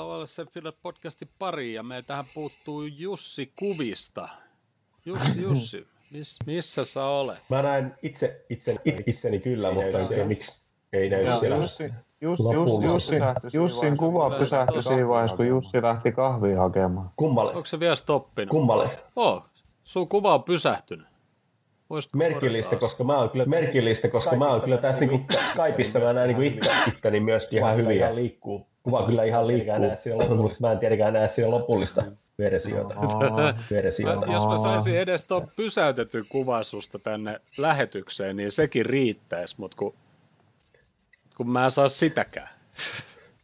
Tervetuloa se Filet podcastin pariin ja meiltähän puuttuu Jussi Kuvista. Jussi, Jussi, miss, missä sä olet? Mä näen itse, itse itseni kyllä, mutta en miksi ei näy siellä. Jussi, Jussi, Jussi, Jussi, Jussin kuva pysähtyi siinä vaiheessa, kun Jussi lähti kahvia hakemaan. Kummalle? Onko se vielä stoppinut? Kummalle? Oh, sun kuva on pysähtynyt. Voisitko merkillistä, koska mä oon kyllä merkillistä, koska mä oon kyllä tässä niinku Skypeissa mä näen niinku itse, itteni myöskin ihan hyvin ja liikkuu. Kuva kyllä ihan liikkuu, mutta mä en tietenkään näe siellä lopullista versiota. versiota. Mä, jos mä saisin edes tuon pysäytetyn kuvan susta tänne lähetykseen, niin sekin riittäisi, mutta kun, kun mä en saa sitäkään.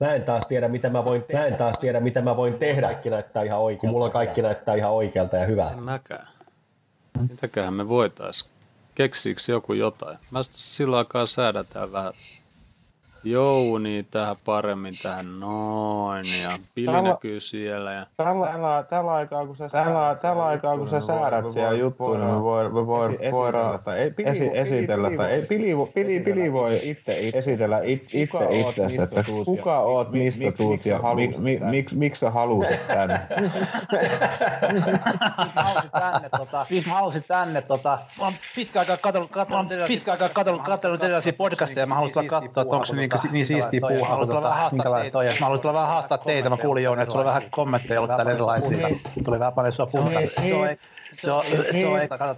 Mä en taas tiedä, mitä mä voin, mä en taas tiedä, mitä mä voin tehdä. Kaikki näyttää ihan oikealta. Kun mulla kaikki näyttää ihan oikealta ja hyvältä. En mäkään. Mitäköhän me voitais? Keksiikö joku jotain? Mä silloin aikaa säädetään vähän Jouni tähän paremmin tähän noin ja Pili tällä, näkyy siellä. Ja... Tällä, tällä, tällä, aikaa, kun sä, tällä, tällä aikaa, kun sä säädät siellä juttuja, niin me voi, me voi, esi, voidaan tai pili, esi, esitellä, tai ei, pili, pili, pili voi itse esitellä itse itse, että kuka oot, mistä tuut ja miksi sä halusit tänne. tänne, tota, halusin tänne, tota, mä oon pitkään aikaa katsellut, katsellut, katsellut, katsellut erilaisia podcasteja, ja mä haluaisin katsoa, että onko se niin niin, niin siistiä puuhaa. Mä haluan tulla vähän haastaa teitä. Mä haluan tulla vähän haastaa teitä. Mä kuulin Jouni, että sulla vähän kommentteja ollut täällä erilaisia. Tuli vähän paljon sua puhutaan. Se on, se, on,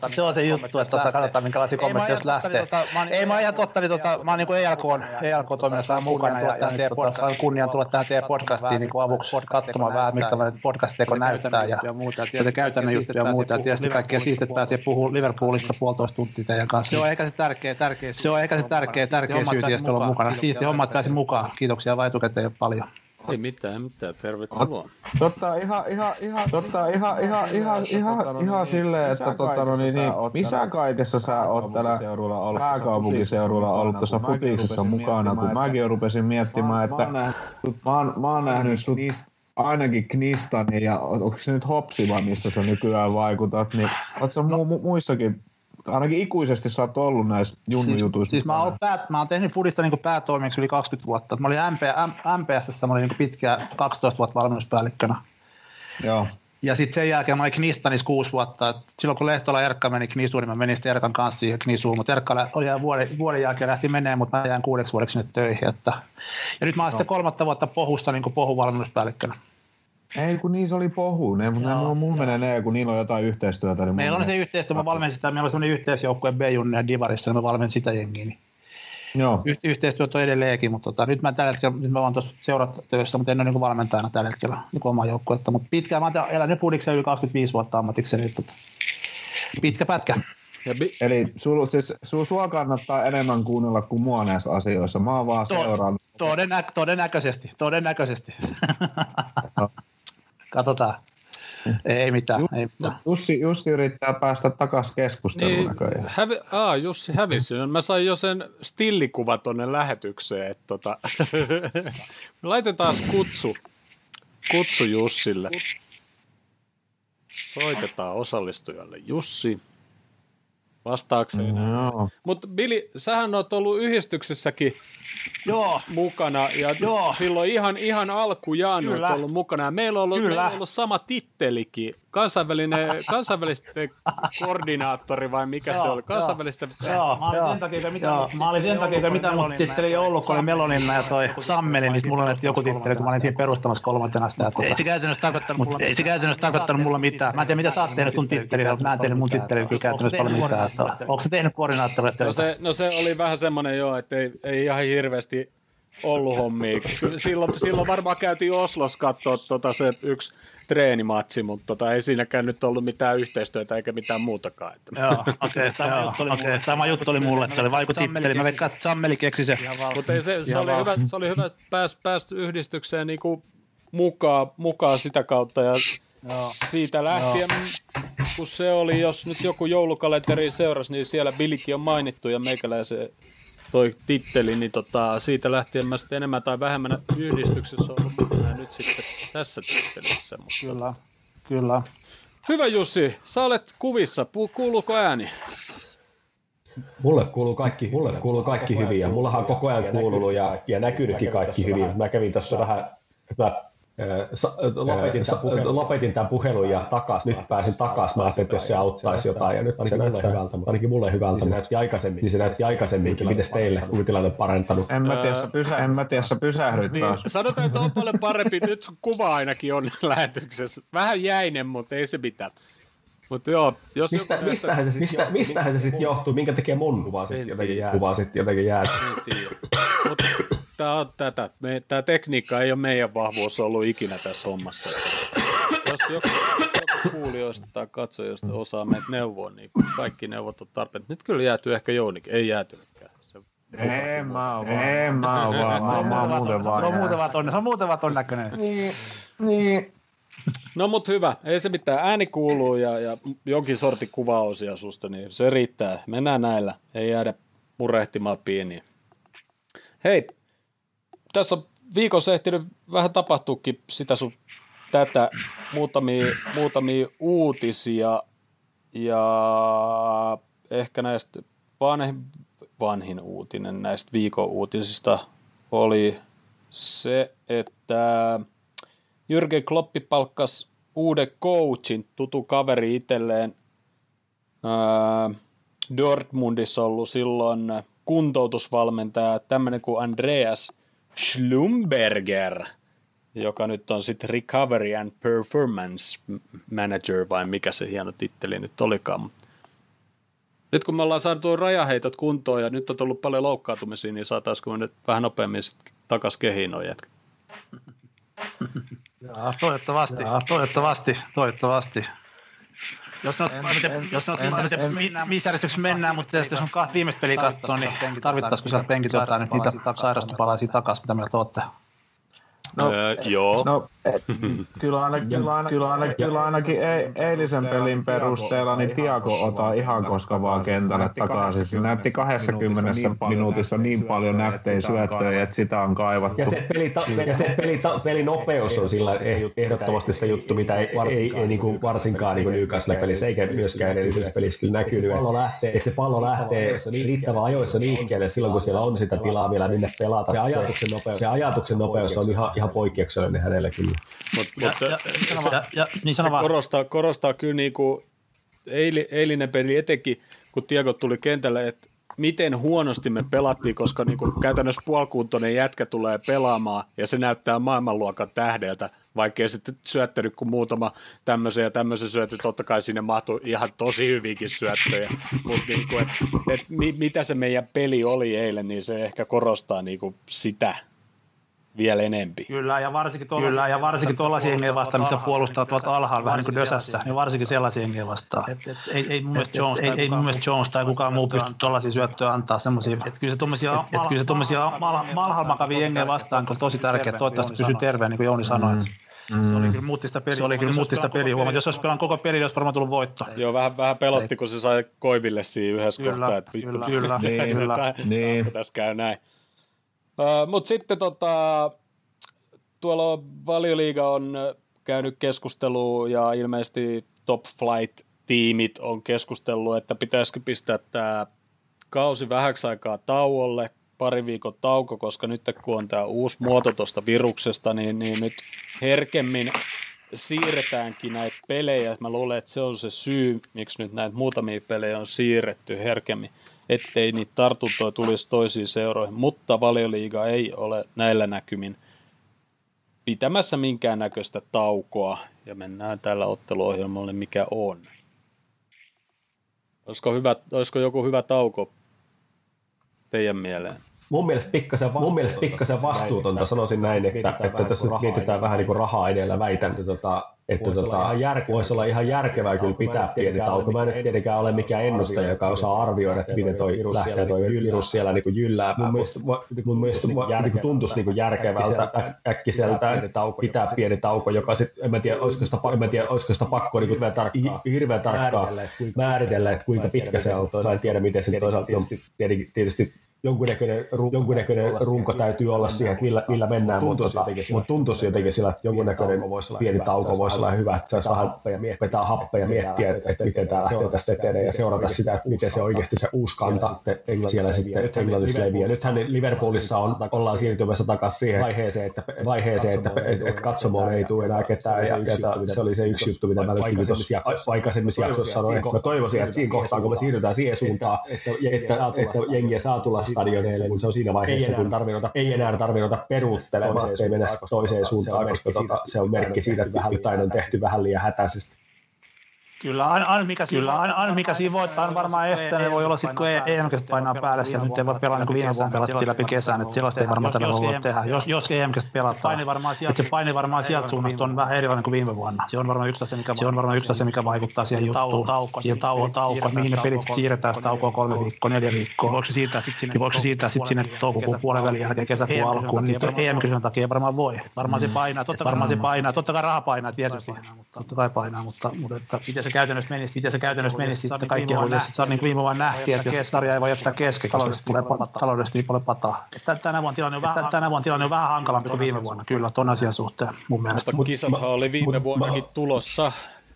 se on se juttu, että tota, katsotaan minkälaisia kommentteja jos lähtee. Tota, ei mä ihan totta, niin tota, mä oon niinku ELK, ELK toiminnassa mukana ja, ja teidän podcast, kunnian tulla tähän teidän podcastiin niinku avuksi katsomaan vähän, miltä podcast-teko näyttää ja, muuta, ja käytännön juttuja ja muuta. Ja tietysti kaikkea siitä, että pääsee puhumaan Liverpoolista puolitoista tuntia teidän kanssa. Se on ehkä se tärkeä, tärkeä Se on ehkä se tärkeä, tärkeä syy, että olla mukana. Siisti homma, että pääsin mukaan. Kiitoksia vaan etukäteen paljon. Ei mitään, mitään, tervetuloa. Totta ihan, ihan, ihan, totta ihan, ihan, ihan, ihan, ihan silleen, että tota, no, niin, niin, missä kaikessa sä oot täällä pääkaupunkiseudulla ollut tuossa putiiksessa mukana, kun mäkin rupesin miettimään, että mä oon, nähnyt sut ainakin Knistani ja onko se nyt Hopsiva, missä sä nykyään vaikutat, niin oot sä mu- mu- muissakin ainakin ikuisesti sä oot ollut näissä junnujutuissa. Siis, siis mä, oon päät, mä oon tehnyt Fudista niin päätoimijaksi yli 20 vuotta. Mä olin MP, MPSssä, mä olin niin pitkään 12 vuotta valmennuspäällikkönä. Joo. Ja sitten sen jälkeen mä olin Knistanissa kuusi vuotta. Et silloin kun Lehtola Erkka meni Knisuun, niin mä menin sitten Erkan kanssa siihen Knisuun. Mutta Erkka oli vuoden, vuoden jälkeen lähti menee, mutta mä jäin kuudeksi vuodeksi sinne töihin. Että... Ja nyt mä oon no. sitten kolmatta vuotta Pohusta niin pohuvalmennuspäällikkönä. Ei kun niissä oli pohu, ne, mutta no, mulla menee ne, kun niillä on jotain yhteistyötä. Niin meillä on se yhteistyö, mä valmensin sitä, meillä on sellainen yhteisjoukkue b ja Divarissa, niin mä valmensin sitä jengiä. Niin Joo. Y- yhteistyöt on edelleenkin, mutta tota, nyt mä tällä hetkellä, nyt mä oon tuossa töissä, mutta en ole niin valmentajana tällä hetkellä niin omaa joukkuetta. Mutta pitkään, mä oon elänyt Pudiksen yli 25 vuotta ammatikseni, niin tota, pitkä pätkä. Ja bi- Eli sul, siis, sul, sua kannattaa enemmän kuunnella kuin mua näissä asioissa. Mä oon vaan to- seurannut. Todennä- todennäköisesti, todennäköisesti. Katsotaan. Ei mitään. Jussi, ei mitään. Jussi, Jussi yrittää päästä takaisin keskusteluun niin, näköjään. Hävi, aa, Jussi hävisi. Mä sain jo sen stillikuva tuonne lähetykseen. Että tota, laitetaan kutsu, kutsu Jussille. Soitetaan osallistujalle Jussi vastaakseen. No. Mutta Billy, sähän oot ollut yhdistyksessäkin Joo. mukana ja Joo. silloin ihan, ihan alkujaan oot ollut mukana. Ja meillä on ollut, meillä on ollut sama tittelikin kansainvälinen, kansainvälisten koordinaattori vai mikä joo, se oli? Kansainvälisten... Joo, mä olin sen takia, mitä, joo, mä olin sen takia, mitä mun titteli ei ollut, kun oli Melonina ja toi Sammeli, niin mulla oli joku titteli, kun mä olin siinä perustamassa kolmantena sitä. Ei se käytännössä tarkoittanut mulla, ei se käytännössä tarkoittanut mulla mitään. Mä en tiedä, mitä sä oot tehnyt sun tittelillä, mutta mä en tehnyt mun tittelillä kyllä käytännössä paljon mitään. Onko se tehnyt koordinaattoria? No se, no se oli vähän semmoinen joo, että ei, ei ihan hirveästi ollut hommia. Silloin, silloin varmaan käytiin Oslos katsoa tota se yksi treenimatsi, mutta tota, ei siinäkään nyt ollut mitään yhteistyötä eikä mitään muutakaan. Että. Joo, okei, okay, sama, juttu oli okay, sama juttu oli mulle, että se oli vaikutitteli, mä veikkaan, että Sammeli keksi se. Mutta se, se, oli hyvä, se oli hyvä, että pääsi pääs yhdistykseen niinku mukaan, mukaan sitä kautta ja Joo. siitä lähtien, Joo. kun se oli, jos nyt joku joulukalenteri seurasi, niin siellä Billikin on mainittu ja meikäläisen toi titteli, niin tota, siitä lähtien mä sitten enemmän tai vähemmän yhdistyksessä ollut mukana nyt sitten tässä tittelissä. Mutta... Kyllä, kyllä. Hyvä Jussi, sä olet kuvissa, kuuluuko ääni? Mulle kuuluu kaikki, mulle kuuluu kaikki hyvin ja mullahan on koko ajan kuulunut ja, ja näkynytkin kaikki hyvin. Mä kävin tuossa vähän, mä lopetin, tämän puhelun, lopetin tämän puhelun ja takas, nyt pääsin takas. Mä ajattelin, että jos se auttaisi jotain, ja nyt ainakin mulle hyvältä, ainakin mulle hyvältä, niin se näytti aikaisemmin, niin se näytti aikaisemminkin. Miten teille, kun tilanne parantanut? En mä tiedä, sä, pysä, en mä tiedä, sä pysähdyt niin, taas. Sanotaan, että on paljon parempi, nyt sun kuva ainakin on lähetyksessä. Vähän jäinen, mutta ei se mitään. Mutta joo, jos mistä, joku mistähän, se sit mistä, johtuu, mistähän se sitten johtuu, minkä tekee mun kuva sitten jotenkin jää. Kuva sitten jotenkin jää. Mutta tämä on tätä. Me, tämä tekniikka ei ole meidän vahvuus ollut ikinä tässä hommassa. Jos joku, joku kuulijoista tai katsojista osaa meitä neuvoa, niin kaikki neuvot on tarpeen. Nyt kyllä jäätyy ehkä Jounik, ei jäätynytkään. Se... En mä oo vaan. Mä oo vaan. Mä, mä oon muuten vaan. Se on muuten vaan tonne. Se on muuten vaan ton näköinen. Niin. Niin. No mut hyvä, ei se mitään. Ääni kuuluu ja, ja jonkin sorti kuvaosia susta, niin se riittää. Mennään näillä, ei jäädä murehtimaan pieniä. Hei, tässä on viikossa ehtinyt vähän tapahtuukin sitä sun tätä muutamia, muutamia uutisia ja ehkä näistä vanhin, vanhin uutinen näistä viikon uutisista oli se, että Jürgen Kloppi palkkasi uuden coachin, tutu kaveri itselleen. Dortmundissa ollut silloin kuntoutusvalmentaja, tämmöinen kuin Andreas Schlumberger, joka nyt on sitten Recovery and Performance Manager, vai mikä se hieno titteli nyt olikaan. Nyt kun me ollaan saatu rajaheitot kuntoon ja nyt on tullut paljon loukkaantumisia, niin saataisiko me nyt vähän nopeammin takaisin kehiin noin jätkä? Jaa, toivottavasti, Jaa. toivottavasti, toivottavasti. Jos nyt, en, en, jos nyt, en, en, en, missä järjestyksessä mennään, mutta tietysti jos on kahta viimeistä peliä katsoa, niin tarvittaisiko sieltä penkit jotain, niin niitä sairastopalaisia takaisin, mitä meillä olette? No, öö, joo. No, kyllä, ainakin, kyllä, ainakin, kyllä, ainakin, kyllä ainakin e- eilisen pelin perusteella niin Tiago ottaa ihan koska vaan kentälle takaisin. Se näytti 20 minuutissa niin paljon nättejä syöttöjä, että sitä on kaivattu. Ja se, peli, ja se peli, pelinopeus on sillä ehdottomasti se juttu, mitä ei, ei, ei niin kuin varsinkaan niin Newcastle-pelissä eikä myöskään edellisessä pelissä kyllä näkynyt. Että se pallo lähtee riittävän ajoissa liikkeelle silloin, kun siellä on sitä tilaa vielä minne pelata. Se ajatuksen nopeus, se ajatuksen nopeus on ihan, ihan poikkeuksellinen hänelle kyllä. Mut, ja, mutta ja, se, ja, ja, niin se korostaa, korostaa kyllä niin kuin eili, eilinen peli etenkin, kun Tiago tuli kentälle, että miten huonosti me pelattiin, koska niin kuin käytännössä puolikuntoinen jätkä tulee pelaamaan ja se näyttää maailmanluokan tähdeltä, vaikkei sitten syöttänyt kuin muutama tämmöisen ja tämmöisen syöty, totta kai sinne mahtui ihan tosi hyvinkin syöttöjä, mutta niin kuin, et, et, mitä se meidän peli oli eilen, niin se ehkä korostaa niin kuin sitä, vielä enempi. Kyllä, ja varsinkin tuollaisia, Kyllä, ja varsinkin tuollaisia hengeä vastaan, mistä puolustaa tuolta alhaalla vähän niin kuin dösässä, niin varsinkin sellaisia hengeä vastaan. Et, et, ei, ei, mun mielestä Jones, ei, ei mun mielestä Jones tai kukaan muu pysty tuollaisia syöttöjä antaa semmoisia. Että kyllä se tuommoisia et, kyllä se tuommoisia malhalmakavia hengeä vastaan on tosi tärkeää, toivottavasti pysyy terveen, niin kuin Jouni sanoi. Mm. Mm. Se oli kyllä muutti sitä peliä. Se oli kyllä muutti sitä peliä. Huomaat, jos olisi pelannut koko peli, olisi varmaan tullut voitto. Joo, vähän, vähän pelotti, kun se sai Koiville siinä yhdessä kyllä, kohtaa. Että vittu, kyllä, kyllä, niin, kyllä. Niin. tässä käy näin. Uh, Mutta sitten tota, tuolla valioliiga on käynyt keskustelua ja ilmeisesti Top Flight-tiimit on keskustellut, että pitäisikö pistää tämä kausi vähäksi aikaa tauolle, pari viikon tauko, koska nyt kun on tämä uusi muoto tuosta viruksesta, niin, niin nyt herkemmin siirretäänkin näitä pelejä. Mä luulen, että se on se syy, miksi nyt näitä muutamia pelejä on siirretty herkemmin, ettei niitä tartuntoja tulisi toisiin seuroihin, mutta valioliiga ei ole näillä näkymin – pitämässä minkäännäköistä taukoa ja mennään tällä otteluohjelmalle mikä on. Olisiko, hyvä, olisiko joku hyvä tauko teidän mieleen? Mun mielestä pikkasen, mun mielestä pikkasen vastuutonta, sanoisin näin, että, että tässä nyt mietitään vähän niin kuin rahaa edellä, väitän, että, tota, että voisi, tota, olla ihan voisi olla ihan järkevää kyllä pitää pieni tauko. Mä en nyt tietenkään ole mikään ennustaja, joka osaa arvioida, että miten toi lähtee toi virus siellä niin jyllää. Mun mielestä, mun mielestä niin tuntuisi niin järkevältä äkkiseltä pitää pieni tauko, joka sitten, en mä tiedä, olisiko sitä, en mä tiedä, olisiko sitä pakko niin kuin hirveän tarkkaan määritellä, että kuinka pitkä se on. Mä en tiedä, miten se toisaalta tietysti jonkunnäköinen, jonkunnäköinen runko täytyy olla siihen, että millä, millä mennään, mutta tota, mut tuntuisi jotenkin sillä, että jonkunnäköinen pieni tauko voisi olla hyvä, että saisi vähän vetää happea ja miettiä, että, että miten tämä lähtee tästä etenee ja seurata sitä, että miten se oikeasti se uusi kanta siellä sitten Englannissa leviää. Nythän Liverpoolissa on, ollaan siirtymässä takaisin siihen vaiheeseen, että, vaiheeseen, että, että, katsomoon ei tule enää ketään ja, ja se oli se yksi juttu, mitä mä nyt tuossa aikaisemmissa jaksoissa sanoin. Mä toivoisin, että siinä kohtaa, kun me siirrytään siihen suuntaan, että, että, että jengiä saa tulla stadioneille, niin se on siinä vaiheessa, kun tarvinnota, ei enää tarvinnota peruuttelemaan, että ei mennä toiseen suuntaan, koska tota, se on merkki siitä, että jotain on tehty vähän liian hätäisesti. Kyllä, aina, aina mikä, kyllä, aina, aina mikä siinä voittaa on varmaan estää, voi olla sitten kun EM painaa päälle, siellä nyt ei voi pelaa niin kuin viime vuonna pelattiin läpi kesän, että sellaista ei varmaan tällä voi tehdä. Jos, jos EM pelataan, se paini varmaan sieltä suunnasta on vähän erilainen kuin viime vuonna. Se on varmaan yksi asia, mikä, se on varmaan yksi asia, mikä vaikuttaa siihen juttuun. Tauko, siihen tauko, tauko, mihin ne pelit siirretään taukoa kolme viikkoa, neljä viikkoa. Voiko se siirtää sitten sinne, voiko siirtää sitten sinne toukokuun puolen välin jälkeen kesäkuun alkuun, niin EM-kisan takia varmaan voi. Varmaan se painaa, totta varmaan se painaa, totta kai raha painaa tietysti, totta kai painaa, mutta, mutta että se käytännössä menisi, miten se käytännössä menisi sitten kaikki on Se on niin kuin viime vuonna nähtiin, että jos sarja ei voi jättää kesken, koska tulee taloudellisesti niin paljon pataa. Tänä vuonna tilanne on vähän, tänä vuonna tilanne on vähän hankalampi kuin viime vuonna, kyllä, ton asian suhteen mun mielestä. Mutta kisathan oli viime vuonnakin tulossa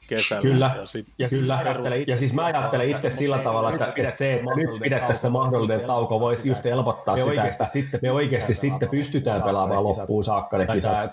kesällä. Kyllä, ja, sit ja, kyllä. ja siis mä ajattelen itse sillä tavalla, että, että se, että nyt pidettäisiin se mahdollinen tauko, voisi just helpottaa sitä, että sitten, me oikeasti sitten pystytään pelaamaan loppuun saakka ne kisat.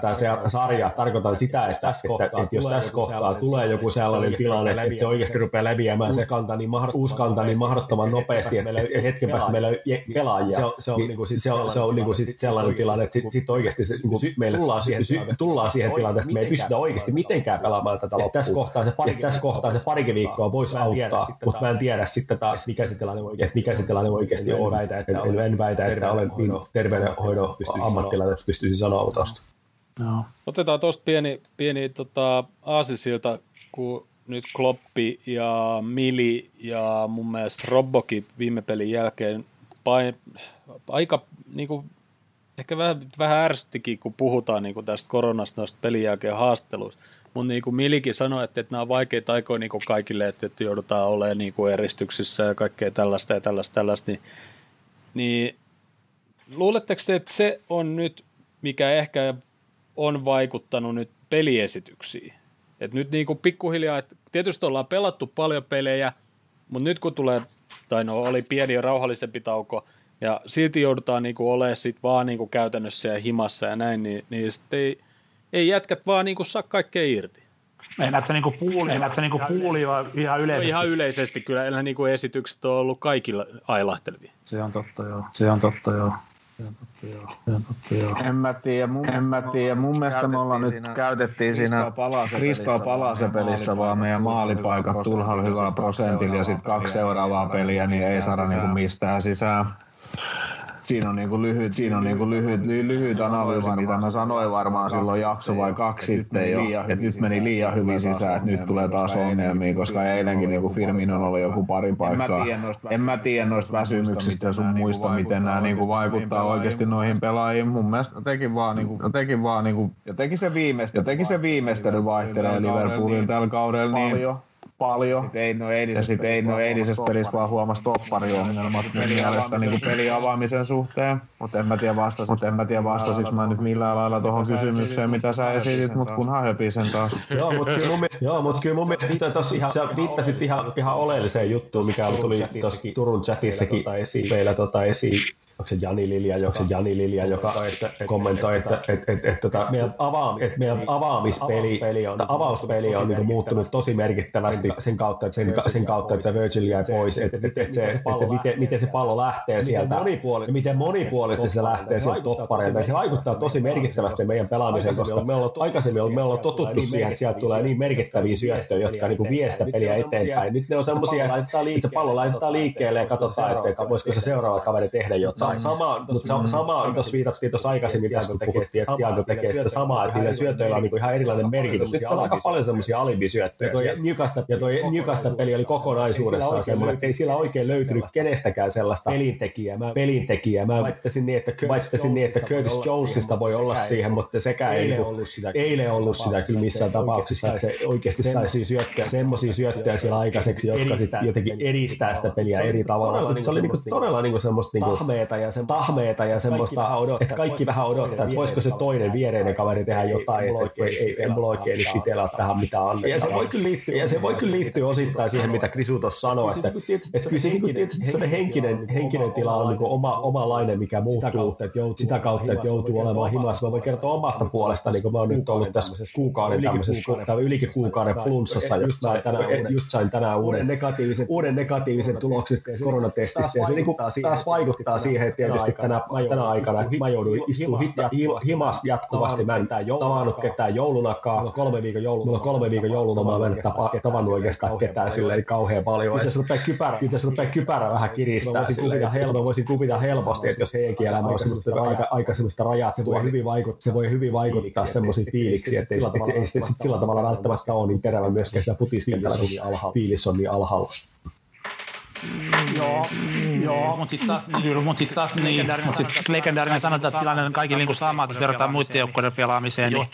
Tämä sarja, tarkoitan sitä, että, että, että jos tässä kohtaa tulee joku sellainen tilanne, että se oikeasti rupeaa leviämään se kanta niin, uusi kanta niin mahdottoman nopeasti, että hetken päästä meillä pelaajia. Se on, niin kuin, se on, se on niin kuin sit sellainen tilanne, että sitten oikeasti se, niin meille tullaan siihen, tullaan siihen tilanteeseen, että me ei pystytä oikeasti mitenkään pelaamaan pelaamaan tätä loppuun. Tässä kohtaa se, pari, tässä kohtaa se parikin viikkoa voisi auttaa, mutta mä en tiedä sitten taas, mikä se tilanne oikeasti, mikä se tilanne oikeasti on. Väitä, että, en, en väitä, että olen niin terveydenhoidon ammattilainen, että pystyisin sanoa tuosta. No. Otetaan tuosta pieni, pieni tota, aasisilta, kun nyt Kloppi ja Mili ja mun mielestä Robbokin viime pelin jälkeen pain, aika niin kuin, ehkä vähän, vähän ärsyttikin, kun puhutaan niin kuin tästä koronasta noista pelin jälkeen haasteluista. Mutta niin kuin Milikin sanoi, että, että nämä on vaikeita aikoja niin kuin kaikille, että, että joudutaan olemaan niin kuin eristyksissä ja kaikkea tällaista ja tällaista, tällaista niin, niin luuletteko te, että se on nyt, mikä ehkä on vaikuttanut nyt peliesityksiin? Et nyt niin kuin pikkuhiljaa, että tietysti ollaan pelattu paljon pelejä, mutta nyt kun tulee, tai no oli pieni ja rauhallisempi tauko, ja silti joudutaan niin kuin olemaan sit vaan niin kuin käytännössä ja himassa ja näin, niin, niin sitten ei, ei jätkät vaan niinku saa kaikkea irti. Meinaat sä niinku puuli, meinaat sä niinku puuli ihan yleisesti? No ihan yleisesti kyllä, eli niinku esitykset on ollut kaikilla ailahtelevia. Se on totta joo, se on totta joo. En mä tiedä, mun, en mä tiedä. mun mielestä me ollaan nyt käytettiin siinä Kristal Palase-pelissä vaan meidän maalipaikat turhalla hyvällä prosentilla ja sitten kaksi seuraavaa peliä, niin ei saada niinku mistään sisään siinä on niinku lyhyt, siinä on niinku lyhyt, ly, lyhyt analyysi, mitä mä sanoin varmaan silloin jakso vai kaksi sitten jo, että nyt meni liian hyvin sisään, että nyt tulee taas ongelmia, koska eilenkin niinku Firmin on ollut joku pari paikkaa. En mä tiedä noista väsymyksistä ja sun muista, miten nämä niinku vaikuttaa oikeasti noihin pelaajiin. Mun mielestä jotenkin vaan, niinku, jotenkin vaan niinku, jotenkin se viimeistely, jotenkin se viimeistely vaihtelee Liverpoolin tällä kaudella niin paljon. Sit ei, no ei, ja sitten ei, no eilisessä pelissä vaan huomasi toppariongelmat mun mielestä niin pelin avaamisen suhteen. Mutta en mä tiedä vastasis, mut en mä tiedä vastasinko mä nyt millään lailla tuohon kysymykseen, mitä sä esitit, mutta kun höpii sen taas. Joo, mutta kyllä mun mielestä, joo, mut kyllä mun mielestä tossa ihan, sä viittasit ihan, ihan oleelliseen juttuun, mikä tuli tuossa Turun chatissakin meillä tota esiin onko se Jani Lilja, onko se Jani Lilja, joka että, kommentoi, että, että, että, että, että tota, meidän, avaam, että meidän avaamispeli, on, avauspeli on niin muuttunut tosi merkittävästi sen kautta, että, sen, sen kautta, että Virgil jäi pois, että, että, että, se, että miten, miten se pallo lähtee sieltä, miten monipuolisesti se lähtee sieltä toppareilta, ja se vaikuttaa tosi merkittävästi meidän pelaamiseen, koska me ollaan, aikaisemmin me ollaan totuttu siihen, että sieltä tulee niin merkittäviä syöttöjä, jotka niin vie sitä peliä eteenpäin. Nyt ne on semmoisia, että se pallo laitetaan liikkeelle ja katsotaan, että voisiko se seuraava kaveri tehdä jotain sama, sama, mutta sama, tuossa viitattiin tuossa aikaisemmin, puhuttiin, että Tiago tekee sitä samaa, että niillä syötöillä on niinku ihan erilainen merkitys. Nyt on aika paljon semmoisia alibisyöttöjä. Ja toi Newcastle peli oli kokonaisuudessaan semmoinen, että ei sillä oikein löytynyt kenestäkään sellaista pelintekijää. Mä, pelintekijää. Mä väittäisin niin, että, väittäisin niin, että Curtis Jonesista voi olla siihen, mutta sekään ei ollut sitä, eilen ollut sitä kyllä missään tapauksessa, että se oikeasti saisi syöttöä, semmoisia syöttöjä siellä aikaiseksi, jotka sitten jotenkin edistää sitä peliä eri tavalla. Se oli niinku todella niinku semmoista niinku tahmeeta ja, se, tahmeeta ja semmoista, että kaikki vähän odottaa, että voisiko se toinen viereinen kaveri tehdä jotain, että ei, ei, mulla oikein nyt ole tähän mitään annettavaa. Ja se voi kyllä liittyä, ja se voi kyllä liittyä osittain siihen, mitä Krisu tuossa sanoi, että, että kyllä se tietysti sellainen henkinen, henkinen tila on niinku oma, omalainen, mikä muuttuu sitä kautta, että joutuu olemaan himassa. Mä voin kertoa omasta puolesta, niin kun mä oon nyt ollut tässä kuukauden tämmöisessä, ylikin kuukauden flunssassa, just, tänään, just sain tänään uuden negatiivisen, uuden negatiivisen tuloksen koronatestistä, ja se taas vaikuttaa siihen, että tietysti tänä, tänä aikana, että mä jouduin istumaan himas jatkuvasti, mä en tavannut ketään joulunakaan, mulla on kolme viikon joulun, mulla kolme viikon joululomaa, mä en tapa, tavannut oikeastaan ketään silleen kauhean paljon. Nyt jos rupeaa kypärä, nyt jos rupeaa kypärä vähän kiristää, voisin kuvita, helpo, voisin kuvita helposti, että jos heidänkin elämä on semmoista aika, aika semmoista rajat, se voi hyvin vaikuttaa, se voi hyvin vaikuttaa semmoisiin fiiliksiin, että ei, sillä tavalla välttämättä ole niin terävä myöskään siellä putiskentällä, kun fiilis on niin alhaalla. Joo, joo, mutta sitten taas, kyllä, mutta sitten taas niin, mutta sit legendaarinen sanotaan, että tilanne on kaikille niin sama, kun verrataan muiden joukkojen pelaamiseen, niin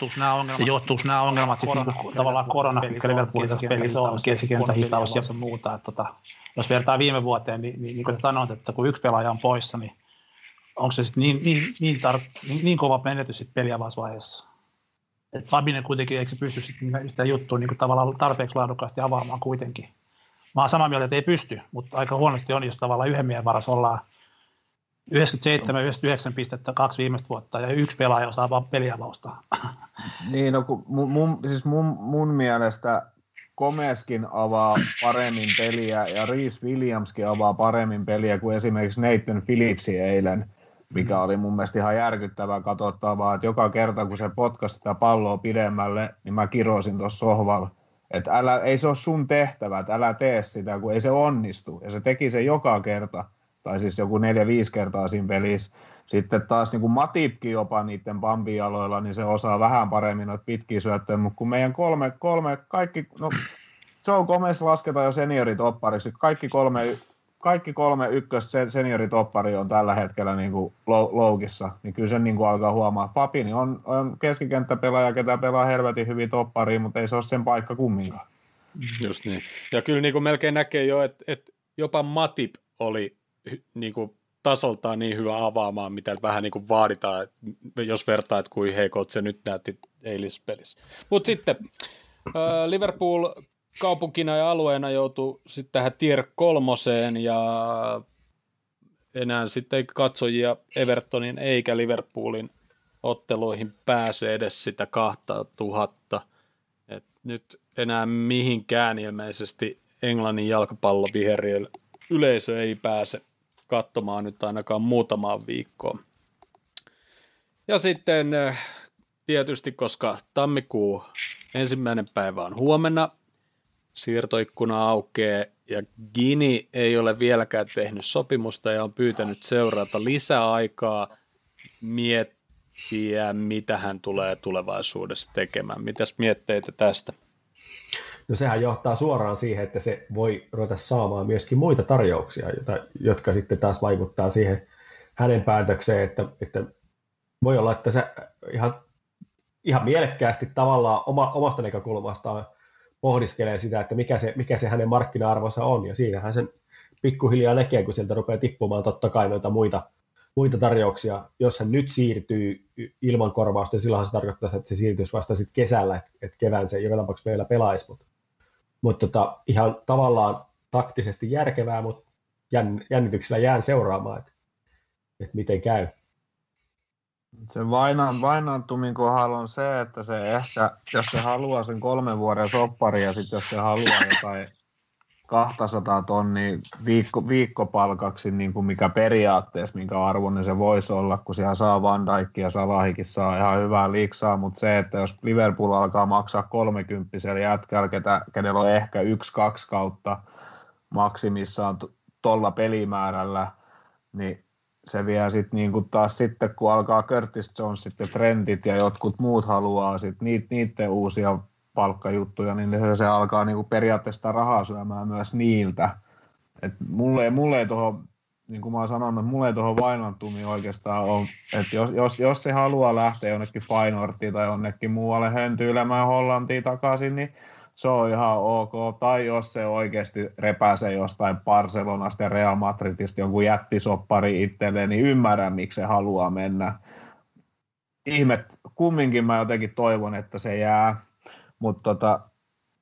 se johtuuko nämä ongelmat sitten niin tavallaan korona, mikä Liverpoolin tässä pelissä on, keskikenttä hitaus ja muuta, että tota, jos vertaa viime vuoteen, niin, niin, niin kuin sanoit, että kun yksi pelaaja on poissa, niin onko se sitten niin, niin, niin, tar- niin, niin kova menetys sitten peliavausvaiheessa? Että Fabinen kuitenkin, eikö se pysty sitten sitä juttua niin kuin tavallaan tarpeeksi laadukkaasti avaamaan kuitenkin? Mä oon samaa mieltä, että ei pysty, mutta aika huonosti on, jos tavallaan yhden miehen varassa ollaan 97-99 pistettä kaksi viimeistä vuotta ja yksi pelaaja osaa vaan peliavausta. Niin, no kun mun, mun, siis mun, mun mielestä Komeskin avaa paremmin peliä ja Reese Williamskin avaa paremmin peliä kuin esimerkiksi Nathan Phillipsi eilen, mikä oli mun mielestä ihan järkyttävää katsottavaa, että joka kerta kun se potkasi sitä palloa pidemmälle, niin mä kirosin tuossa sohvalla että älä, ei se ole sun tehtävä, että älä tee sitä, kun ei se onnistu. Ja se teki se joka kerta, tai siis joku neljä-viisi kertaa siinä pelissä. Sitten taas niin kuin Matipkin jopa niiden bambialoilla, niin se osaa vähän paremmin noita pitkiä syöttöjä, mutta kun meidän kolme, kolme kaikki, no Joe Gomez lasketaan jo senioritoppariksi, kaikki kolme kaikki kolme ykkös senioritoppari on tällä hetkellä niin kuin loukissa, niin kyllä sen niin kuin alkaa huomaa. Papini on, on keskikenttäpelaaja, ketä pelaa helvetin hyvin toppariin, mutta ei se ole sen paikka kumminkaan. Just niin. Ja kyllä niin kuin melkein näkee jo, että, että jopa Matip oli niin kuin tasoltaan niin hyvä avaamaan, mitä vähän niin kuin vaaditaan, jos vertaa, että kuin heikot se nyt näytti eilispelissä. Mutta sitten Liverpool kaupunkina ja alueena joutuu sitten tähän tier kolmoseen ja enää sitten katsojia Evertonin eikä Liverpoolin otteluihin pääse edes sitä 2000. Et nyt enää mihinkään ilmeisesti Englannin jalkapalloviheriöllä yleisö ei pääse katsomaan nyt ainakaan muutamaan viikkoon. Ja sitten eh, tietysti, koska tammikuu ensimmäinen päivä on huomenna, siirtoikkuna aukeaa ja Gini ei ole vieläkään tehnyt sopimusta ja on pyytänyt seurata lisäaikaa miettiä, mitä hän tulee tulevaisuudessa tekemään. Mitäs mietteitä tästä? No sehän johtaa suoraan siihen, että se voi ruveta saamaan myöskin muita tarjouksia, jota, jotka sitten taas vaikuttaa siihen hänen päätökseen, että, että voi olla, että se ihan, ihan mielekkäästi tavallaan oma, omasta näkökulmastaan pohdiskelee sitä, että mikä se, mikä se hänen markkina-arvonsa on, ja siinähän sen pikkuhiljaa näkee, kun sieltä rupeaa tippumaan totta kai noita muita, muita tarjouksia. Jos hän nyt siirtyy ilman korvausta, niin silloinhan se tarkoittaa, että se siirtyisi vasta sitten kesällä, että, kevään se joka tapauksessa meillä pelaisi, mutta, mutta tota, ihan tavallaan taktisesti järkevää, mutta jännityksellä jään seuraamaan, että, että miten käy. Se vainan, vainantumin kohdalla on se, että se ehkä, jos se haluaa sen kolmen vuoden soppari ja sitten jos se haluaa jotain 200 tonnia viikko, viikkopalkaksi, niin kuin mikä periaatteessa, minkä arvoinen se voisi olla, kun siellä saa Van Dijk ja Salahikin saa ihan hyvää liiksaa, mutta se, että jos Liverpool alkaa maksaa 30 jätkällä, kenellä on ehkä yksi, kaksi kautta maksimissaan tuolla pelimäärällä, niin se vie sitten niinku taas sitten, kun alkaa Curtis Jones sitten trendit ja jotkut muut haluaa sitten niitä, niiden uusia palkkajuttuja, niin se, se alkaa niinku periaatteessa rahaa syömään myös niiltä. Et mulle, mulle ei tuohon, niin kuin mä oon sanonut, mulle ei tuohon vainantumiin oikeastaan ole, että jos, jos, jos se haluaa lähteä jonnekin Feyenoordiin tai jonnekin muualle höntyilemään Hollantiin takaisin, niin se on ihan ok. Tai jos se oikeasti repäsee jostain Barcelonasta ja Real Madridista jonkun jättisoppari itselleen, niin ymmärrän, miksi se haluaa mennä. Ihmet, kumminkin mä jotenkin toivon, että se jää. Mutta tota,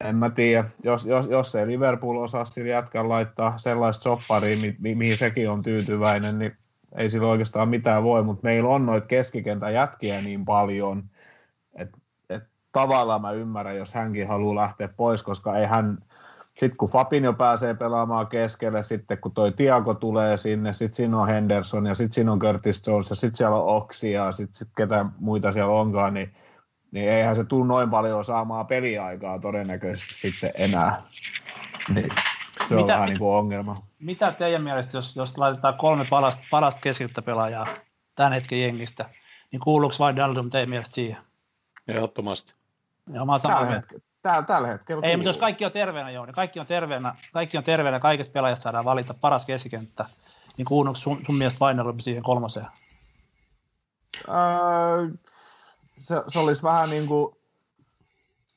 en mä tiedä, jos, jos, jos ei Liverpool osaa sillä jätkän laittaa sellaista sopparia, mi, mi, mihin sekin on tyytyväinen, niin ei sillä oikeastaan mitään voi, mutta meillä on noita keskikentän jätkiä niin paljon, että et tavallaan mä ymmärrän, jos hänkin haluaa lähteä pois, koska ei hän, sitten kun Fabinho pääsee pelaamaan keskelle, sitten kun toi Tiago tulee sinne, sitten siinä on Henderson ja sitten siinä on Curtis Jones ja sitten siellä on Oxi ja sitten sit ketä muita siellä onkaan, niin niin eihän se tule noin paljon saamaan peliaikaa todennäköisesti sitten enää. Niin, se on mitä, vähän niin kuin ongelma. Mitä teidän mielestä, jos, jos laitetaan kolme parasta, parasta keskiltä pelaajaa tämän hetken jengistä, niin kuuluuko vain Daldum teidän mielestä siihen? Ehdottomasti. Ja mä tällä, hetkellä, tällä, tällä hetkellä Ei, mutta jos kaikki on terveenä, joo, niin kaikki on terveenä, kaikki on terveenä, kaikista pelaajista saadaan valita paras keskikenttä, niin kuuluuko sun, sun mielestä Vainarumpi siihen kolmoseen? Öö, se, se olisi vähän niin kuin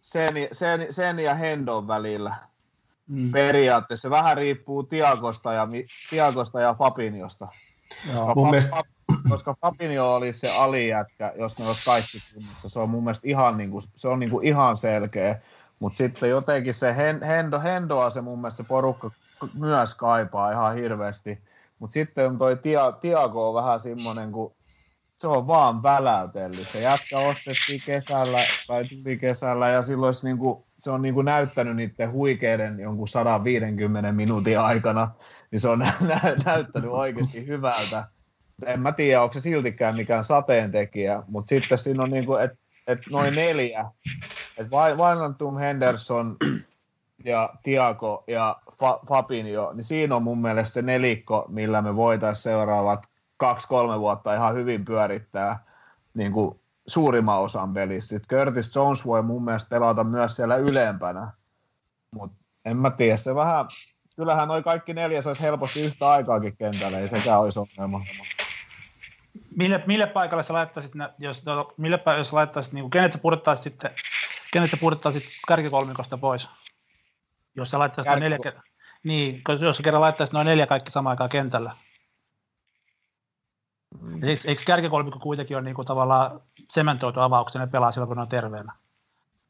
sen, sen, sen ja Hendon välillä mm. periaatteessa. Vähän riippuu Tiagosta ja, Tiagosta ja Fabiniosta. Joo. Koska, mun mielestä... koska Fabinho oli se alijätkä, jos ne olisi kaikki kunnossa. Se on mun mielestä ihan, niin kuin, se on niin kuin ihan selkeä. Mutta sitten jotenkin se Hendo, Hendoa se mun mielestä porukka myös kaipaa ihan hirveästi. Mutta sitten on toi Tiago on vähän semmoinen, kun se on vaan väläytellyt. Se jätkä ostettiin kesällä tai tuli kesällä ja silloin niinku, se on niinku näyttänyt niiden huikeiden jonkun 150 minuutin aikana, niin se on nä- nä- näyttänyt oikeasti hyvältä. En mä tiedä, onko se siltikään mikään sateentekijä, mutta sitten siinä on niinku, että et noin neljä, että Vainantum Henderson ja Tiago ja Fa- Fabinho, niin siinä on mun mielestä se nelikko, millä me voitaisiin seuraavat kaksi-kolme vuotta ihan hyvin pyörittää niin kuin suurimman osan pelistä. Sitten Curtis Jones voi mun mielestä pelata myös siellä ylempänä, mutta en mä tiedä, se vähän, kyllähän noin kaikki neljä olisi helposti yhtä aikaakin kentällä, ei sekään olisi ongelma. Mille, mille paikalle sä laittaisit, jos, no, mille jos laittaisit, niin kuin, kenet sä pudottaisit sitten, kenet sä pudottaisit kärkikolmikosta pois? Jos sä laittaisit Kärki... neljä, niin, jos sä kerran laittaisit noin neljä kaikki samaan aikaan kentällä, Mm. Eikö, eikö kärkikolmikko kuitenkin ole niinku tavallaan sementoitu avauksen, ne pelaa silloin, kun ne on terveenä?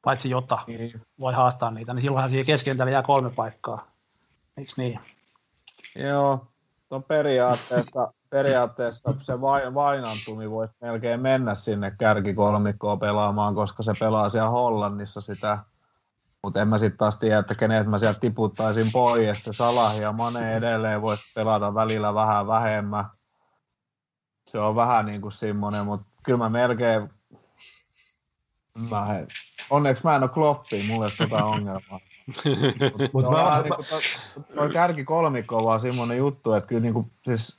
Paitsi Jota niin. voi haastaa niitä, niin silloinhan siihen keskentällä jää kolme paikkaa. Eikö niin? Joo, no periaatteessa, periaatteessa se vainantumi voisi melkein mennä sinne kärkikolmikkoon pelaamaan, koska se pelaa siellä Hollannissa sitä. Mutta en mä sitten taas tiedä, että kenet mä sieltä tiputtaisin pois. Se Salah ja Mane edelleen voisi pelata välillä vähän vähemmän se on vähän niin kuin semmoinen, mutta kyllä mä melkein, mä he, onneksi mä en ole kloppi, mulle ei tota ongelmaa. Mutta mä, niin toi kärki kolmikko on vaan semmoinen juttu, että kyllä niin kuin, siis,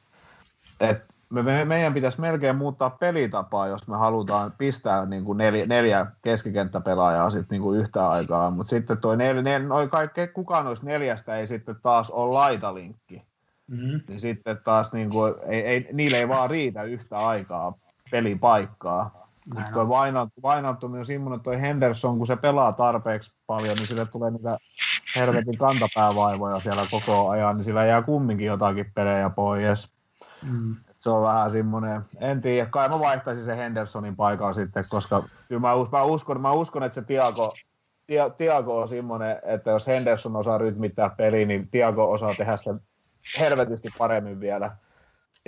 että me, me, meidän pitäisi melkein muuttaa pelitapaa, jos me halutaan pistää niin kuin neljä, neljä keskikenttäpelaajaa sit niin kuin yhtä aikaa, mutta sitten toi nel, nel, noi kaikki, kukaan noista neljästä ei sitten taas ole laitalinkki. Mm-hmm. Niin sitten taas niin kuin, ei, ei, niille ei vaan riitä yhtä aikaa pelipaikkaa. Näin toi vainantuminen on semmoinen, että toi Henderson, kun se pelaa tarpeeksi paljon, niin sille tulee niitä helvetin kantapäävaivoja siellä koko ajan, niin sillä jää kumminkin jotakin pelejä pois. Mm. Se on vähän semmoinen, en tiedä, kai mä vaihtaisin sen Hendersonin paikan sitten, koska kyllä mä, mä, uskon, mä uskon, että se Tiago, Tiago on semmoinen, että jos Henderson osaa rytmittää peliä, niin Tiago osaa tehdä sen helvetisti paremmin vielä.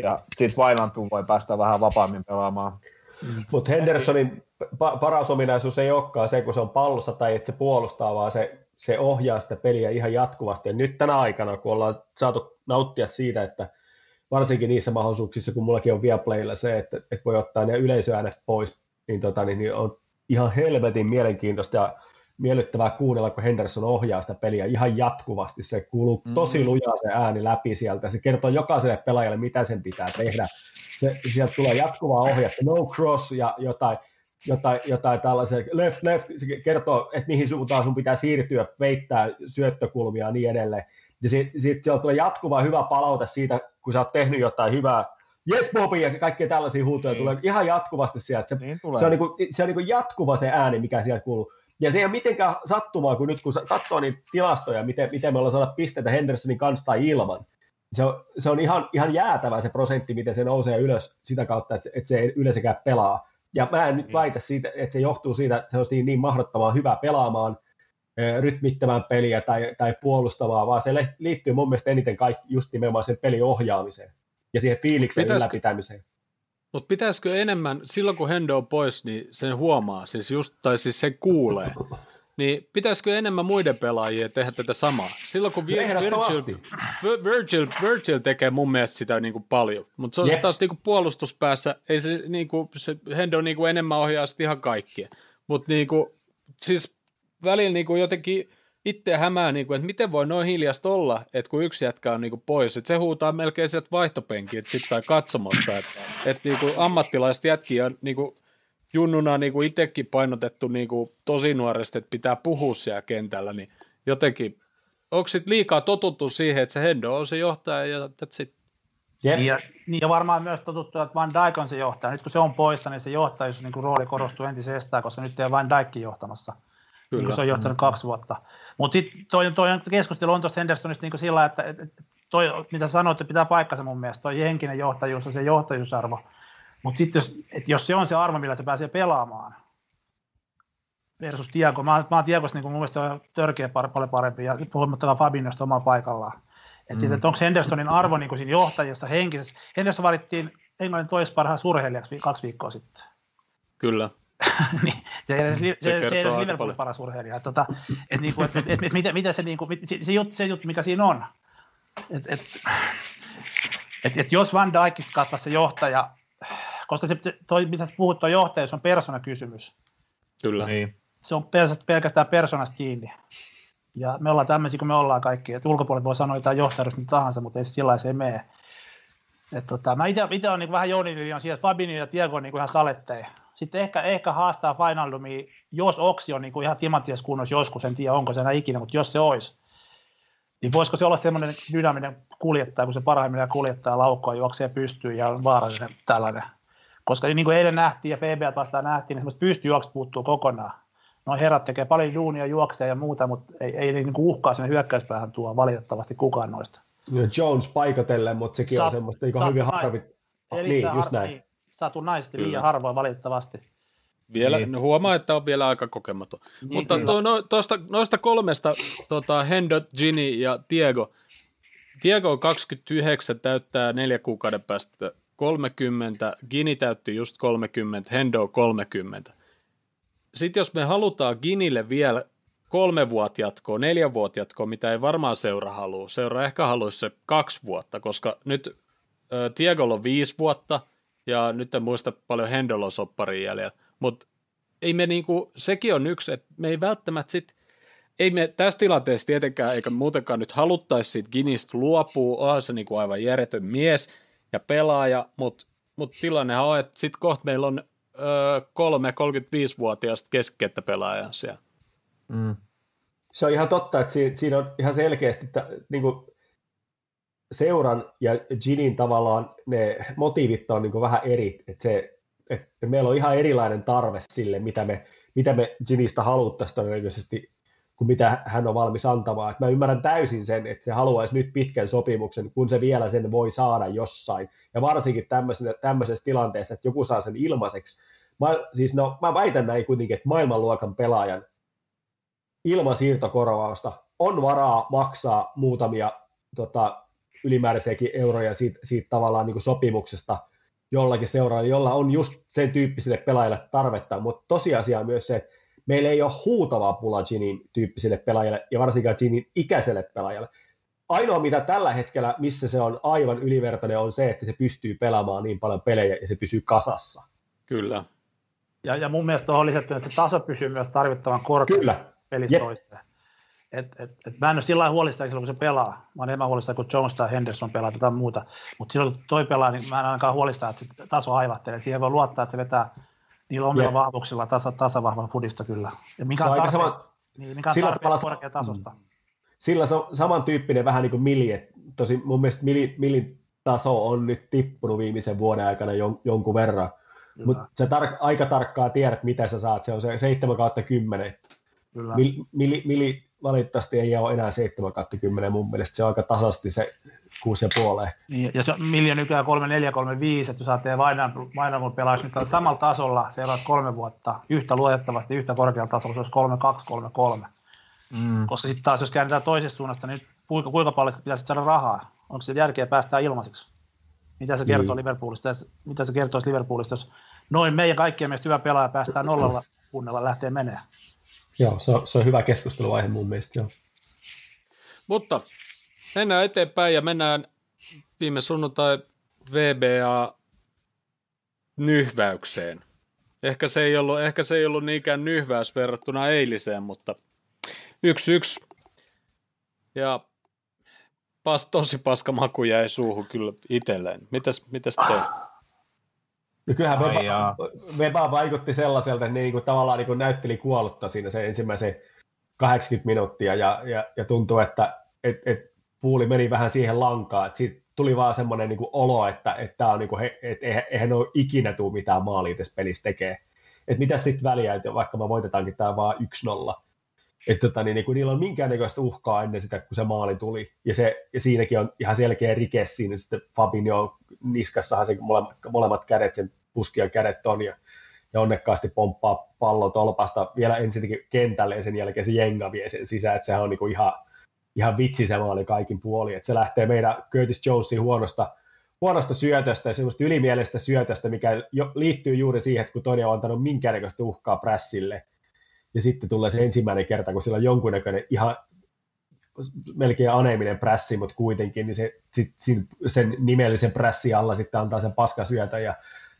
Ja sitten Vainantuun voi päästä vähän vapaammin pelaamaan. Mm. Mutta Hendersonin pa- paras ominaisuus ei olekaan se, kun se on pallossa tai että se puolustaa, vaan se, se ohjaa sitä peliä ihan jatkuvasti. Ja nyt tänä aikana, kun ollaan saatu nauttia siitä, että varsinkin niissä mahdollisuuksissa, kun mullakin on Viaplaylla se, että, että voi ottaa ne yleisöäänet pois, niin, tota, niin, niin on ihan helvetin mielenkiintoista ja miellyttävää kuunnella, kun Henderson ohjaa sitä peliä ihan jatkuvasti. Se kuuluu mm-hmm. tosi lujaa se ääni läpi sieltä. Se kertoo jokaiselle pelaajalle, mitä sen pitää tehdä. Se, sieltä tulee jatkuvaa ohjetta, no cross ja jotain, jotain, jotain tällaisia, left, left, se kertoo, että mihin suuntaan sun pitää siirtyä, peittää syöttökulmia ja niin edelleen. Ja sitten sit sieltä tulee jatkuvaa hyvä palaute siitä, kun sä oot tehnyt jotain hyvää, yes Bobby ja kaikkea tällaisia huutoja niin. tulee ihan jatkuvasti sieltä. Se, niin se on, niinku, se on niinku jatkuva se ääni, mikä sieltä kuuluu. Ja se ei ole mitenkään sattumaa, kun nyt kun katsoo niitä tilastoja, miten, miten me ollaan saada pisteitä Hendersonin kanssa tai ilman, se on, se on ihan, ihan jäätävä se prosentti, miten se nousee ylös sitä kautta, että, että se ei yleensäkään pelaa. Ja mä en nyt niin. väitä siitä, että se johtuu siitä, että se on niin, niin mahdottoman hyvä pelaamaan, rytmittämään peliä tai, tai puolustavaa, vaan se liittyy mun mielestä eniten kaikki just nimenomaan sen pelin ohjaamiseen ja siihen fiiliksen Pitäisikö, ylläpitämiseen. Mutta pitäisikö enemmän, silloin kun Hendo on pois, niin sen huomaa, siis just, tai siis se kuulee, niin pitäisikö enemmän muiden pelaajien tehdä tätä samaa? Silloin kun Virgil, Virgil, Virgil tekee mun mielestä sitä niin kuin paljon, mutta se on yep. taas niin kuin puolustuspäässä, ei se, niin kuin, se Hendo niin kuin enemmän ohjaa sitten ihan kaikkia, mutta niin kuin, siis välillä niin kuin jotenkin itse hämää, niin kuin, että miten voi noin hiljasta olla, että kun yksi jätkä on niin kuin pois, että se huutaa melkein sieltä vaihtopenkiä sitten tai katsomosta, että, että niin kuin ammattilaiset jätkiä on niin kuin junnuna niin kuin itsekin painotettu niin kuin tosi nuoresti, että pitää puhua siellä kentällä, niin jotenkin, onko sitten liikaa totuttu siihen, että se Hendo on se johtaja ja that's it. Yep. Ja, niin ja varmaan myös totuttu, että Van Dijk on se johtaja. Nyt kun se on poissa, niin se johtajuus niin kuin rooli korostuu entisestään, koska nyt ei ole Van Dijk johtamassa. Kyllä. Niin se on johtanut mm. kaksi vuotta. Mutta sitten toi, toi keskustelu on tuosta Hendersonista niin sillä, että, että toi, mitä sanoit, että pitää paikkansa mun mielestä, toi henkinen johtajuus ja se johtajuusarvo. Mutta sitten jos, jos se on se arvo, millä se pääsee pelaamaan, versus Tiago, mä, mä oon Tiagosta niin mun mielestä törkeä paljon parempi, ja puhumattakaan Fabinhosta omalla paikallaan. Että mm. et onko Hendersonin arvo niin siinä johtajassa henkisessä. Henderson valittiin Englannin toisparhaaksi urheilijaksi kaksi viikkoa sitten. Kyllä. niin, se ei edes, se, se, se edes Liverpoolin paras urheilija. Tota, et, niinku, et, et, et, et, mitä, mitä se, niinku, se, se, juttu, se juttu, mikä siinä on, että et, et, et jos Van Dijkista kasvaa se johtaja, koska se, toi, mitä sä puhut, tuo johtaja, se on persoonakysymys. Kyllä. Niin. Se on pelkästään persoonasta kiinni. Ja me ollaan tämmöisiä kuin me ollaan kaikki. Et ulkopuolella voi sanoa jotain johtajuudesta tahansa, mutta ei se sillä se mene. Et tota, mä itse olen niin vähän Jouni Lilian siitä, että Fabinho ja Diego on niin ihan saletteja. Sitten ehkä, ehkä haastaa Finaldumia, jos Oksi on niin kuin ihan timanttias kunnossa joskus, en tiedä onko se enää ikinä, mutta jos se olisi, niin voisiko se olla semmoinen dynaaminen kuljettaja, kun se parhaimmillaan kuljettaa laukkoa, juoksee pystyy ja on vaarallinen tällainen. Koska niin kuin eilen nähtiin ja FBA vastaan nähtiin, niin pystyy juokset puuttuu kokonaan. No herrat tekee paljon duunia, juoksee ja muuta, mutta ei, ei niin kuin uhkaa sinne hyökkäyspäähän tuo valitettavasti kukaan noista. Ja Jones paikotellen, mutta sekin Sa- on semmoista niin hyvin harvi. Niin, just näin. Niin, satunnaisesti liian harvoin valitettavasti. Vielä, niin. no huomaa, että on vielä aika kokematon. Niin, Mutta to, no, tosta, noista kolmesta, tota, Hendo, Ginny ja Diego. Diego 29 täyttää neljä kuukauden päästä 30, Gini täytti just 30, Hendo 30. Sitten jos me halutaan Ginille vielä kolme vuotta jatkoa, neljä vuotta jatkoa, mitä ei varmaan seura halua. Seura ehkä haluaisi se kaksi vuotta, koska nyt Diegolla on viisi vuotta, ja nyt en muista paljon Hendolla sopparin jäljellä, mutta ei me niinku, sekin on yksi, että me ei välttämättä sit, ei me tässä tilanteessa tietenkään eikä muutenkaan nyt haluttaisi siitä Ginistä luopua, onhan se niinku aivan järjetön mies ja pelaaja, mutta mut tilannehan on, että sitten kohta meillä on öö, kolme 35-vuotiaista keskikettä pelaajaa siellä. Mm. Se on ihan totta, että siinä, siinä on ihan selkeästi, että niin kuin seuran ja Ginin tavallaan ne motiivit on niin vähän eri, että, se, että meillä on ihan erilainen tarve sille, mitä me, mitä me Ginistä haluttaisiin todennäköisesti, kuin mitä hän on valmis antamaan. Mä ymmärrän täysin sen, että se haluaisi nyt pitkän sopimuksen, kun se vielä sen voi saada jossain. Ja varsinkin tämmöisessä tilanteessa, että joku saa sen ilmaiseksi. Mä, siis no, mä väitän näin kuitenkin, että maailmanluokan pelaajan ilman siirtokorvausta on varaa maksaa muutamia tota, ylimääräisiäkin euroja siitä, siitä tavallaan niin kuin sopimuksesta jollakin seuraajalla, jolla on just sen tyyppisille pelaajille tarvetta, mutta tosiasia on myös se, että meillä ei ole huutavaa pula Ginin tyyppisille pelaajille ja varsinkaan Ginin ikäiselle pelaajalle. Ainoa mitä tällä hetkellä, missä se on aivan ylivertainen, on se, että se pystyy pelaamaan niin paljon pelejä ja se pysyy kasassa. Kyllä. Ja, ja mun mielestä on lisätty, että se taso pysyy myös tarvittavan korkealla pelissä et, et, et mä en ole sillä lailla huolista silloin, kun se pelaa. Mä olen enemmän huolista, kun Jones tai Henderson pelaa tai muuta. Mutta silloin, kun toi pelaa, niin mä en ainakaan huolista, että se taso aivahtelee. Siihen voi luottaa, että se vetää niillä omilla yeah. vahvuuksilla tasa, tasavahvan fudista kyllä. Ja mikä on, tarpeen, sama, niin, mikä on sillä tavalla, korkeatasosta. Mm. Sillä se on samantyyppinen vähän niin kuin Mili, että tosi mun mielestä Mili, Milin taso on nyt tippunut viimeisen vuoden aikana jon, jonkun verran. Mutta sä tar- aika tarkkaan tiedät, mitä sä saat. Se on se 7 kautta 10. Kyllä. Mil, mili, mili valitettavasti ei ole enää 7 kautta 10 mun mielestä. Se on aika tasasti se 6,5 ehkä. Niin, ja se on Milja nykyään 3, 4, 3, 5, että jos ajattelee Vainamon pelaisi nyt samalla tasolla seuraavat kolme vuotta yhtä luotettavasti, yhtä korkealla tasolla, se olisi 3, 2, 3, 3. Mm. Koska sitten taas jos käännetään toisesta suunnasta, niin kuinka, kuinka paljon pitäisi saada rahaa? Onko se järkeä päästää ilmaiseksi? Mitä se kertoo niin. Liverpoolista? Mitä se kertoo Liverpoolista, jos noin meidän kaikkien mielestä hyvä pelaaja päästään nollalla kunnella lähtee menemään? Joo, se on, se on hyvä keskusteluvaihe mun mielestä, joo. Mutta mennään eteenpäin ja mennään viime sunnuntai VBA nyhväykseen. Ehkä se ei ollut, ehkä se ei ollut niinkään nyhväys verrattuna eiliseen, mutta yksi yksi. Ja pas, tosi paska maku jäi suuhun kyllä itselleen. Mitäs, mitäs te? No kyllähän Veba, Veba vaikutti sellaiselta, että ne niin kuin, tavallaan niin kuin näytteli kuollutta siinä se ensimmäisen 80 minuuttia ja, ja, ja tuntuu, että et, et puuli meni vähän siihen lankaan, että siitä tuli vaan semmoinen niin olo, että, että on niin kuin, et, eihän ole ikinä tule mitään maalia tässä pelissä tekee. Että mitä sitten väliä, että vaikka me voitetaankin tämä vaan 1-0, että tota, niin, niin niillä on minkäännäköistä uhkaa ennen sitä, kun se maali tuli. Ja, se, ja siinäkin on ihan selkeä rike siinä sitten Fabinho niskassahan se molemmat, molemmat kädet, sen puskian kädet on ja, ja onnekkaasti pomppaa pallo tolpasta vielä ensinnäkin kentälle ja sen jälkeen se jenga vie sen sisään, että sehän on niin ihan, ihan vitsi se maali kaikin puoli, että se lähtee meidän Curtis Jonesin huonosta, huonosta syötöstä ja semmoista ylimieleistä syötöstä, mikä jo, liittyy juuri siihen, että kun toinen on antanut minkäännäköistä uhkaa prässille, ja sitten tulee se ensimmäinen kerta, kun sillä on jonkunnäköinen ihan melkein aneeminen prässi, mutta kuitenkin, niin se, sit, sen nimellisen prässi alla sitten antaa sen paskasyötä ja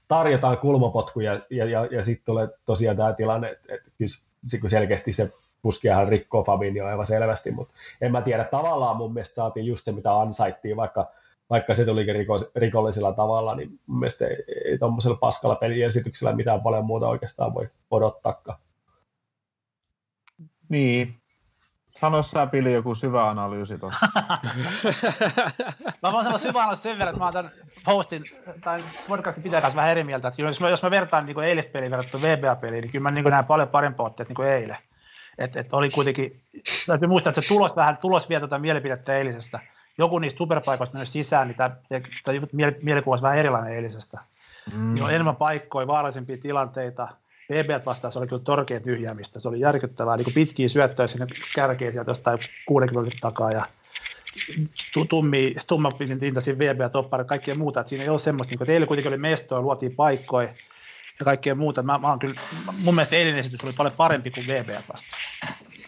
tarjotaan kulmapotkuja ja, ja, ja sitten tulee tosiaan tämä tilanne, että, että kyllä selkeästi se puskiahan rikkoo Fabinho aivan selvästi, mutta en mä tiedä, tavallaan mun mielestä saatiin just se, mitä ansaittiin, vaikka, vaikka se tulikin rikos, rikollisella tavalla, niin mun mielestä ei, ei tuommoisella paskalla peliesityksellä mitään paljon muuta oikeastaan voi odottaakaan. Niin. Sano sä, Pili, joku syvä analyysi tuossa. mä voin sanoa syvä analyysi sen verran, että mä oon tämän postin, tai podcastin pitää kanssa vähän eri mieltä. Että jos, mä, jos mä vertaan niin eilispeliin verrattuna VBA-peliin, niin kyllä mä niin näen paljon parempaa otteet niin kuin eilen. Et, et oli kuitenkin, täytyy muistaa, että se tulos, vähän, tulos vie tuota mielipidettä eilisestä. Joku niistä superpaikoista mennyt sisään, niin tämä, tämä mielikuva vähän erilainen eilisestä. Mm. Niin on enemmän paikkoja, vaarallisempia tilanteita – BB vastaan se oli kyllä torkea tyhjäämistä. Se oli järkyttävää, niin kuin pitkiä syöttöjä sinne kärkeen sieltä jostain 60 takaa ja tummi, tumma pintaisia VB ja toppari ja kaikkea muuta. Että siinä ei ole semmoista, niin kuin teille kuitenkin oli mestoja, luotiin paikkoja ja kaikkea muuta. Mä, mä oon kyllä, mun mielestä eilinen esitys oli paljon parempi kuin VB vastaan.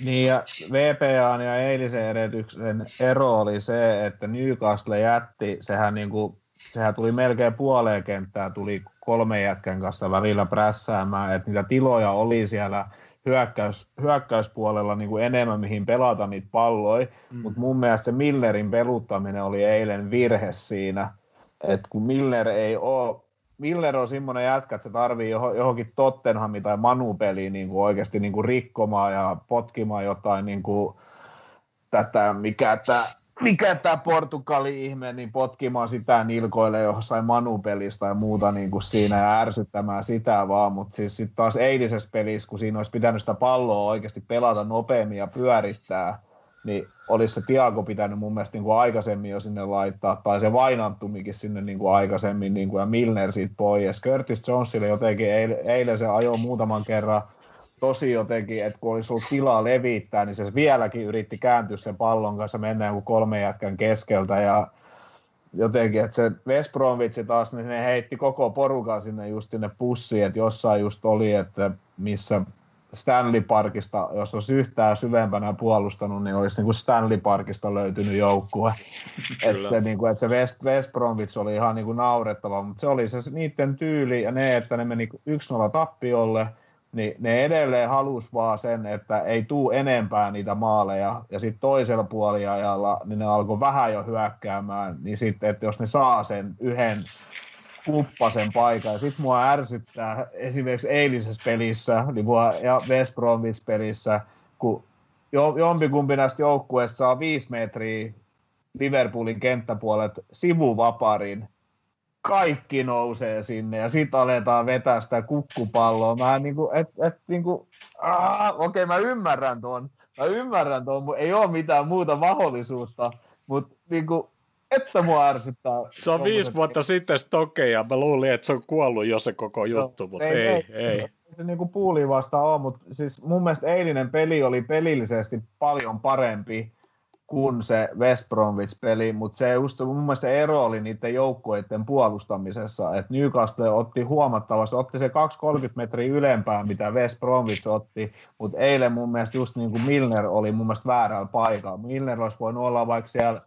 Niin ja VPA ja eilisen edellytyksen ero oli se, että Newcastle jätti, sehän niin kuin sehän tuli melkein puoleen kenttään, tuli kolme jätkän kanssa välillä prässäämään, että niitä tiloja oli siellä hyökkäys, hyökkäyspuolella niin kuin enemmän, mihin pelata niitä palloja, mm. mutta mun mielestä Millerin peluttaminen oli eilen virhe siinä, että kun Miller ei ole, Miller on semmoinen jätkä, että se tarvii johonkin Tottenhamin tai Manu-peliin niin kuin oikeasti niin kuin rikkomaan ja potkimaan jotain niin kuin tätä, mikä tämä mikä tämä Portugali-ihme, niin potkimaan sitä nilkoille jossain manupelistä ja muuta niin kuin siinä ja ärsyttämään sitä vaan, mutta siis sitten taas eilisessä pelissä, kun siinä olisi pitänyt sitä palloa oikeasti pelata nopeammin ja pyörittää, niin olisi se Tiago pitänyt mun mielestä niin kuin aikaisemmin jo sinne laittaa, tai se Vainantumikin sinne niin kuin aikaisemmin, niin kuin, ja Milner siitä pois. Curtis Jonesille jotenkin eilen, se ajoi muutaman kerran tosi jotenkin, että kun olisi ollut tilaa levittää, niin se vieläkin yritti kääntyä sen pallon kanssa mennä joku kolme jätkän keskeltä ja jotenkin, että se West Bromwich taas, niin ne heitti koko porukan sinne just sinne pussiin, että jossain just oli, että missä Stanley Parkista, jos olisi yhtään syvempänä puolustanut, niin olisi niin kuin Stanley Parkista löytynyt joukkue. että se, niin kuin, että se West, West Bromwich oli ihan niin kuin naurettava, mutta se oli se niiden tyyli ja ne, että ne meni 1-0 tappiolle – niin ne edelleen halus vaan sen, että ei tuu enempää niitä maaleja, ja sitten toisella puoliajalla niin ne alkoi vähän jo hyökkäämään, niin sitten, että jos ne saa sen yhden kuppasen paikan, sitten mua ärsyttää esimerkiksi eilisessä pelissä, niin mua, ja West Bromwich pelissä, kun jompikumpi näistä joukkueista saa viisi metriä Liverpoolin kenttäpuolet sivuvaparin, kaikki nousee sinne ja sitten aletaan vetää sitä kukkupalloa. Mä niinku, et, et, niinku, okei okay, mä ymmärrän tuon, mä ymmärrän tuon, ei ole mitään muuta mahdollisuutta, mutta niinku, että mua ärsyttää. Se on viisi vuotta sitten Stoke ja mä luulin, että se on kuollut jo se koko juttu, no, mutta ei, ei. ei. ei. Se, se niinku puuli vasta on, mutta siis mun mielestä eilinen peli oli pelillisesti paljon parempi kuin se West Bromwich-peli, mutta se just, mun mielestä se ero oli niiden joukkueiden puolustamisessa, että Newcastle otti huomattavasti, otti se 2-30 metriä ylempää, mitä West Bromwich otti, mutta eilen mun mielestä just niin kuin Milner oli mun mielestä väärällä paikalla. Milner olisi voinut olla vaikka siellä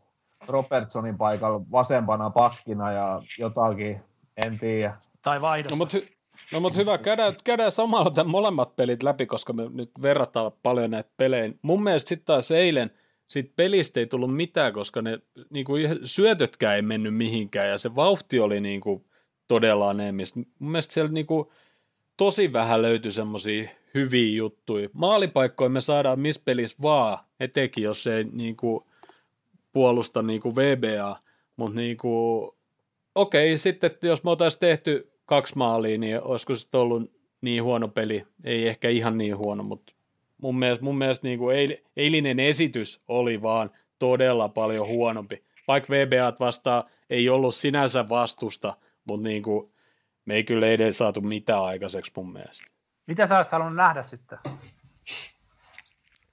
Robertsonin paikalla vasempana pakkina ja jotakin, en tiedä. Tai vaihdossa. No, mutta hy- No mutta hyvä, käydään, käydään samalla tämän molemmat pelit läpi, koska me nyt verrataan paljon näitä pelejä. Mun mielestä sitten taas eilen – siitä pelistä ei tullut mitään, koska ne niin kuin, syötötkään ei mennyt mihinkään ja se vauhti oli niin kuin, todella anemista. Mun mielestä siellä niin kuin, tosi vähän löytyi semmoisia hyviä juttuja. Maalipaikkoja me saadaan missä pelissä vaan, etenkin jos ei niin kuin, puolusta niin kuin VBA, mutta niin kuin, okei, sitten jos me oltaisiin tehty kaksi maalia, niin olisiko se ollut niin huono peli? Ei ehkä ihan niin huono, mutta mun mielestä, mun mielestä niin kuin eil, eilinen esitys oli vaan todella paljon huonompi. Vaikka VBA vastaan ei ollut sinänsä vastusta, mutta niin kuin, me ei kyllä edes saatu mitään aikaiseksi mun mielestä. Mitä sä olisit halunnut nähdä sitten?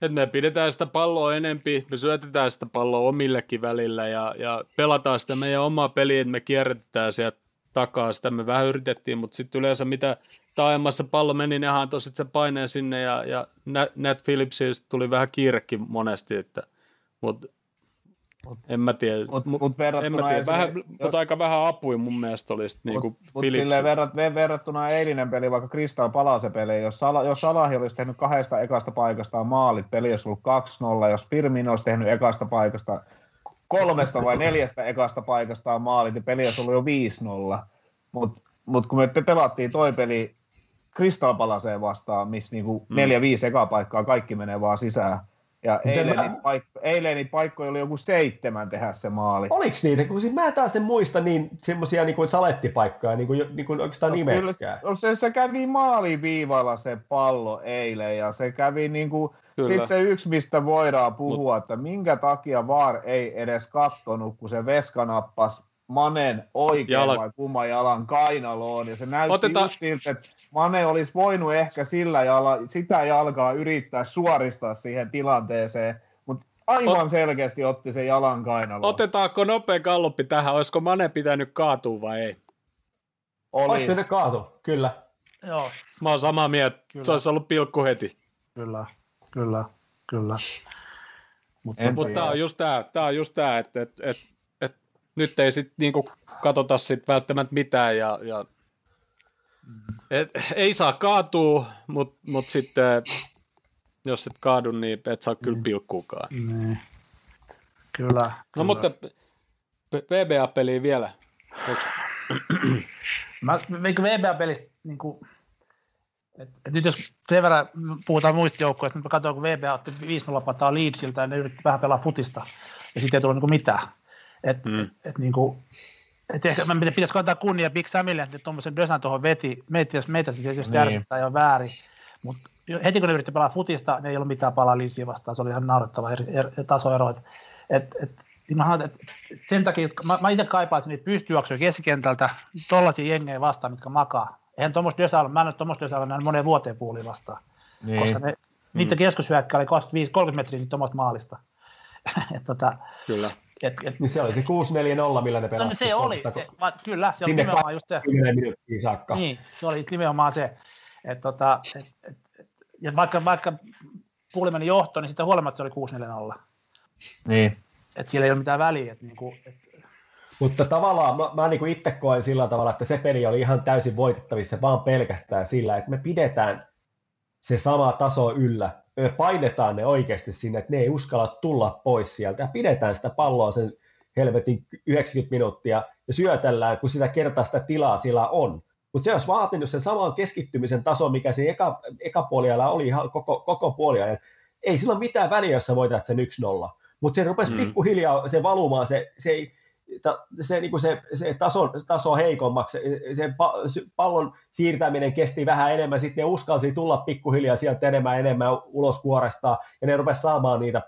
Että me pidetään sitä palloa enempi, me syötetään sitä palloa omillekin välillä ja, ja pelataan sitä meidän omaa peliä, että me kierrätetään sieltä takaa. Sitä me vähän yritettiin, mutta sitten yleensä mitä taajemmassa pallo meni, ne antoi se paineen sinne ja, ja Nat Phillipsista tuli vähän kiirekin monesti, että, mutta Mut, en mä tiedä. Mut, mut, mut en mä tiedä. Vähän, jos... mutta aika vähän apuja mun mielestä olisi mut, niinku mut verrat, verrattuna eilinen peli, vaikka Kristal palase peli, jos, Sala, jos Salahi olisi tehnyt kahdesta ekasta paikasta maalit, peli olisi ollut 2-0, jos Firmin olisi tehnyt ekasta paikasta kolmesta vai neljästä ekasta paikasta maalit, niin peli olisi ollut jo 5-0. Mutta mut kun me pelattiin toi peli Crystal Palaseen vastaan, missä niinku mm. neljä, viisi ekaa paikkaa kaikki menee vaan sisään. Ja eilen, mä... niitä paikko, eilen niitä paikkoja oli joku seitsemän tehdä se maali. Oliko niitä? Kun siis mä taas en muista niin semmoisia niin salettipaikkoja niin kuin, niin kuin oikeastaan no, nimeksikään. Kyllä, se, se kävi maaliviivalla se pallo eilen ja se kävi niin kuin, sitten se yksi, mistä voidaan puhua, Mut... että minkä takia VAR ei edes kattonut, kun se veska nappasi Manen oikein Jala... vai kumman jalan kainaloon, ja se näytti Oteta... just siltä, että Mane olisi voinut ehkä sillä jala, sitä jalkaa yrittää suoristaa siihen tilanteeseen, mutta aivan Ot... selkeästi otti sen jalan kainaloon. Otetaanko nopea kalluppi tähän, olisiko Mane pitänyt kaatua vai ei? Olisi, olisi pitänyt kaatua, kyllä. Joo. Mä oon samaa mieltä, kyllä. se olisi ollut pilkku heti. Kyllä, kyllä, kyllä. Mutta mut tämä on just tämä, tää on just tämä että et, et, et, nyt ei sitten niinku katsota sit välttämättä mitään ja, ja et, ei saa kaatua, mutta mut sitten jos et kaadu, niin et saa kyllä mm. pilkkuukaan. Niin. Kyllä. No kyllä. mutta VBA-peliä vielä. Mä, VBA-pelistä niin kuin, et, et nyt jos sen verran puhutaan muista joukkoista, mä katsoin, kun VBA otti 5-0 pataa Leedsiltä ja ne yritti vähän pelaa futista ja sitten ei tullut niin mitään. Et, mm. et, et, niin kuin, et ehkä mä pitäisi antaa kunnia Big Samille, että tuommoisen Dösan tuohon veti. Meitä, jos meitä tietysti niin. järjestetään jo väärin. Mutta heti kun ne yritti pelaa futista, ne ei ollut mitään palaa liisiä vastaan. Se oli ihan naurettava eri, eri, tasoero. Et, et, et, niin mä et, sen takia, mä, mä itse kaipaisin niitä pystyjuoksuja keskikentältä tollaisia jengejä vastaan, mitkä makaa. Eihän tuommoista Dösalla, mä en ole tuommoista Dösalla näin moneen vuoteen puoliin vastaan. Niin. Koska ne, mm. niiden keskushyökkä oli 25-30 metriä tuommoista maalista. et, tota, Kyllä. Et, et, niin se oli se 6-4-0, millä ne pelasivat. No, se oli, se, va, kyllä, se oli nimenomaan just se. minuuttia saakka. Niin, se oli nimenomaan se. Et, tota, et, et, et, ja vaikka, vaikka puoli meni johto, niin sitten huolimatta se oli 6-4-0. Niin. Et siellä ei ole mitään väliä. Et, niinku, et, mutta tavallaan mä, mä niin itse koen sillä tavalla, että se peli oli ihan täysin voitettavissa vaan pelkästään sillä, että me pidetään se sama taso yllä. Painetaan ne oikeasti sinne, että ne ei uskalla tulla pois sieltä ja pidetään sitä palloa sen helvetin 90 minuuttia ja syötellään, kun sitä kertaa sitä tilaa sillä on. Mutta se olisi vaatinut sen saman keskittymisen tason, mikä se eka, eka puoliajalla oli ihan koko, koko puoliajan. Ei sillä ole mitään väliä, jos sä voitat sen 1-0. Mutta se rupesi mm. pikkuhiljaa se valumaan, se, se, ei, se, niin se, se taso, taso heikommaksi, se pallon siirtäminen kesti vähän enemmän, sitten ne uskalsi tulla pikkuhiljaa sieltä enemmän enemmän ulos kuorestaan, ja ne rupesi saamaan niitä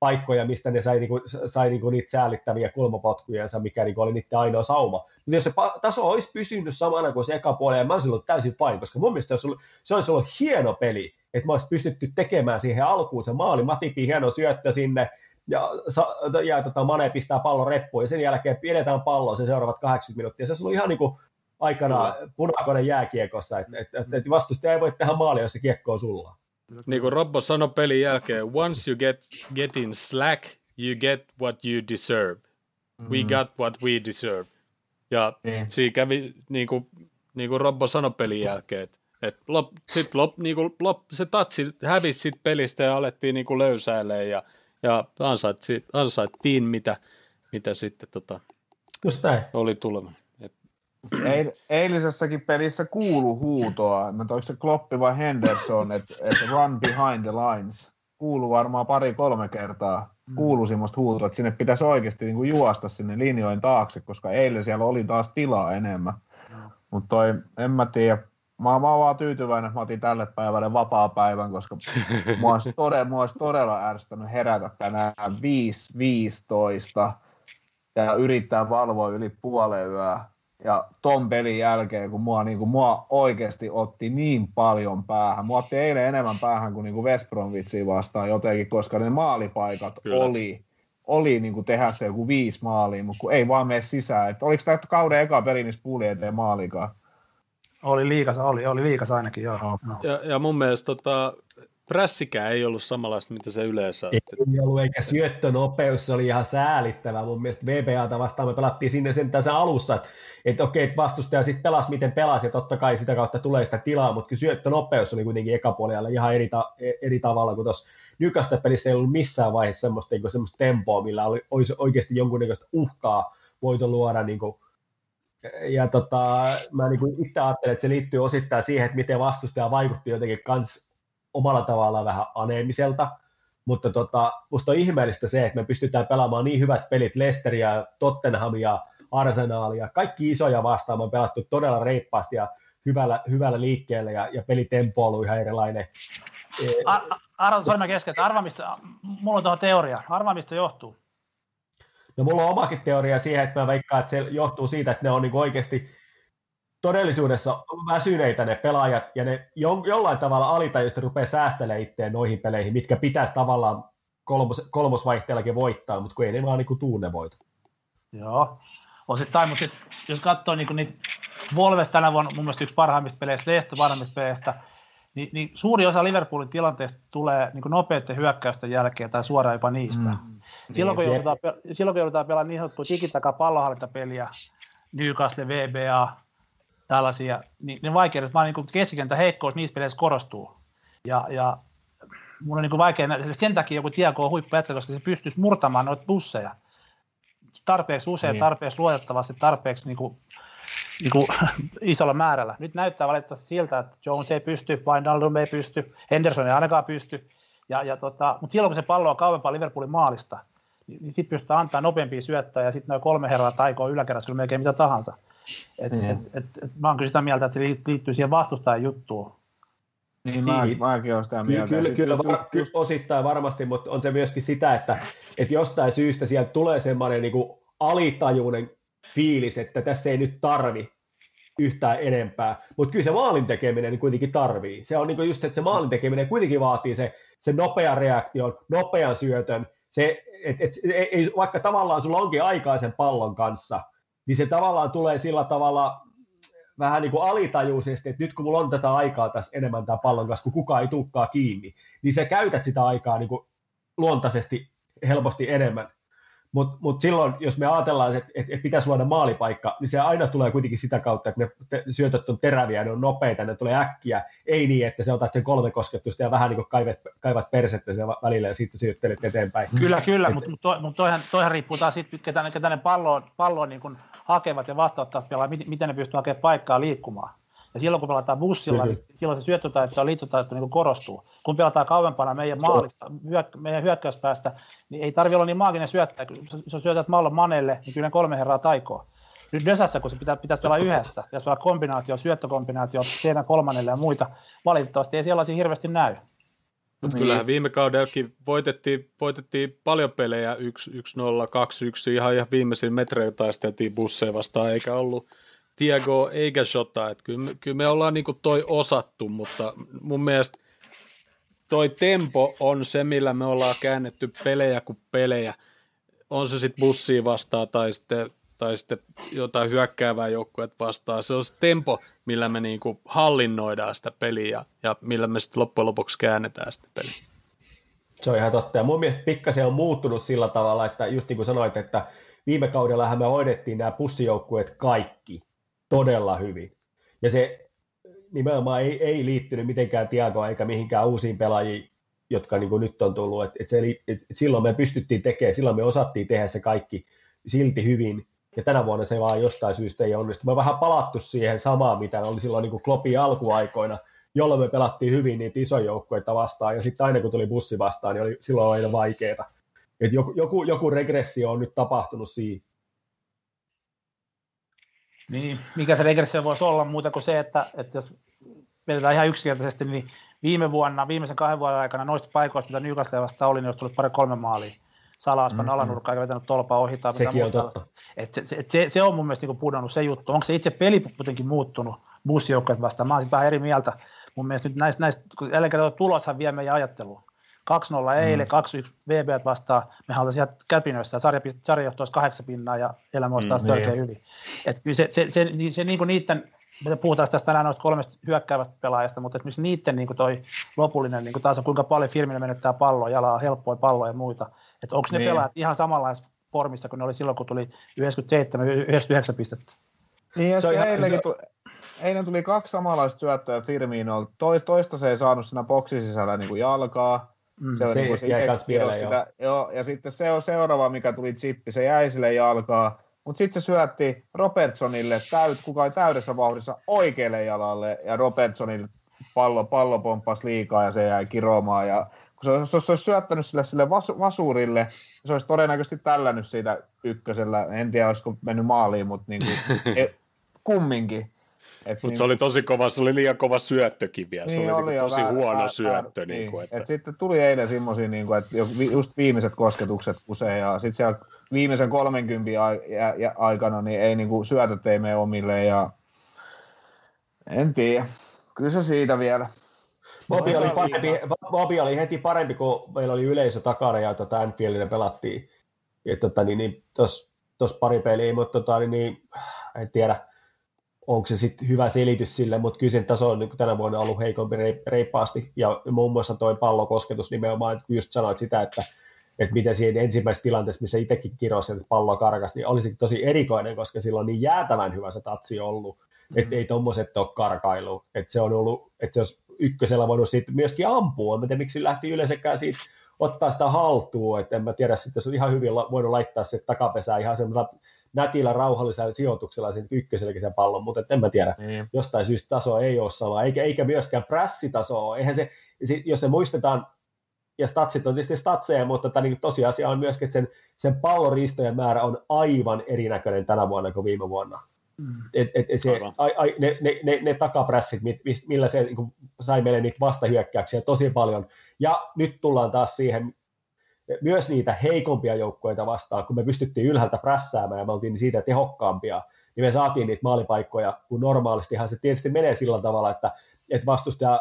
paikkoja, mistä ne sai, niinku, sai niinku niitä säällittäviä kulmapotkujensa, mikä niinku oli niiden ainoa sauma. Mutta jos se taso olisi pysynyt samana kuin se eka puoli, mä olisin ollut täysin fine, koska mun mielestä se olisi ollut, se olisi ollut hieno peli, että mä olisi pystytty tekemään siihen alkuun se maali, Matipi hieno syöttö sinne, ja, ja tota, Mane pistää pallon reppuun, ja sen jälkeen pidetään palloa se seuraavat 80 minuuttia. Se on ihan niin kuin aikana punakone jääkiekossa, että et, et, et vastustaja ei voi tehdä maalia, jos se kiekko on sulla. Niin kuin Robbo sanoi pelin jälkeen, once you get, get in slack, you get what you deserve. Mm. We got what we deserve. Ja niin. siinä kävi, niin kuin, niin kuin Robbo sanoi pelin jälkeen, että et lop, sit lop, niin kuin, lop, se tatsi hävisi sit pelistä ja alettiin niin kuin löysäilemään ja ja ansaittiin, ansaittiin mitä, mitä sitten tota, Just oli tuleva. Et... Eil, eilisessäkin pelissä kuulu huutoa, mä onko se Kloppi vai Henderson, että et run behind the lines. Kuulu varmaan pari-kolme kertaa. Kuulu semmoista huutoa, että sinne pitäisi oikeasti niinku juosta sinne linjojen taakse, koska eilen siellä oli taas tilaa enemmän. Mutta toi, en mä tiedä, mä, mä oon vaan tyytyväinen, että mä otin tälle päivälle vapaa-päivän, koska mua olisi, todella, mua olisi todella ärsyttänyt herätä tänään 5.15 ja yrittää valvoa yli puolen yöä. Ja ton pelin jälkeen, kun mua, niin kuin, mua oikeasti otti niin paljon päähän. Mua otti eilen enemmän päähän kuin, niin kuin West Bromwichia vastaan jotenkin, koska ne maalipaikat Kyllä. oli, oli niin kuin tehdä se joku viisi maalia, mutta kun ei vaan mene sisään. Et oliko tämä kauden eka peli, missä puuli eteen maalikaan? Oli liikas, oli, oli liikas ainakin, joo. No. Ja, ja mun mielestä tota, prässikään ei ollut samanlaista, mitä se yleensä Ei Ei ollut, eikä syöttönopeus, se oli ihan säälittävä. Mun mielestä VBAta vastaan me pelattiin sinne sen tässä alussa, että, että okei, että vastustaja sitten pelasi, miten pelasi, ja totta kai sitä kautta tulee sitä tilaa, mutta kyllä syöttönopeus oli kuitenkin ekapuolella ihan eri, ta- eri tavalla kuin tuossa nykästä pelissä ei ollut missään vaiheessa semmoista, niin semmoista tempoa, millä oli, olisi oikeasti jonkunnäköistä uhkaa voitu luoda niin kuin ja tota, mä niin itse ajattelen, että se liittyy osittain siihen, että miten vastustaja vaikutti jotenkin kans omalla tavallaan vähän aneemiselta, mutta tota, musta on ihmeellistä se, että me pystytään pelaamaan niin hyvät pelit Leicesteria, Tottenhamia, Arsenalia, kaikki isoja vastaan on pelattu todella reippaasti ja hyvällä, hyvällä liikkeellä ja, ja pelitempo on ollut ihan erilainen. Kesken, arva mistä, mulla on tuohon teoria, arva mistä johtuu. No mulla on omakin teoria siihen, että mä veikkaan, että se johtuu siitä, että ne on niin oikeasti todellisuudessa väsyneitä ne pelaajat, ja ne jo, jollain tavalla alitajuisesti rupeaa säästelemään itseään noihin peleihin, mitkä pitäisi tavallaan kolmos, kolmosvaihteellakin voittaa, mutta kun ei ne vaan niin tuu ne voitot. Joo, osittain, mutta sit, jos katsoo niin niitä Wolves tänä vuonna mun mielestä yksi parhaimmista peleistä, Leicester parhaimmista peleistä, niin, niin, suuri osa Liverpoolin tilanteesta tulee niin nopeiden hyökkäysten jälkeen tai suoraan jopa niistä. Mm. Silloin, kun niin, joudutaan, silloin kun joudutaan pelaamaan niin sanottua digitaka pallohallintapeliä, Newcastle, VBA, tällaisia, niin ne vaikeudet, vaan niin keskikentä heikkous niissä peleissä korostuu. Ja, ja mun on niin vaikea nähdä, sen takia joku Tiago on huippujätkä, koska se pystyisi murtamaan noita busseja tarpeeksi usein, niin. tarpeeksi luotettavasti, tarpeeksi niin kuin, niin kuin, isolla määrällä. Nyt näyttää valitettavasti siltä, että Jones ei pysty, Wijnaldum ei pysty, Henderson ei ainakaan pysty, ja, ja tota, mutta silloin kun se pallo on kauempaa Liverpoolin maalista, niin, niin sitten pystytään antaa nopeampia syöttöjä ja sitten noin kolme herraa taikoo yläkerrassa melkein mitä tahansa. Et, mm. et, et, et, mä oon kyllä sitä mieltä, että se liittyy siihen vastustajan juttuun. Niin, niin. Mä, mäkin olen sitä mieltä. Kyllä, kyllä, kyllä, kyllä osittain varmasti, mutta on se myöskin sitä, että, että jostain syystä sieltä tulee semmoinen niin alitajuinen fiilis, että tässä ei nyt tarvi yhtään enempää. Mutta kyllä se maalin tekeminen niin kuitenkin tarvii. Se on niin just, että se maalin tekeminen kuitenkin vaatii se, se nopean reaktion, nopean syötön, se, et, et, ei, vaikka tavallaan sulla onkin aikaisen pallon kanssa, niin se tavallaan tulee sillä tavalla vähän niin kuin alitajuisesti, että nyt kun mulla on tätä aikaa tässä enemmän tämän pallon kanssa, kun kukaan ei tukkaa kiinni, niin sä käytät sitä aikaa niin kuin luontaisesti helposti enemmän. Mutta mut silloin, jos me ajatellaan, että et, et pitäisi luoda maalipaikka, niin se aina tulee kuitenkin sitä kautta, että ne te- syötöt on teräviä, ne on nopeita, ne tulee äkkiä. Ei niin, että se otat sen kolme kosketusta ja vähän niin kuin kaivat, kaivat persettä sen välillä ja sitten syöttelet eteenpäin. Kyllä, kyllä, mutta mut to, mut toihan, toihan riippuu taas siitä, ketä, ketä ne palloa, palloa niin hakevat ja pelaa, miten, miten ne pystyvät hakemaan paikkaa liikkumaan. Ja silloin kun pelataan bussilla, niin silloin se syöttötaito ja liittotaito niin korostuu. Kun pelataan kauempana meidän, maalista, hyök, meidän hyökkäyspäästä, niin ei tarvitse olla niin maaginen syöttää. Jos syötät mallon manelle, niin kyllä kolme herraa taikoo. Nyt Dösässä, kun se pitää, pitäisi olla yhdessä, ja olla kombinaatio, syöttökombinaatio, teidän kolmannelle ja muita, valitettavasti ei sellaisia hirveästi näy. Mutta niin. kyllähän viime kaudellakin voitettiin, voitettiin paljon pelejä 1-0, 2-1, ihan, ihan viimeisin metreillä taisteltiin busseja vastaan, eikä ollut Tiago eikä Shota. Että kyllä, kyllä me ollaan niin toi osattu, mutta mun mielestä toi tempo on se, millä me ollaan käännetty pelejä kuin pelejä. On se sitten bussia vastaan tai sitten, tai sitten jotain hyökkäävää joukkuetta vastaan. Se on se tempo, millä me niinku hallinnoidaan sitä peliä ja millä me sitten loppujen lopuksi käännetään sitä peliä. Se on ihan totta. Ja mun mielestä pikkasen on muuttunut sillä tavalla, että just niin kuin sanoit, että viime kaudella me hoidettiin nämä pussijoukkueet kaikki todella hyvin. Ja se nimenomaan ei, ei liittynyt mitenkään Tiagoa eikä mihinkään uusiin pelaajiin, jotka niin kuin nyt on tullut. Et, et se, et silloin me pystyttiin tekemään, silloin me osattiin tehdä se kaikki silti hyvin. Ja tänä vuonna se vaan jostain syystä ei onnistu. Me vähän palattu siihen samaan, mitä oli silloin niin kuin Kloppin alkuaikoina, jolloin me pelattiin hyvin niitä isoja joukkoita vastaan. Ja sitten aina kun tuli bussi vastaan, niin oli silloin aina vaikeaa. Joku, joku, joku regressio on nyt tapahtunut siihen. Niin, mikä se regressio voisi olla muuta kuin se, että, että jos vedetään ihan yksinkertaisesti, niin viime vuonna, viimeisen kahden vuoden aikana noista paikoista, mitä Newcastle vasta oli, niin olisi tullut pari kolme maalia. Salah mm-hmm. alanurkkaa ja vetänyt tolpaa ohi. Tai Sekin on totta. Et se, se, se, se, on mun mielestä niin pudonnut se juttu. Onko se itse peli jotenkin muuttunut bussijoukkojen vastaan? Mä olisin vähän eri mieltä. Mun mielestä nyt näistä, näistä kun jälleen kerran tuloshan vie meidän ajattelua. 2-0 eilen, mm. 2-1 VB vastaan. Mehän oltaisiin siellä käpinöissä ja sarja, sarja kahdeksan pinnaa ja elämä olisi taas mm, törkeä niin. hyvin. Et kyllä se, se, se, se, se niin kuin niiden, me puhutaan tästä tänään noista kolmesta hyökkäävästä pelaajasta, mutta esimerkiksi niiden niin kuin toi lopullinen niin kuin taas on kuinka paljon firmille menettää palloa, jalaa, helppoja palloja ja muita. Että onko ne niin. pelaajat ihan samanlaisessa formissa kuin ne oli silloin, kun tuli 97-99 pistettä? Niin, ja se eilenkin, tuli, eilen tuli kaksi samanlaista syöttöä Firminoilta. Toista se ei saanut siinä boksin sisällä niin kuin jalkaa, Mm, se, se, niin se jäi vielä, sitä, joo. Ja sitten se on seuraava, mikä tuli chippi, se jäi sille jalkaa, mutta sitten se syötti Robertsonille, täyt, kuka oli täydessä vauhdissa oikealle jalalle, ja Robertsonille pallo, pallo pomppasi liikaa ja se jäi kiromaan. Ja kun se, olisi, se olisi syöttänyt sille, sille vas, vasurille, se olisi todennäköisesti tällännyt siitä ykkösellä. En tiedä, olisiko mennyt maaliin, mutta niin kuin, e, kumminkin. Mutta niin, se oli tosi kova, se oli liian kova syöttökin vielä, niin se oli, oli niinku tosi väär, huono väär, syöttö. Niin, niin kuin, että... Et sitten tuli eilen semmoisia, niin kuin, että just viimeiset kosketukset usein, ja sitten siellä viimeisen 30 aikana niin ei niin kuin, syötöt ei mene omille, ja en tiedä, kyllä se siitä vielä. Bobby oli, parempi, Bobby oli heti parempi, kun meillä oli yleisö takana ja tota Anfieldille pelattiin. tota, niin, niin, tuossa pari peliä, mutta tota, niin, niin, en tiedä onko se sitten hyvä selitys sille, mutta kyllä sen taso on niin tänä vuonna ollut heikompi reippaasti, ja muun muassa tuo pallokosketus nimenomaan, että just sanoit sitä, että, että miten siinä ensimmäisessä tilanteessa, missä itsekin kirosi, että pallo karkas, niin olisi tosi erikoinen, koska silloin on niin jäätävän hyvä se tatsi ollut, mm-hmm. että ei tuommoiset ole karkailu, että se on ollut, että se olisi ykkösellä voinut siitä myöskin ampua, en tiedä miksi lähti yleensäkään siitä ottaa sitä haltuun, että en mä tiedä, että se on ihan hyvin voinut laittaa se takapesää ihan semmoisella nätillä rauhallisella sijoituksella sen ykköselläkin sen pallon, mutta en mä tiedä, niin. jostain syystä taso ei ole sama, eikä, eikä myöskään prässitaso ole. Eihän se, jos se muistetaan, ja statsit on tietysti statseja, mutta tämä niin tosiasia on myöskin, että sen, sen palloristojen määrä on aivan erinäköinen tänä vuonna kuin viime vuonna. Mm. Et, et, et se, ai, ai, ne, ne, ne, ne takaprässit, millä se niin sai meille niitä vastahyökkäyksiä tosi paljon. Ja nyt tullaan taas siihen, myös niitä heikompia joukkoita vastaan, kun me pystyttiin ylhäältä prässäämään ja me oltiin siitä tehokkaampia, niin me saatiin niitä maalipaikkoja, kun normaalistihan se tietysti menee sillä tavalla, että, että vastustaja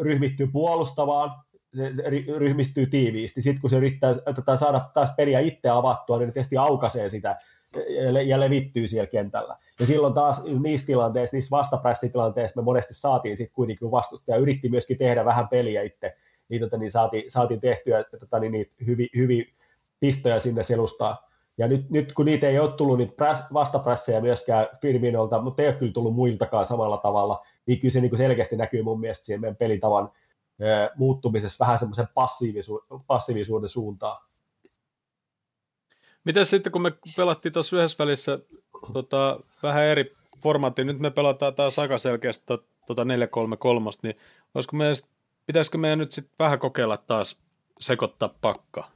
ryhmittyy puolustavaan, se ryhmistyy tiiviisti. Sitten kun se yrittää tota, saada taas peliä itse avattua, niin tietysti aukaisee sitä ja levittyy siellä kentällä. Ja silloin taas niissä tilanteissa, niissä vastaprässitilanteissa me monesti saatiin sitten kuitenkin vastustaja yritti myöskin tehdä vähän peliä itse, niin, tota, niin saatiin, saatiin tehtyä tota, niin, niin, hyvin, hyvin pistoja sinne selustaa. Ja nyt, nyt kun niitä ei ole tullut niitä präs, vastaprässejä myöskään Firminolta, mutta ei ole kyllä tullut muiltakaan samalla tavalla, niin kyllä se niin kuin selkeästi näkyy mun mielestä siihen meidän pelitavan ää, muuttumisessa vähän semmoisen passiivisu- passiivisuuden suuntaan. Miten sitten, kun me pelattiin tuossa yhdessä välissä tota, vähän eri formaattia, nyt me pelataan taas aika selkeästi tota 433, niin olisiko meidän, pitäisikö meidän nyt sitten vähän kokeilla taas sekoittaa pakka?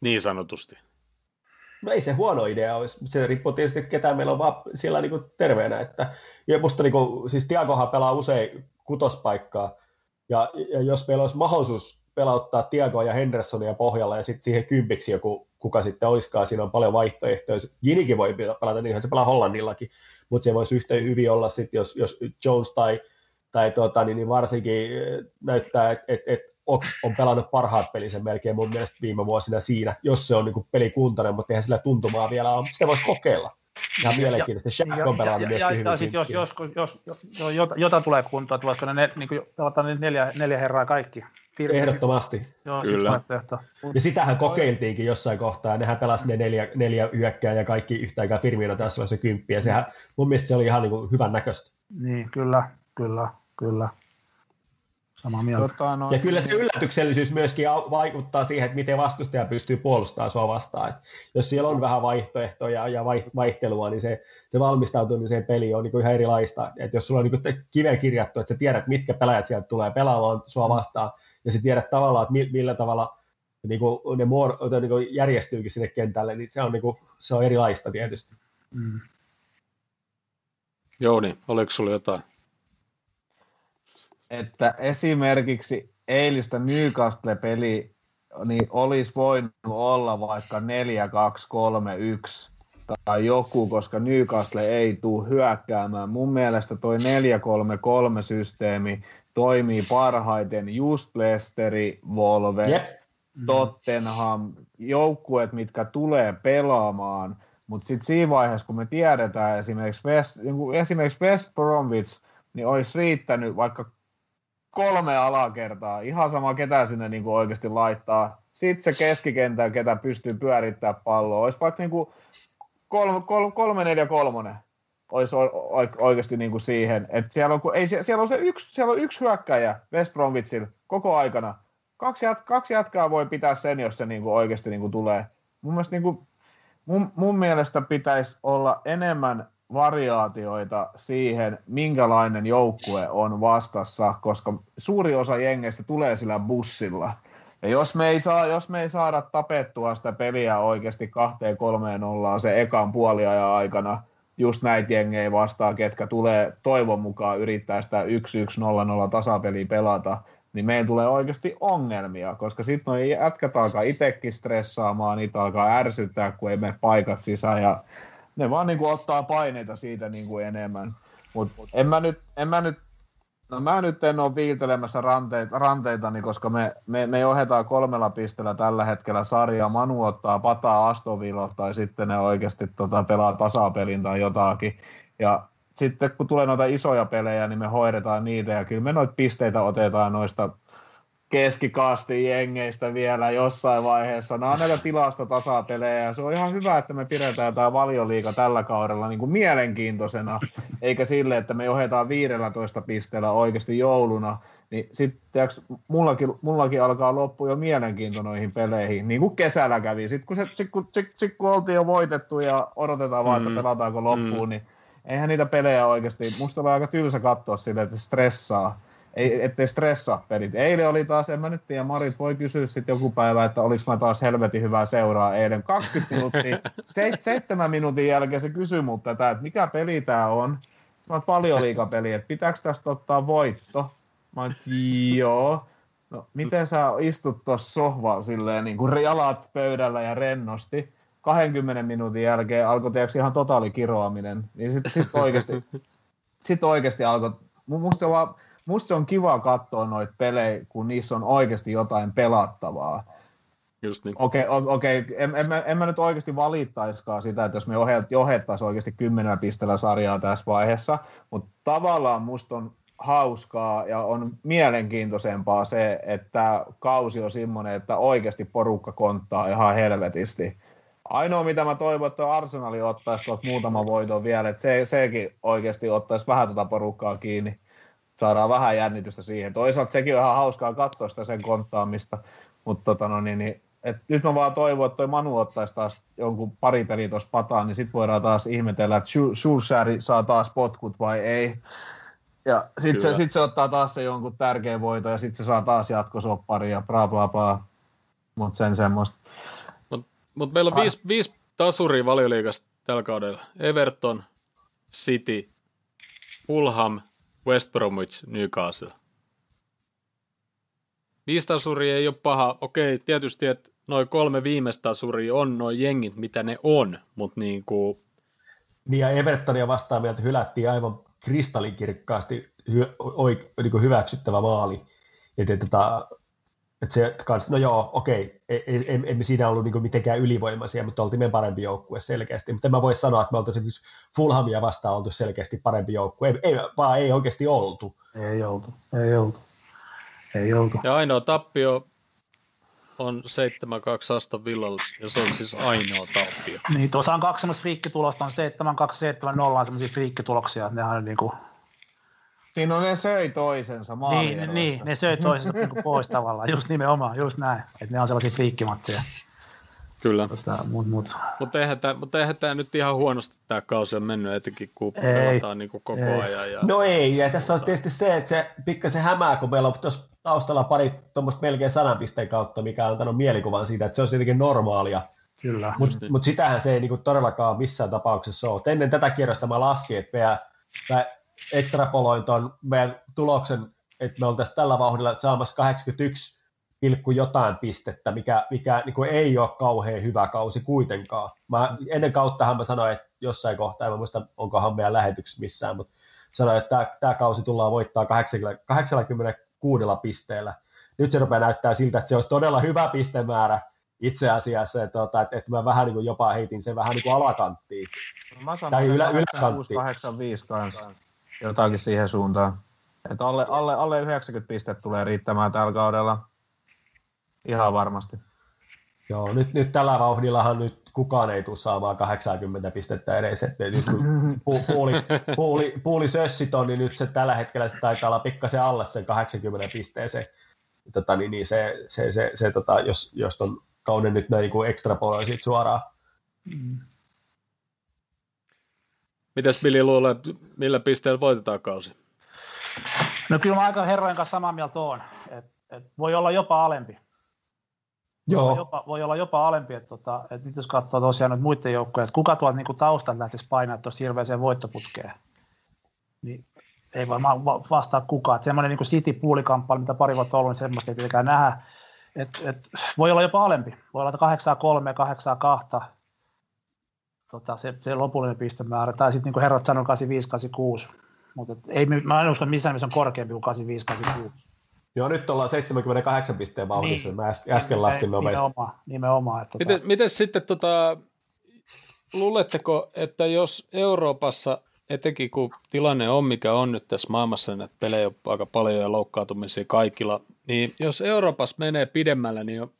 Niin sanotusti. No ei se huono idea olisi, se riippuu tietysti ketään meillä on vaan siellä niin terveenä. Että, ja musta niin kuin, siis Tiagohan pelaa usein kutospaikkaa, ja, ja jos meillä olisi mahdollisuus pelauttaa Tiagoa ja Hendersonia pohjalla ja sitten siihen kympiksi joku, kuka sitten olisikaan, siinä on paljon vaihtoehtoja. Ginikin voi pelata, niin se pelaa Hollannillakin, mutta se voisi yhtä hyvin olla sitten, jos, jos Jones tai, tai tuota, niin, niin varsinkin näyttää, että et, et Ox on pelannut parhaat pelinsä melkein mun mielestä viime vuosina siinä, jos se on niin pelikuntainen, mutta eihän sillä tuntumaa vielä ole. Sitä voisi kokeilla. Ihan mielenkiintoista. Shaq on pelannut myöskin ja, hyvin. Ja, jos, jos, jos, jos, jos jota, jota tulee kuntoon, voisiko ne, niin kuin, pelataan neljä, neljä herraa kaikki. Firmi. Ehdottomasti. Joo, Kyllä. Ja sitähän kokeiltiinkin jossain kohtaa, ja nehän pelasi ne neljä, neljä yökkää ja kaikki yhtä aikaa Firmino tässä se kymppi, ja sehän, mun mielestä se oli ihan niin kuin hyvän näköistä. Niin, kyllä, kyllä, kyllä. Samaa mieltä. Tota, no, ja kyllä se niin. yllätyksellisyys myöskin vaikuttaa siihen, että miten vastustaja pystyy puolustamaan sua vastaan. Et jos siellä on vähän vaihtoehtoja ja vaihtelua, niin se, se valmistautumiseen peliin on niin ihan erilaista. Et jos sulla on niin kiveen kirjattu, että sä tiedät, mitkä pelaajat sieltä tulee pelaamaan sua vastaan, ja sä tiedät tavallaan, että millä tavalla niin kuin ne muor, niin kuin järjestyykin sinne kentälle, niin se on, niin kuin, se on erilaista tietysti. Mm. Jouni, oliko sulla jotain? Että esimerkiksi eilistä Newcastle-peli niin olisi voinut olla vaikka 4-2-3-1 tai joku, koska Newcastle ei tule hyökkäämään. Mun mielestä toi 4-3-3-systeemi toimii parhaiten just Leicesteri, Wolves, yep. Tottenham, joukkueet, mitkä tulee pelaamaan, mutta sitten siinä vaiheessa, kun me tiedetään esimerkiksi West, niin esimerkiksi West Bromwich, niin olisi riittänyt vaikka kolme alakertaa, ihan sama ketä sinne niin kuin oikeasti laittaa. Sitten se keskikentä, ketä pystyy pyörittämään palloa, olisi vaikka niin kuin kolme, kolme, kolme neljä kolmonen olisi oikeasti niin kuin siihen, että siellä on, ei, siellä on se yksi, siellä on yksi hyökkäjä West Bromwichilla koko aikana. Kaksi, jat, kaksi jatkaa voi pitää sen, jos se niin kuin oikeasti niin kuin tulee. Mun mielestä, niin kuin, mun, mun mielestä pitäisi olla enemmän variaatioita siihen, minkälainen joukkue on vastassa, koska suuri osa jengeistä tulee sillä bussilla. Ja jos me ei, saa, jos me ei saada tapettua sitä peliä oikeasti kahteen kolmeen nollaan se ekan puoliajan aikana, just näitä jengejä vastaan, ketkä tulee toivon mukaan yrittää sitä 1-1-0-0 tasapeliä pelata, niin meillä tulee oikeasti ongelmia, koska sitten noi jätkät alkaa itsekin stressaamaan, niitä alkaa ärsyttää, kun ei mene paikat sisään, ja ne vaan niin kuin ottaa paineita siitä niin kuin enemmän. Mutta en mä nyt, en mä nyt No mä nyt en ole viiltelemässä ranteita, ranteitani, koska me, me, me ohjataan kolmella pisteellä tällä hetkellä sarjaa. Manu ottaa pataa Astovilo tai sitten ne oikeasti tota, pelaa tasapelin tai jotakin. Ja sitten kun tulee noita isoja pelejä, niin me hoidetaan niitä ja kyllä me noita pisteitä otetaan noista keskikastin jengeistä vielä jossain vaiheessa. Nämä on näitä tilastotasapelejä ja se on ihan hyvä, että me pidetään tämä valioliika tällä kaudella niin kuin mielenkiintoisena, eikä sille, että me johdetaan 15 pisteellä oikeasti jouluna. Niin sitten mullakin, mullakin alkaa loppu jo mielenkiinto noihin peleihin, niin kuin kesällä kävi. Sitten kun, se, sit, kun, sit, sit, kun oltiin jo voitettu ja odotetaan vaan, että mm. pelataanko loppuun, mm. niin eihän niitä pelejä oikeasti, musta on aika tylsä katsoa sille, että stressaa ei, ettei stressaa pelit. Eilen oli taas, en mä nyt tiedä, Marit voi kysyä sitten joku päivä, että oliko mä taas helvetin hyvää seuraa eilen. 20 minuuttia, se, seitsemän minuutin jälkeen se kysyi mut tätä, että mikä peli tää on. Mä oon paljon liikapeli, että pitääkö tästä ottaa voitto? Mä oon, joo. No, miten sä istut tuossa sohvalla silleen niin kuin jalat pöydällä ja rennosti? 20 minuutin jälkeen alkoi teoksi ihan totaali kiroaminen. Niin sitten sit oikeasti, sit oikeasti alkoi, musta se vaan, musta on kiva katsoa noita pelejä, kun niissä on oikeasti jotain pelattavaa. Just niin. Okei, okay, okay. en, en, mä, en mä nyt oikeasti valittaiskaan sitä, että jos me johettaisiin oikeasti kymmenen pisteellä sarjaa tässä vaiheessa, mutta tavallaan musta on hauskaa ja on mielenkiintoisempaa se, että kausi on semmoinen, että oikeasti porukka konttaa ihan helvetisti. Ainoa, mitä mä toivon, että Arsenali ottaisi tuolta muutama voiton vielä, että se, sekin oikeasti ottaisi vähän tuota porukkaa kiinni. Saadaan vähän jännitystä siihen. Toisaalta sekin on ihan hauskaa katsoa sitä sen konttaamista, mutta tota no, niin, niin, et nyt mä vaan toivon, että toi Manu ottaisi taas jonkun pari peli tuossa pataan, niin sit voidaan taas ihmetellä, että Schulzari saa taas potkut vai ei. Ja sitten se, sit se ottaa taas se jonkun tärkeän voiton ja sitten se saa taas jatkosoppari ja bla bla bla. Mutta sen semmoista. Mutta mut meillä on viisi, viisi tasuria valioliikasta tällä kaudella. Everton, City, Fulham, West Bromwich, Newcastle. Viisi tasuria ei ole paha. Okei, tietysti, että noin kolme viimeistä tasuria on noin jengit, mitä ne on, mutta niin kuin... Niin ja Evertonia vastaan vielä hylättiin aivan kristallinkirkkaasti hy, oik, niin hyväksyttävä maali. Et, et, tota, et se kans, no joo, okei, e, e, emme em, siinä ollut niin mitenkään ylivoimaisia, mutta oltiin me parempi joukkue selkeästi. Mutta mä voi sanoa, että me oltaisiin Fulhamia vastaan oltu selkeästi parempi joukkue. Ei, ei, vaan ei oikeasti oltu. Ei oltu, ei oltu. Ei oltu. Ja ainoa tappio on 7-2 Aston Villalla, ja se on siis ainoa tappio. Niin, tuossa on kaksi semmoista friikkitulosta, on 7-2, 7-0 on semmoisia friikkituloksia, ne on niin kuin... Niin, no ne söi toisensa Niin, niin, ne söi toisensa niin kuin pois tavallaan, just nimenomaan, just näin, että ne on sellaisia friikkimatseja. Kyllä. Tota, mut, mut. Mutta eihän, tämä, mutta eihän tämä nyt ihan huonosti tämä kausi on mennyt, etenkin kun ei, pelataan niin kuin koko ei. ajan. Ja... No ei, ja tässä on tietysti se, että se pikkasen hämää, kun meillä on tuossa taustalla pari tuommoista melkein sanan pisteen kautta, mikä on antanut mielikuvan siitä, että se on jotenkin normaalia. Kyllä. Mutta mut sitähän se ei niinku todellakaan missään tapauksessa ole. Ennen tätä kierrosta mä laskin, että meidän, ekstrapoloin tuon meidän tuloksen, että me oltaisiin tällä vauhdilla saamassa 81 pilkku jotain pistettä, mikä, mikä niin kuin ei ole kauhean hyvä kausi kuitenkaan. Mä, ennen kauttahan mä sanoin, että jossain kohtaa, en mä muista onkohan meidän lähetyksessä missään, mutta sanoin, että tämä, tämä kausi tullaan voittaa 80, 86 pisteellä. Nyt se rupeaa näyttää siltä, että se olisi todella hyvä pistemäärä itse asiassa, että, että, että, että mä vähän niin kuin jopa heitin sen vähän niin kuin alakanttiin. Mä sanoin, tai ylä, yläkanttiin. 85 kanssa, jotakin siihen suuntaan. Että alle, alle, alle 90 pistettä tulee riittämään tällä kaudella. Ihan varmasti. Joo, nyt, nyt tällä vauhdillahan nyt kukaan ei tule saamaan 80 pistettä edes. Että nyt kun puuli, puuli, puuli sössit on, niin nyt se tällä hetkellä se taitaa olla pikkasen alle sen 80 pisteeseen. Tota, niin, niin se, se, se, se tota, jos, jos ton kauden nyt näin niin ekstrapoloi suoraan. Mm. Mitäs Billy luulee, millä pisteellä voitetaan kausi? No kyllä mä aika herrojen kanssa samaa mieltä on. Et, et voi olla jopa alempi. Joo. Voi, jopa, voi olla jopa alempi, että, tota, että nyt jos katsoo tosiaan nyt muiden joukkoja, että kuka tuolta niin taustalta lähtisi painaa tuosta hirveäseen voittoputkeen, niin ei varmaan vastaa kukaan. semmoinen niin City-puulikamppailu, mitä pari vuotta ollut, niin semmoista ei tietenkään nähdä. Et, et, voi olla jopa alempi. Voi olla 8 3 8 2 tota, se, se lopullinen pistemäärä. Tai sitten niin kuin herrat sanoi 85 86. Mutta ei, mä en usko missään missä on korkeampi kuin 85 86. Joo, nyt ollaan 78 pisteen vauhdissa. Niin. Mä äsken laskin nopeasti. Nimenomaan. nimenomaan että miten, tota... miten sitten, tota, luuletteko, että jos Euroopassa, etenkin kun tilanne on mikä on nyt tässä maailmassa, niin että pelejä on aika paljon ja loukkaantumisia kaikilla, niin jos Euroopassa menee pidemmällä, niin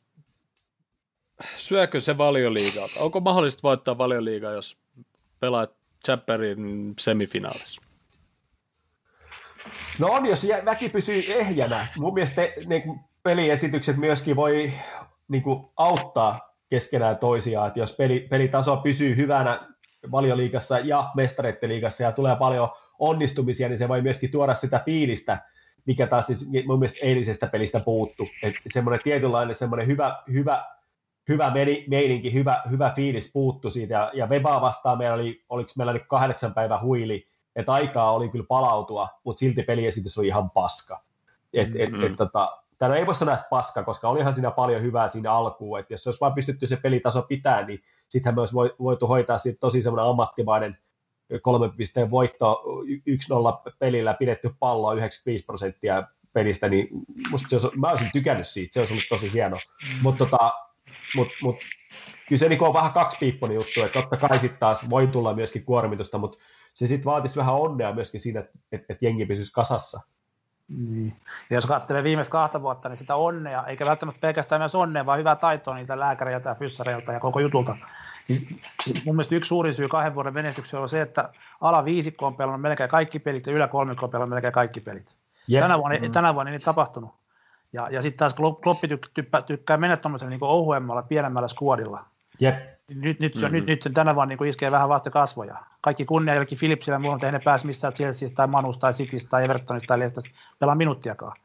syökö se valioliigaa? Onko mahdollista voittaa valioliigaa, jos pelaat Chapperin semifinaalissa? No on, jos väki pysyy ehjänä. Mun mielestä ne peliesitykset myöskin voi niin kuin, auttaa keskenään toisiaan, että jos peli, pelitaso pysyy hyvänä valioliigassa ja mestareitteliigassa ja tulee paljon onnistumisia, niin se voi myöskin tuoda sitä fiilistä, mikä taas siis mun mielestä eilisestä pelistä puuttu. Että semmoinen tietynlainen semmoinen hyvä, hyvä, hyvä meininki, hyvä, hyvä fiilis puuttu siitä. Ja, ja Webaa vastaan meillä oli, oliko meillä nyt kahdeksan päivän huili, että aikaa oli kyllä palautua, mutta silti peliesitys oli ihan paska. Et, et, mm-hmm. et, tota, Tämä ei voi sanoa, että paska, koska olihan siinä paljon hyvää siinä alkuun, että jos olisi vain pystytty se pelitaso pitää, niin sittenhän myös voitu hoitaa siitä tosi semmoinen ammattimainen kolmen pisteen voitto 1-0 pelillä pidetty palloa 95 prosenttia pelistä, niin musta se olisi, mä olisin tykännyt siitä, se olisi ollut tosi hieno. Mm. Mutta tota, mut, mut, kyllä se niin on vähän kaksipiipponen juttu, että totta kai sitten taas voi tulla myöskin kuormitusta, mutta se sitten vaatisi vähän onnea myöskin siinä, että et, et jengi pysyisi kasassa. Niin. Ja jos katselee viimeistä kahta vuotta, niin sitä onnea, eikä välttämättä pelkästään myös onnea, vaan hyvää taitoa niitä lääkäreiltä ja fyssareilta ja koko jutulta. Niin mun mielestä yksi suurin syy kahden vuoden menestykseen on se, että ala viisikko on pelannut melkein kaikki pelit ja ylä kolmikko on pelannut melkein kaikki pelit. Yep. Tänä, vuonna, mm. tänä vuonna ei niin tapahtunut. Ja, ja sitten taas Kloppi tykkää, tykkää mennä tuommoisella niin ohuemmalla, pienemmällä skuodilla. Yep nyt, nyt, mm-hmm. nyt, nyt sen tänä vuonna niin iskee vähän vasta kasvoja. Kaikki kunnia jollekin Philipsille, muuhun tehnyt pääs missään Chelseasta tai Manusta tai Citystä tai Evertonista tai Leicester pelaa minuuttiakaan.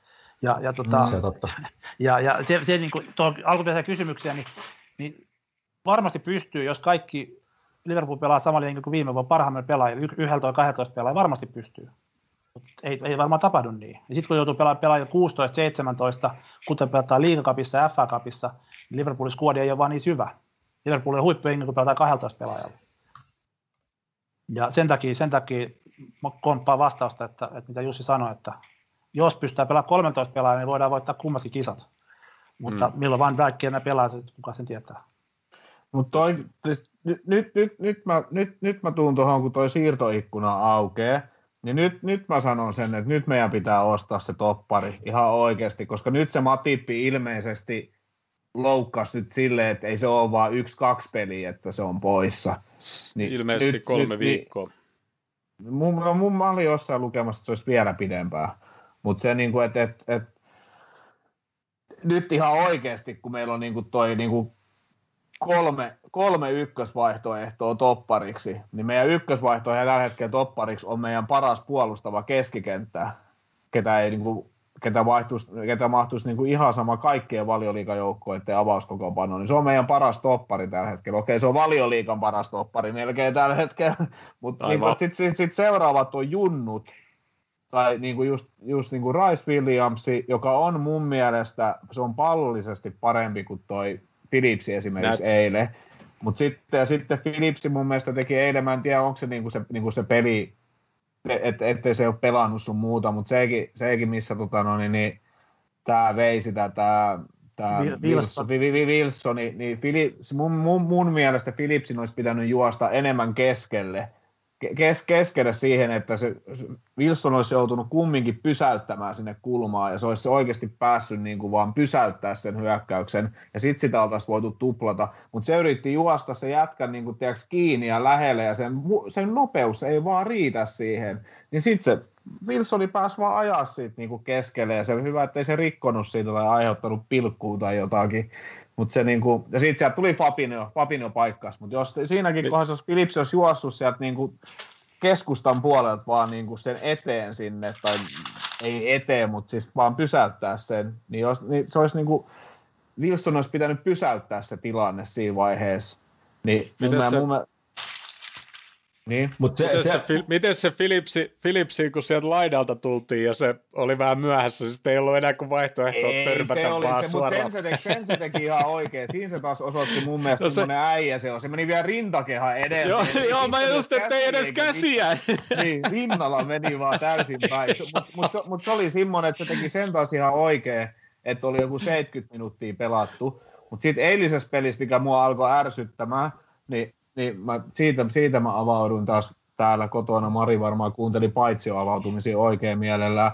Ja, ja, tota, mm, se on totta. ja, ja se, se niin kuin, alkuperäisiä kysymyksiä, niin, niin, varmasti pystyy, jos kaikki Liverpool pelaa samalla niin kuin viime vuonna parhaimmilla pelaajilla, 11 12 pelaajilla, varmasti pystyy. Ei, ei varmaan tapahdu niin. Ja sitten kun joutuu pelaamaan pelaamaan 16-17, kuten pelataan liigakapissa ja FA-kapissa, niin Liverpoolin skuodi ei ole vaan niin syvä. Liverpoolin huippujengi, kun pelataan 12 pelaajalla. Ja sen takia, sen takia mä komppaan vastausta, että, että mitä Jussi sanoi, että jos pystytään pelaamaan 13 pelaajaa, niin voidaan voittaa kummatkin kisat. Mutta mm. milloin Van Dijk enää pelaa, kuka sen tietää. Mutta nyt, nyt, nyt, nyt, nyt, mä, nyt, nyt mä tuun tuohon, kun toi siirtoikkuna aukeaa, niin nyt, nyt mä sanon sen, että nyt meidän pitää ostaa se toppari ihan oikeasti, koska nyt se Matippi ilmeisesti loukkasi nyt silleen, että ei se ole vaan yksi-kaksi peliä, että se on poissa. Niin Ilmeisesti nyt, kolme nyt, niin viikkoa. Niin, mun, no, mun, mä olin jossain lukemassa, että se olisi vielä pidempää. Mutta se, niin kuin, että, että, että nyt ihan oikeasti, kun meillä on niin kuin toi niin kuin kolme, kolme ykkösvaihtoehtoa toppariksi, niin meidän ykkösvaihtoehto tällä hetkellä toppariksi on meidän paras puolustava keskikenttä, ketä ei niin kuin ketä, vaihtuisi, ketä mahtuisi niin kuin ihan sama kaikkien valioliikajoukkoiden avauskokoonpanoon, niin se on meidän paras toppari tällä hetkellä. Okei, se on valioliikan paras toppari melkein tällä hetkellä, mutta niin sitten sit, sit seuraavat on junnut, tai niin kuin just, just niin kuin Rice Williams, joka on mun mielestä, se on pallollisesti parempi kuin toi Philipsi esimerkiksi Näet. eilen. Mutta sitten, sitten Philipsi mun mielestä teki eilen, mä en tiedä onko se, niin kuin se, niin kuin se peli, et, ettei se ole pelannut sun muuta, mutta sekin, sekin missä tota, no, niin, niin, tämä vei sitä, tämä tämä Wilson, Wilson, niin, niin Philip, mun, mun, mun mielestä Philipsin olisi pitänyt juosta enemmän keskelle, kes, keskelle siihen, että se Wilson olisi joutunut kumminkin pysäyttämään sinne kulmaan ja se olisi oikeasti päässyt niin kuin vaan pysäyttää sen hyökkäyksen. Ja sitten sitä oltaisiin voitu tuplata, mutta se yritti juosta se jätkä niin kuin, tiiäks, kiinni ja lähelle ja sen, sen nopeus ei vaan riitä siihen, niin sitten se Wilsoni pääsi vaan ajaa siitä niin kuin keskelle ja se hyvä, ettei se rikkonut siitä tai aiheuttanut pilkkuu tai jotakin. Mut se niinku, ja sitten sieltä tuli Fabinho, Fabinho paikkas, mutta jos siinäkin kohdassa, jos Philips olisi juossut sieltä niinku keskustan puolelta vaan niinku sen eteen sinne, tai ei eteen, mutta siis vaan pysäyttää sen, niin, jos, niin se olisi niinku, Wilson olisi pitänyt pysäyttää se tilanne siinä vaiheessa. Niin Miten se, mun, niin. Mut se, miten, se, se, miten se Philipsi, Philipsi, kun sieltä laidalta tultiin ja se oli vähän myöhässä, sitten ei ollut enää kuin vaihtoehto ei, törmätä se oli vaan se, suoraan. Sen se, teki, sen se teki ihan oikein. Siinä se taas osoitti mun mielestä no se, äijä se on. Se meni vielä rintakeha edellä. Joo, joo mä just, että ei edes käsiä. Niin, rinnalla meni vaan täysin päin. Mutta mut, mut, mut se oli semmoinen, että se teki sen taas ihan oikein, että oli joku 70 minuuttia pelattu. Mutta sitten eilisessä pelissä, mikä mua alkoi ärsyttämään, niin niin mä, siitä, siitä mä avauduin taas täällä kotona. Mari varmaan kuunteli paitsio avautumisia oikein mielellään.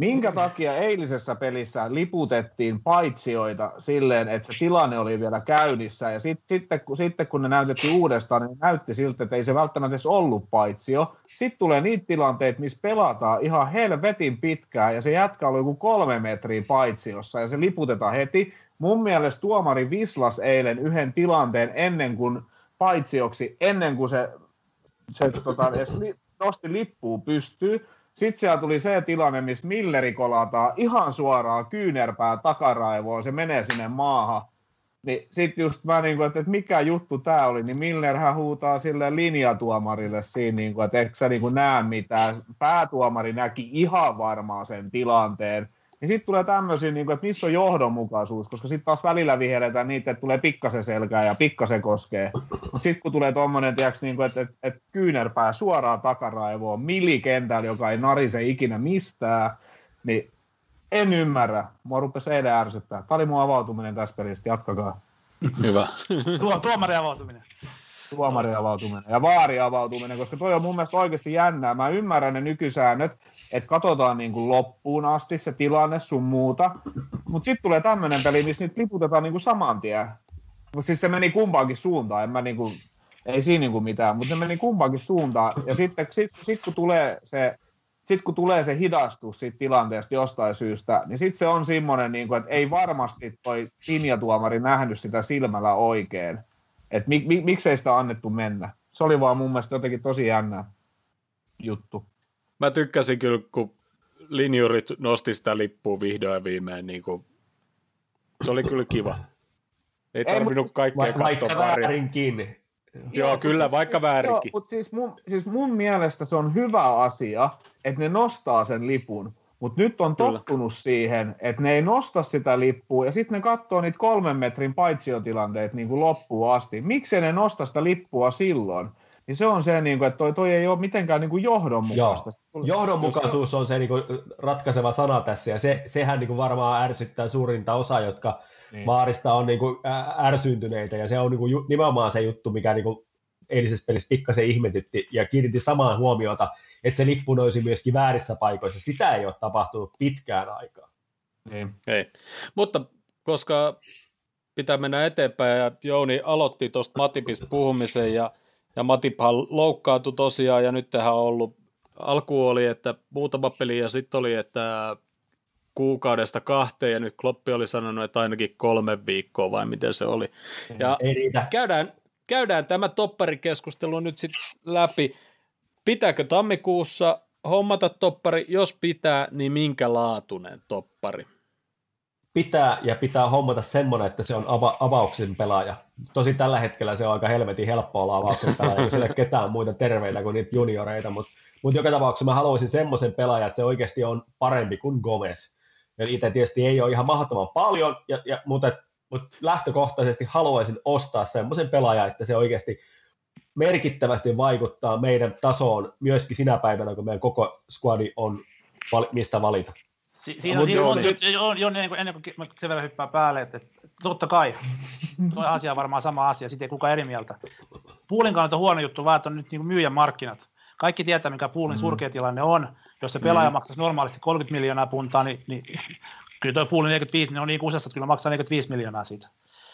Minkä takia eilisessä pelissä liputettiin paitsioita silleen, että se tilanne oli vielä käynnissä, ja sit, sitten, kun, sitten kun ne näytettiin uudestaan, niin näytti siltä, että ei se välttämättä edes ollut paitsio. Sitten tulee niitä tilanteita, missä pelataan ihan helvetin pitkään, ja se jätkä oli joku kolme metriä paitsiossa, ja se liputetaan heti. Mun mielestä tuomari vislas eilen yhden tilanteen ennen kuin paitsioksi ennen kuin se, se tota, edes li, nosti lippuun pystyy. Sitten siellä tuli se tilanne, missä Milleri kolataan ihan suoraan kyynärpää takaraivoon, se menee sinne maahan. Niin sitten just mä niin kuin, että, että mikä juttu tämä oli, niin Millerhän huutaa sille linjatuomarille siinä, niin kuin, että eikö sä niin kuin näe mitään. Päätuomari näki ihan varmaan sen tilanteen. Niin sitten tulee tämmöisiä, niin kuin, että missä on johdonmukaisuus, koska sitten taas välillä viheletään niitä, että tulee pikkasen selkää ja pikkasen koskee. Mutta sitten kun tulee tuommoinen, niin kuin, että, että, että kyynärpää suoraan takaraivoon, millikentällä, joka ei narise ikinä mistään, niin en ymmärrä. Mua rupesi eilen ärsyttää. Tämä oli mun avautuminen tässä pelissä, jatkakaa. Hyvä. Tuo, tuomari avautuminen. Tuomariavautuminen ja vaariavautuminen, koska toi on mun mielestä oikeasti jännää. Mä ymmärrän ne nykysäännöt, että katsotaan niin kuin loppuun asti se tilanne sun muuta, mutta sitten tulee tämmöinen peli, missä nyt liputetaan niin kuin saman tien. Mutta siis se meni kumpaankin suuntaan, en mä niin kuin, ei siinä niin kuin mitään, mutta se meni kumpaankin suuntaan. Ja sitten sit, sit, kun tulee se sitten kun tulee se hidastus siitä tilanteesta jostain syystä, niin sitten se on semmoinen, niin kuin, että ei varmasti toi linjatuomari nähnyt sitä silmällä oikein. Että mi, mi, miksei sitä annettu mennä. Se oli vaan mun mielestä jotenkin tosi jännä juttu. Mä tykkäsin kyllä, kun linjurit nosti sitä lippua vihdoin viimein. Niin kuin, se oli kyllä kiva. Ei tarvinnut kaikkea katsoa Vaikka väärinkin. Joo, Joo kyllä, vaikka väärinkin. mutta siis mun, siis mun mielestä se on hyvä asia, että ne nostaa sen lipun. Mutta nyt on Kyllä. tottunut siihen, että ne ei nosta sitä lippua, ja sitten ne katsoo niitä kolmen metrin paitsiotilanteet niin kuin loppuun asti. Miksi ne nosta sitä lippua silloin? Niin se on se, niin kuin, että toi, toi ei ole mitenkään niin kuin johdonmukaista. Joo. Johdonmukaisuus on se niin kuin ratkaiseva sana tässä, ja se, sehän niin kuin varmaan ärsyttää suurinta osaa, jotka niin. Vaarista on niin kuin ärsyntyneitä, ja se on niin kuin nimenomaan se juttu, mikä niin kuin eilisessä pelissä pikkasen ihmetytti, ja kiinnitti samaan huomiota, että se lippu nousi myöskin väärissä paikoissa. Sitä ei ole tapahtunut pitkään aikaa. Niin. Ei. Mutta koska pitää mennä eteenpäin, ja Jouni aloitti tuosta Matipista puhumisen, ja, ja Matiphan loukkaantui tosiaan, ja nyt tähän on ollut, alku oli, että muutama peli, ja sitten oli, että kuukaudesta kahteen, ja nyt Kloppi oli sanonut, että ainakin kolme viikkoa, vai miten se oli. Ja Ei riitä. Käydään, käydään tämä topparikeskustelu nyt sitten läpi. Pitääkö tammikuussa hommata toppari? Jos pitää, niin minkä laatuinen toppari? Pitää ja pitää hommata semmoinen, että se on ava- avauksen pelaaja. Tosi tällä hetkellä se on aika helvetin helppo olla avauksen pelaaja, kun siellä ketään muita terveitä kuin niitä junioreita, mutta mutta joka tapauksessa mä haluaisin semmoisen pelaajan, että se oikeasti on parempi kuin Gomez. Ja niitä tietysti ei ole ihan mahdottoman paljon, ja, ja, mutta, mutta lähtökohtaisesti haluaisin ostaa semmoisen pelaajan, että se oikeasti merkittävästi vaikuttaa meidän tasoon myöskin sinä päivänä, kun meidän koko squadi on mistä valita. Si- siinä on, siinä on, on, on, ennen kuin, ennen kuin se vielä hyppää päälle, että, että totta kai, tuo asia on varmaan sama asia, sitten ei kukaan eri mieltä. Puulin kannalta huono juttu vaan, että on nyt niin myyjän markkinat. Kaikki tietää, mikä Puulin mm. surkea tilanne on. Jos se pelaaja mm. maksaisi normaalisti 30 miljoonaa puntaa, niin, niin kyllä tuo Puulin 45, niin on niin kusessa, että kyllä maksaa 45 miljoonaa siitä.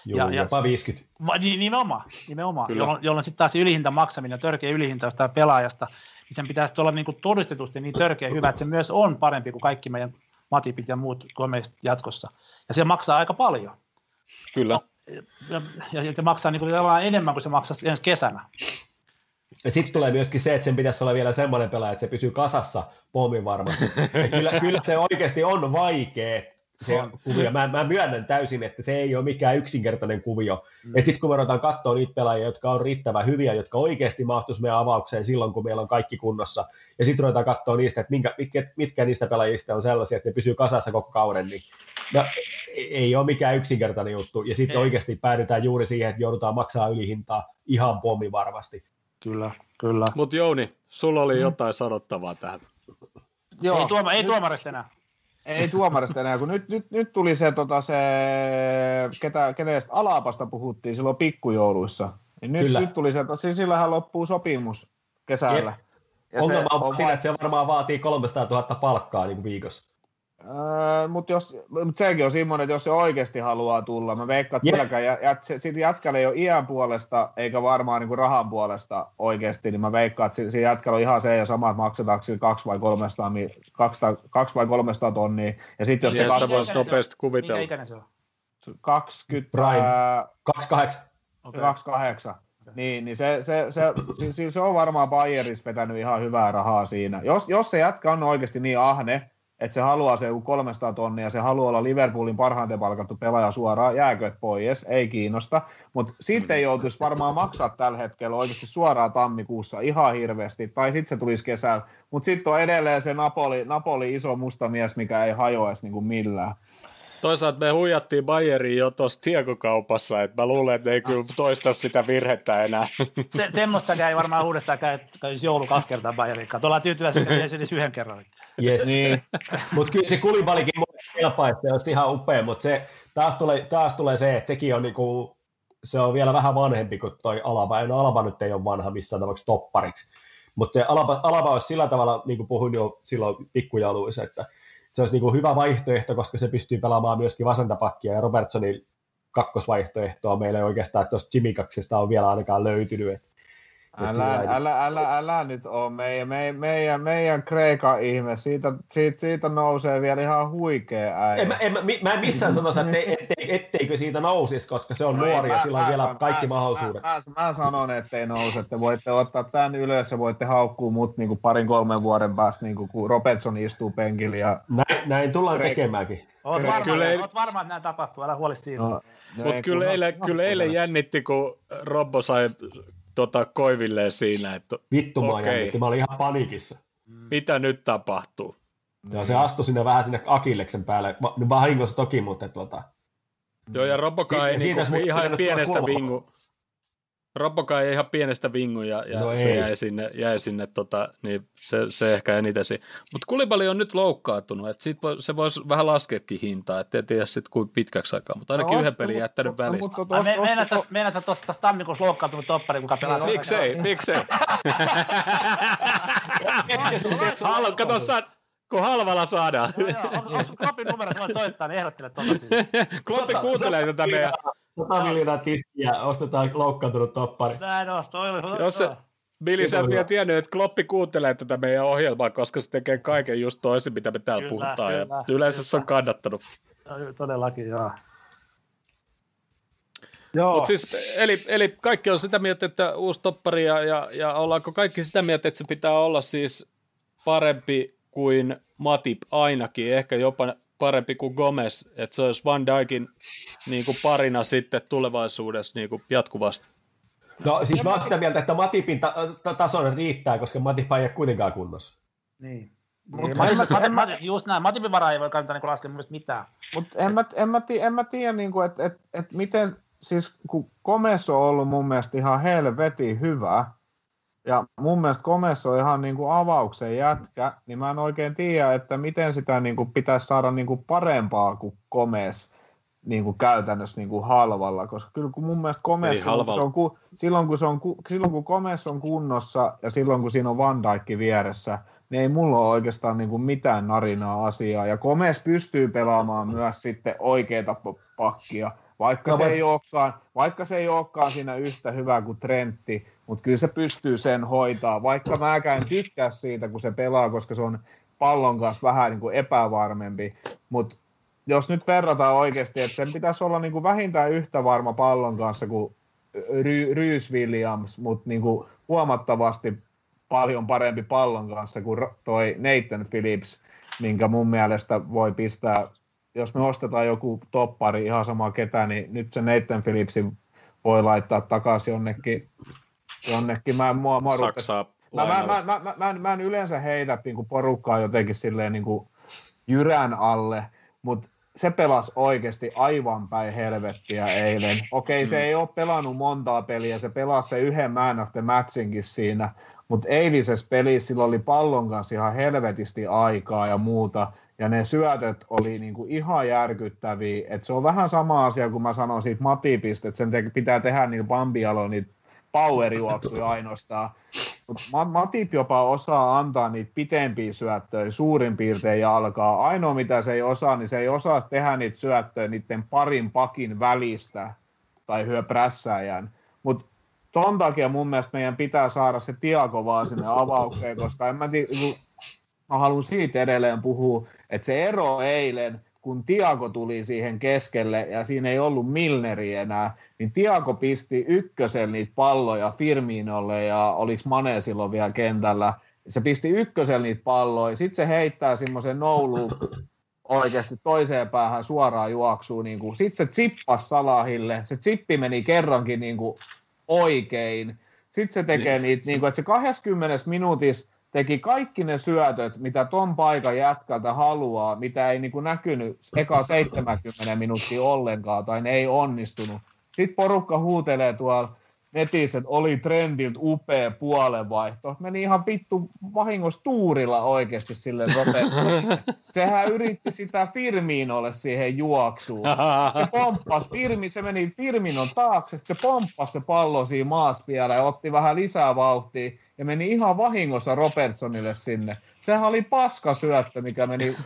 Joo, ja, jopa ja, 50. Va, niin, nimenomaan, nimenomaan jolloin, jolloin sitten taas ylihinta maksaminen, törkeä ylihinta jostain pelaajasta, niin sen pitäisi olla niin kuin todistetusti niin törkeä hyvä, että se myös on parempi kuin kaikki meidän matipit ja muut komeista jatkossa. Ja se maksaa aika paljon. Kyllä. Ja, ja, ja se maksaa niin kuin enemmän kuin se maksaa ensi kesänä. Ja sitten tulee myöskin se, että sen pitäisi olla vielä semmoinen pelaaja, että se pysyy kasassa pommin varmasti. kyllä, kyllä se oikeasti on vaikea se kuvio. Mä, mä myönnän täysin, että se ei ole mikään yksinkertainen kuvio. Mm. Sitten kun me ruvetaan katsoa niitä pelaajia, jotka on riittävän hyviä, jotka oikeasti mahtuisi meidän avaukseen silloin, kun meillä on kaikki kunnossa, ja sitten ruvetaan katsoa niistä, että minkä, mitkä, mitkä niistä pelaajista on sellaisia, että ne pysyy kasassa koko kauden, niin no, ei ole mikään yksinkertainen juttu. Ja sitten oikeasti päädytään juuri siihen, että joudutaan maksaa ylihintaa ihan pommi varmasti. Kyllä, kyllä. Mutta Jouni, sulla oli mm. jotain sanottavaa tähän. Joo, ei, tuoma, ei tuomarista enää. Ei tuomarista enää, kun nyt, nyt, nyt tuli se, tota, se ketä, kenestä Alapasta puhuttiin silloin pikkujouluissa. Niin nyt, nyt tuli se, että siis sillähän loppuu sopimus kesällä. Ja Ongelma on, on siinä, että se varmaan vaatii 300 000 palkkaa niin viikossa. Öö, mutta jos, mut sekin on semmoinen, että jos se oikeasti haluaa tulla, mä veikkaan, että silläkään, ja, ja se, sit jätkällä ei ole iän puolesta, eikä varmaan niin kuin rahan puolesta oikeasti, niin mä veikkaan, että siinä jätkällä on ihan se ja sama, että maksetaanko sillä kaksi vai 300, kaksi, kaksi vai 300 tonnia, ja sitten jos se... Sitä voisi nopeasti kuvitella. Mikä ikäinen se on? 20... Prime. 28. Okay. 28. Niin, niin se, se, se, se, se, on varmaan Bayerissa vetänyt ihan hyvää rahaa siinä. Jos, jos se jätkä on oikeasti niin ahne, että se haluaa se 300 tonnia, se haluaa olla Liverpoolin parhaiten palkattu pelaaja suoraan, jääkö pois, ei kiinnosta, mutta sitten ei joutuisi varmaan maksaa tällä hetkellä oikeasti suoraan tammikuussa ihan hirveästi, tai sitten se tulisi kesällä, mutta sitten on edelleen se Napoli, Napoli iso musta mies, mikä ei hajoaisi niin kuin millään. Toisaalta me huijattiin Bayeriin jo tuossa tiekokaupassa, että mä luulen, että ei kyllä toista sitä virhettä enää. Se, semmoista ei varmaan uudestaan käy, käy joulu kaksi kertaa Bayeriin. Ollaan tyytyväisiä, että se edes yhden kerran. Yes. niin. mutta kyllä se kulibalikin kelpaa, että se olisi ihan upea, mutta se, taas, tulee, taas tulee se, että sekin on niinku, se on vielä vähän vanhempi kuin toi Alaba. No Alaba nyt ei ole vanha missään tapauksessa toppariksi. Mutta Alaba, Alaba olisi sillä tavalla, niin kuin puhuin jo silloin pikkujaluissa, että se olisi niin kuin hyvä vaihtoehto, koska se pystyy pelaamaan myöskin vasentapakkia ja Robertsonin kakkosvaihtoehtoa meillä ei oikeastaan tuosta Jimikaksesta on vielä ainakaan löytynyt. Älä, älä, älä, älä, älä, nyt ole meidän, meidän, meidän, meidän Kreikan ihme. Siitä, siitä, siitä nousee vielä ihan huikea äijä. En, mä, en, mä, en missään sano, että ettei, ettei, etteikö siitä nousisi, koska se on no nuori ja sillä on vielä kaikki mä, mahdollisuudet. Mä, mä, mä sanon, ettei nouse. Te voitte ottaa tämän ylös ja voitte haukkua mut niin kuin parin kolmen vuoden päästä, niin kuin, kun Robertson istuu penkillä. Ja... Näin, näin tullaan Kreik... tekemäänkin. Oot varma, kyllä ei... oot varma, että näin tapahtuu, älä huoli siitä. No, no Mutta kyllä, eilen, kyllä eilen jännitti, kun Robbo sai tota, koivilleen siinä, että Vittu mä okay. mä olin ihan panikissa. Mitä nyt tapahtuu? Ja se astui sinne vähän sinne Akilleksen päälle, vahingossa toki, mutta tuota... Joo, ja Roboka ei niinku, ihan pienestä vingu, Roboka ei ihan pienestä vingu ja, ja no se ei. jäi sinne, jäi sinne tota, niin se, se ehkä eniten siinä. Mutta Kulibali on nyt loukkaantunut, että sit voi, se voisi vähän laskeekin hintaa, että en tiedä sitten kuin pitkäksi aikaa, mutta ainakin no, yhden pelin jättänyt no, välistä. No, Meinaat tuosta tammikuussa loukkaantunut toppari, kuka pelaa. Miksei, miksei. Haluan, kato, kun halvalla saadaan. No, joo, on, on Kloppin numero, voit soittaa, niin ehdottele Kloppi kuuntelee tätä meidän... 100 miljoonaa tiskiä, ostetaan loukkaantunut toppari. Näin on, toi oli... Jos se, Billy, sä et vielä tiennyt, että Kloppi kuuntelee tätä meidän ohjelmaa, koska se tekee kaiken just toisin, mitä me täällä kyllä, puhutaan. Kyllä, ja yleensä kyllä. se on kannattanut. Todellakin, joo. Joo. Mut siis, eli, eli kaikki on sitä mieltä, että uusi toppari ja, ja, ja ollaanko kaikki sitä mieltä, että se pitää olla siis parempi kuin Matip ainakin, ehkä jopa parempi kuin Gomez, että se olisi Van Dijkin niin kuin parina sitten tulevaisuudessa niin kuin jatkuvasti. No siis mä oon sitä mieltä, että Matipin ta- ta- tason riittää, koska Matip ei ole kuitenkaan kunnossa. Niin. Mut Matip, Matip, Matip, just näin, Matipin varaa ei voi kannattaa niin laskea mun mitään. Mutta en mä, en mä, en mä tiedä, niin että et, et miten, siis kun Gomez on ollut mun mielestä ihan helvetin hyvä, ja mun mielestä Komes on ihan niin kuin avauksen jätkä, niin mä en oikein tiedä, että miten sitä niin kuin pitäisi saada niin kuin parempaa kuin Komes niin kuin käytännössä niin kuin halvalla, koska kyllä kun mun mielestä Komes, kun se on, silloin, kun se on, silloin kun Komes on kunnossa ja silloin kun siinä on Van Dijk vieressä, niin ei mulla ole oikeastaan niin kuin mitään narinaa asiaa. Ja Komes pystyy pelaamaan myös sitten oikeita pakkia, vaikka, no, se ei olekaan, vaikka se ei olekaan siinä yhtä hyvä kuin Trentti, mutta kyllä se pystyy sen hoitaa, vaikka mäkään tykkää siitä, kun se pelaa, koska se on pallon kanssa vähän niin kuin epävarmempi, mutta jos nyt verrataan oikeasti, että sen pitäisi olla niin kuin vähintään yhtä varma pallon kanssa kuin Ry- Rys Williams, mutta niin kuin huomattavasti paljon parempi pallon kanssa kuin toi Nathan Phillips, minkä mun mielestä voi pistää, jos me ostetaan joku toppari, ihan sama ketä, niin nyt se Nathan Phillipsin voi laittaa takaisin jonnekin jonnekin. Mä, mua, mua Saksaa mä, mä, mä, mä, mä, mä, en, mä en yleensä heitä niin kuin porukkaa jotenkin silleen niin kuin jyrän alle, mutta se pelasi oikeasti aivan päin helvettiä eilen. Okei, se mm. ei ole pelannut montaa peliä, se pelasi se yhden man of the matchinkin siinä, mutta eilisessä pelissä sillä oli pallon kanssa ihan helvetisti aikaa ja muuta, ja ne syötöt oli niinku ihan järkyttäviä, että se on vähän sama asia kuin mä sanoin siitä Matipista, että sen te- pitää tehdä niin Bambialo niitä power-juoksuja ainoastaan. Mutta Matip jopa osaa antaa niitä pitempiä syöttöjä suurin piirtein jalkaa. Ainoa mitä se ei osaa, niin se ei osaa tehdä niitä syöttöjä niiden parin pakin välistä tai hyö prässäjän. Mutta ton takia mun mielestä meidän pitää saada se Tiago vaan sinne avaukseen, koska en mä, tii, mä haluan siitä edelleen puhua, että se ero eilen – kun Tiago tuli siihen keskelle ja siinä ei ollut Milneri enää, niin Tiago pisti ykkösen niitä palloja Firminolle ja oliko Mane silloin vielä kentällä. Se pisti ykkösen niitä palloja, sitten se heittää semmoisen noulu oikeasti toiseen päähän suoraan juoksuun. Niin sitten se tsippas Salahille, se tsippi meni kerrankin niin kuin oikein. Sitten se tekee niin, niitä, niin kuin, että se 20 minuutissa teki kaikki ne syötöt, mitä ton paikan jätkältä haluaa, mitä ei niin kuin näkynyt eka 70 minuuttia ollenkaan, tai ne ei onnistunut. Sitten porukka huutelee tuolla netissä, että oli trendiltä upea puolenvaihto. Meni ihan vittu vahingossa tuurilla oikeasti sille Sehän yritti sitä Firminolle siihen juoksuun. Se pomppas, Firmi, se meni Firminon taakse, se pomppasi se pallo siinä maassa vielä ja otti vähän lisää vauhtia ja meni ihan vahingossa Robertsonille sinne. Sehän oli paska syöttö, mikä meni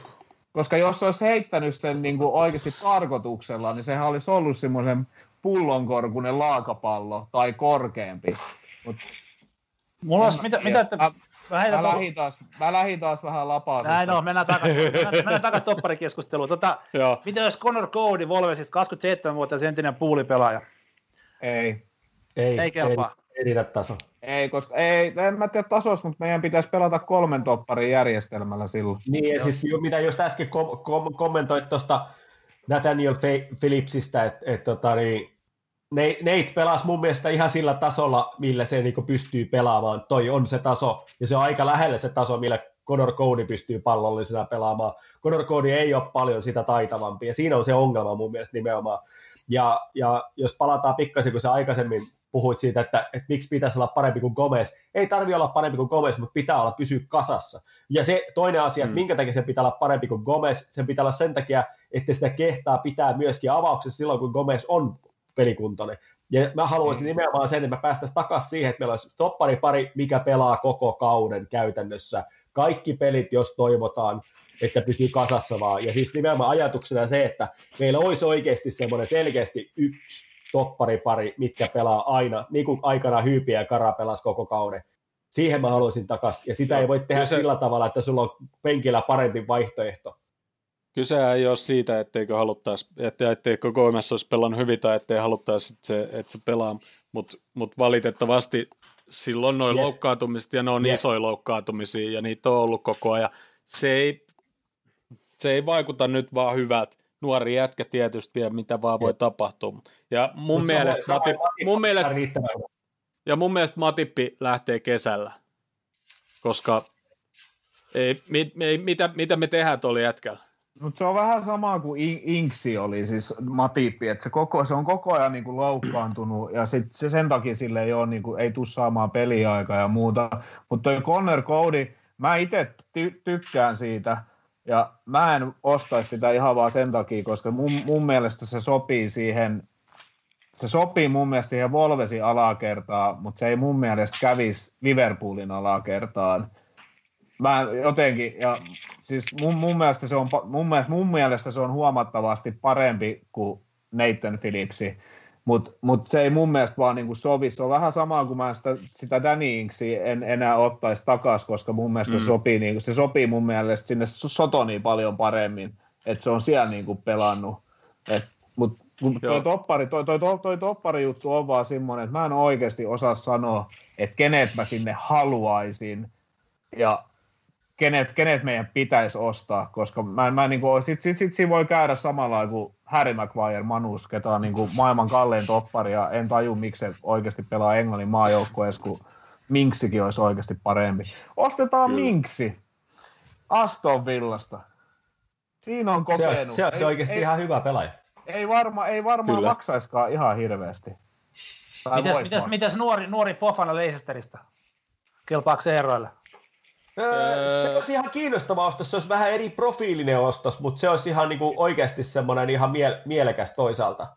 koska jos olisi heittänyt sen niin kuin oikeasti tarkoituksella, niin sehän olisi ollut semmoisen pullonkorkunen laakapallo tai korkeampi. Mut, Mulla olisi, mitä, mitä että... Mä, mä, mä, lähdin taas, mä lähdin taas vähän lapaa. Näin on, mennään takaisin, mennään, mennään takaisin topparikeskusteluun. Tota, mitä jos Connor Cody, Volvesista 27 vuotta entinen puulipelaaja? Ei. Ei, ei kelpaa. Ei, ei riitä taso. Ei, koska ei, en mä tiedä tasosta, mutta meidän pitäisi pelata kolmen topparin järjestelmällä silloin. Niin, ja sitten mitä just äsken kom- kom- kommentoit tuosta Nathaniel Phillipsistä, että et, tota, niin, Nate pelasi mun mielestä ihan sillä tasolla, millä se niin pystyy pelaamaan. Toi on se taso, ja se on aika lähellä se taso, millä Conor Cody pystyy pallollisena pelaamaan. Conor Cody ei ole paljon sitä taitavampi, ja siinä on se ongelma mun mielestä nimenomaan. Ja, ja jos palataan pikkasen, kun se aikaisemmin puhuit siitä, että, että miksi pitäisi olla parempi kuin Gomez. Ei tarvi olla parempi kuin Gomez, mutta pitää olla pysyä kasassa. Ja se toinen asia, mm. että minkä takia se pitää olla parempi kuin Gomez, sen pitää olla sen takia, että sitä kehtaa pitää myöskin avauksessa silloin, kun Gomez on pelikuntoinen. Ja mä haluaisin mm. nimenomaan sen, että me päästäisiin takaisin siihen, että meillä olisi toppari pari, mikä pelaa koko kauden käytännössä. Kaikki pelit, jos toivotaan, että pystyy kasassa vaan. Ja siis nimenomaan ajatuksena se, että meillä olisi oikeasti semmoinen selkeästi yksi topparipari, mitkä pelaa aina, niin kuin aikana Hyypiä ja Kara pelasi koko kauden. Siihen mä haluaisin takaisin. Ja sitä no, ei voi tehdä kyse... sillä tavalla, että sulla on penkillä parempi vaihtoehto. Kyse ei ole siitä, etteikö haluttaisi, että etteikö Gomes olisi pelannut hyvin tai ettei haluttaisi, että se, että se pelaa, mutta mut valitettavasti silloin noin yep. loukkaantumiset ja ne on yep. isoja loukkaantumisia ja niitä on ollut koko ajan. Se ei, se ei vaikuta nyt vaan hyvät nuori jätkä tietysti vielä, mitä vaan voi tapahtua. Ja mun Mut mielestä, sama, Matip, sama mun mielestä, ja mun mielestä Matippi lähtee kesällä, koska ei, mi, ei, mitä, mitä me tehdään tuolla jätkällä? Mutta se on vähän sama kuin Inksi oli, siis Matippi, että se, koko, se on koko ajan niin kuin loukkaantunut ja sit se sen takia sille ei, ole, niin kuin, ei tule saamaan peliaikaa ja muuta. Mutta toi Connor Cody, mä itse ty- tykkään siitä, ja mä en ostaisi sitä ihan vaan sen takia, koska mun, mun mielestä se sopii siihen, se sopii mun mielestä siihen Volvesin alakertaan, mutta se ei mun mielestä kävisi Liverpoolin alakertaan. Mä jotenkin, ja siis mun, mun, mielestä se on, mun, mielestä, mun mielestä se on huomattavasti parempi kuin Nathan Phillipsi. Mutta mut se ei mun mielestä vaan niinku sovi. Se on vähän sama kuin mä sitä, sitä Danny Inksia en enää ottaisi takaisin, koska mun mielestä mm. se, sopii, niinku, se sopii mun mielestä sinne Sotoniin paljon paremmin. Että se on siellä niinku pelannut. Mutta toi, toppari, toi, toi, toi, toi toppari juttu on vaan semmoinen, että mä en oikeasti osaa sanoa, että kenet mä sinne haluaisin. Ja kenet, kenet meidän pitäisi ostaa, koska mä, mä niin kuin, sit, sit, sit siinä voi käydä samalla kuin Harry Maguire Manus, ketä on niin kuin maailman kallein toppari, ja en taju, miksi se oikeasti pelaa Englannin maajoukkueessa, kun Minksikin olisi oikeasti parempi. Ostetaan Kyllä. Minksi Aston Villasta. Siinä on kokenut. Se, se, se oikeasti ei, ihan hyvä pelaaja. Ei, varma, ei varmaan Kyllä. maksaiskaan ihan hirveästi. mitäs, mitäs, mitäs, nuori, nuori Pofana Leicesteristä? Kelpaako se eroille? Öö, se olisi ihan kiinnostava ostos, se olisi vähän eri profiilinen ostos, mutta se olisi ihan niin kuin oikeasti semmoinen ihan mie- mielekäs toisaalta.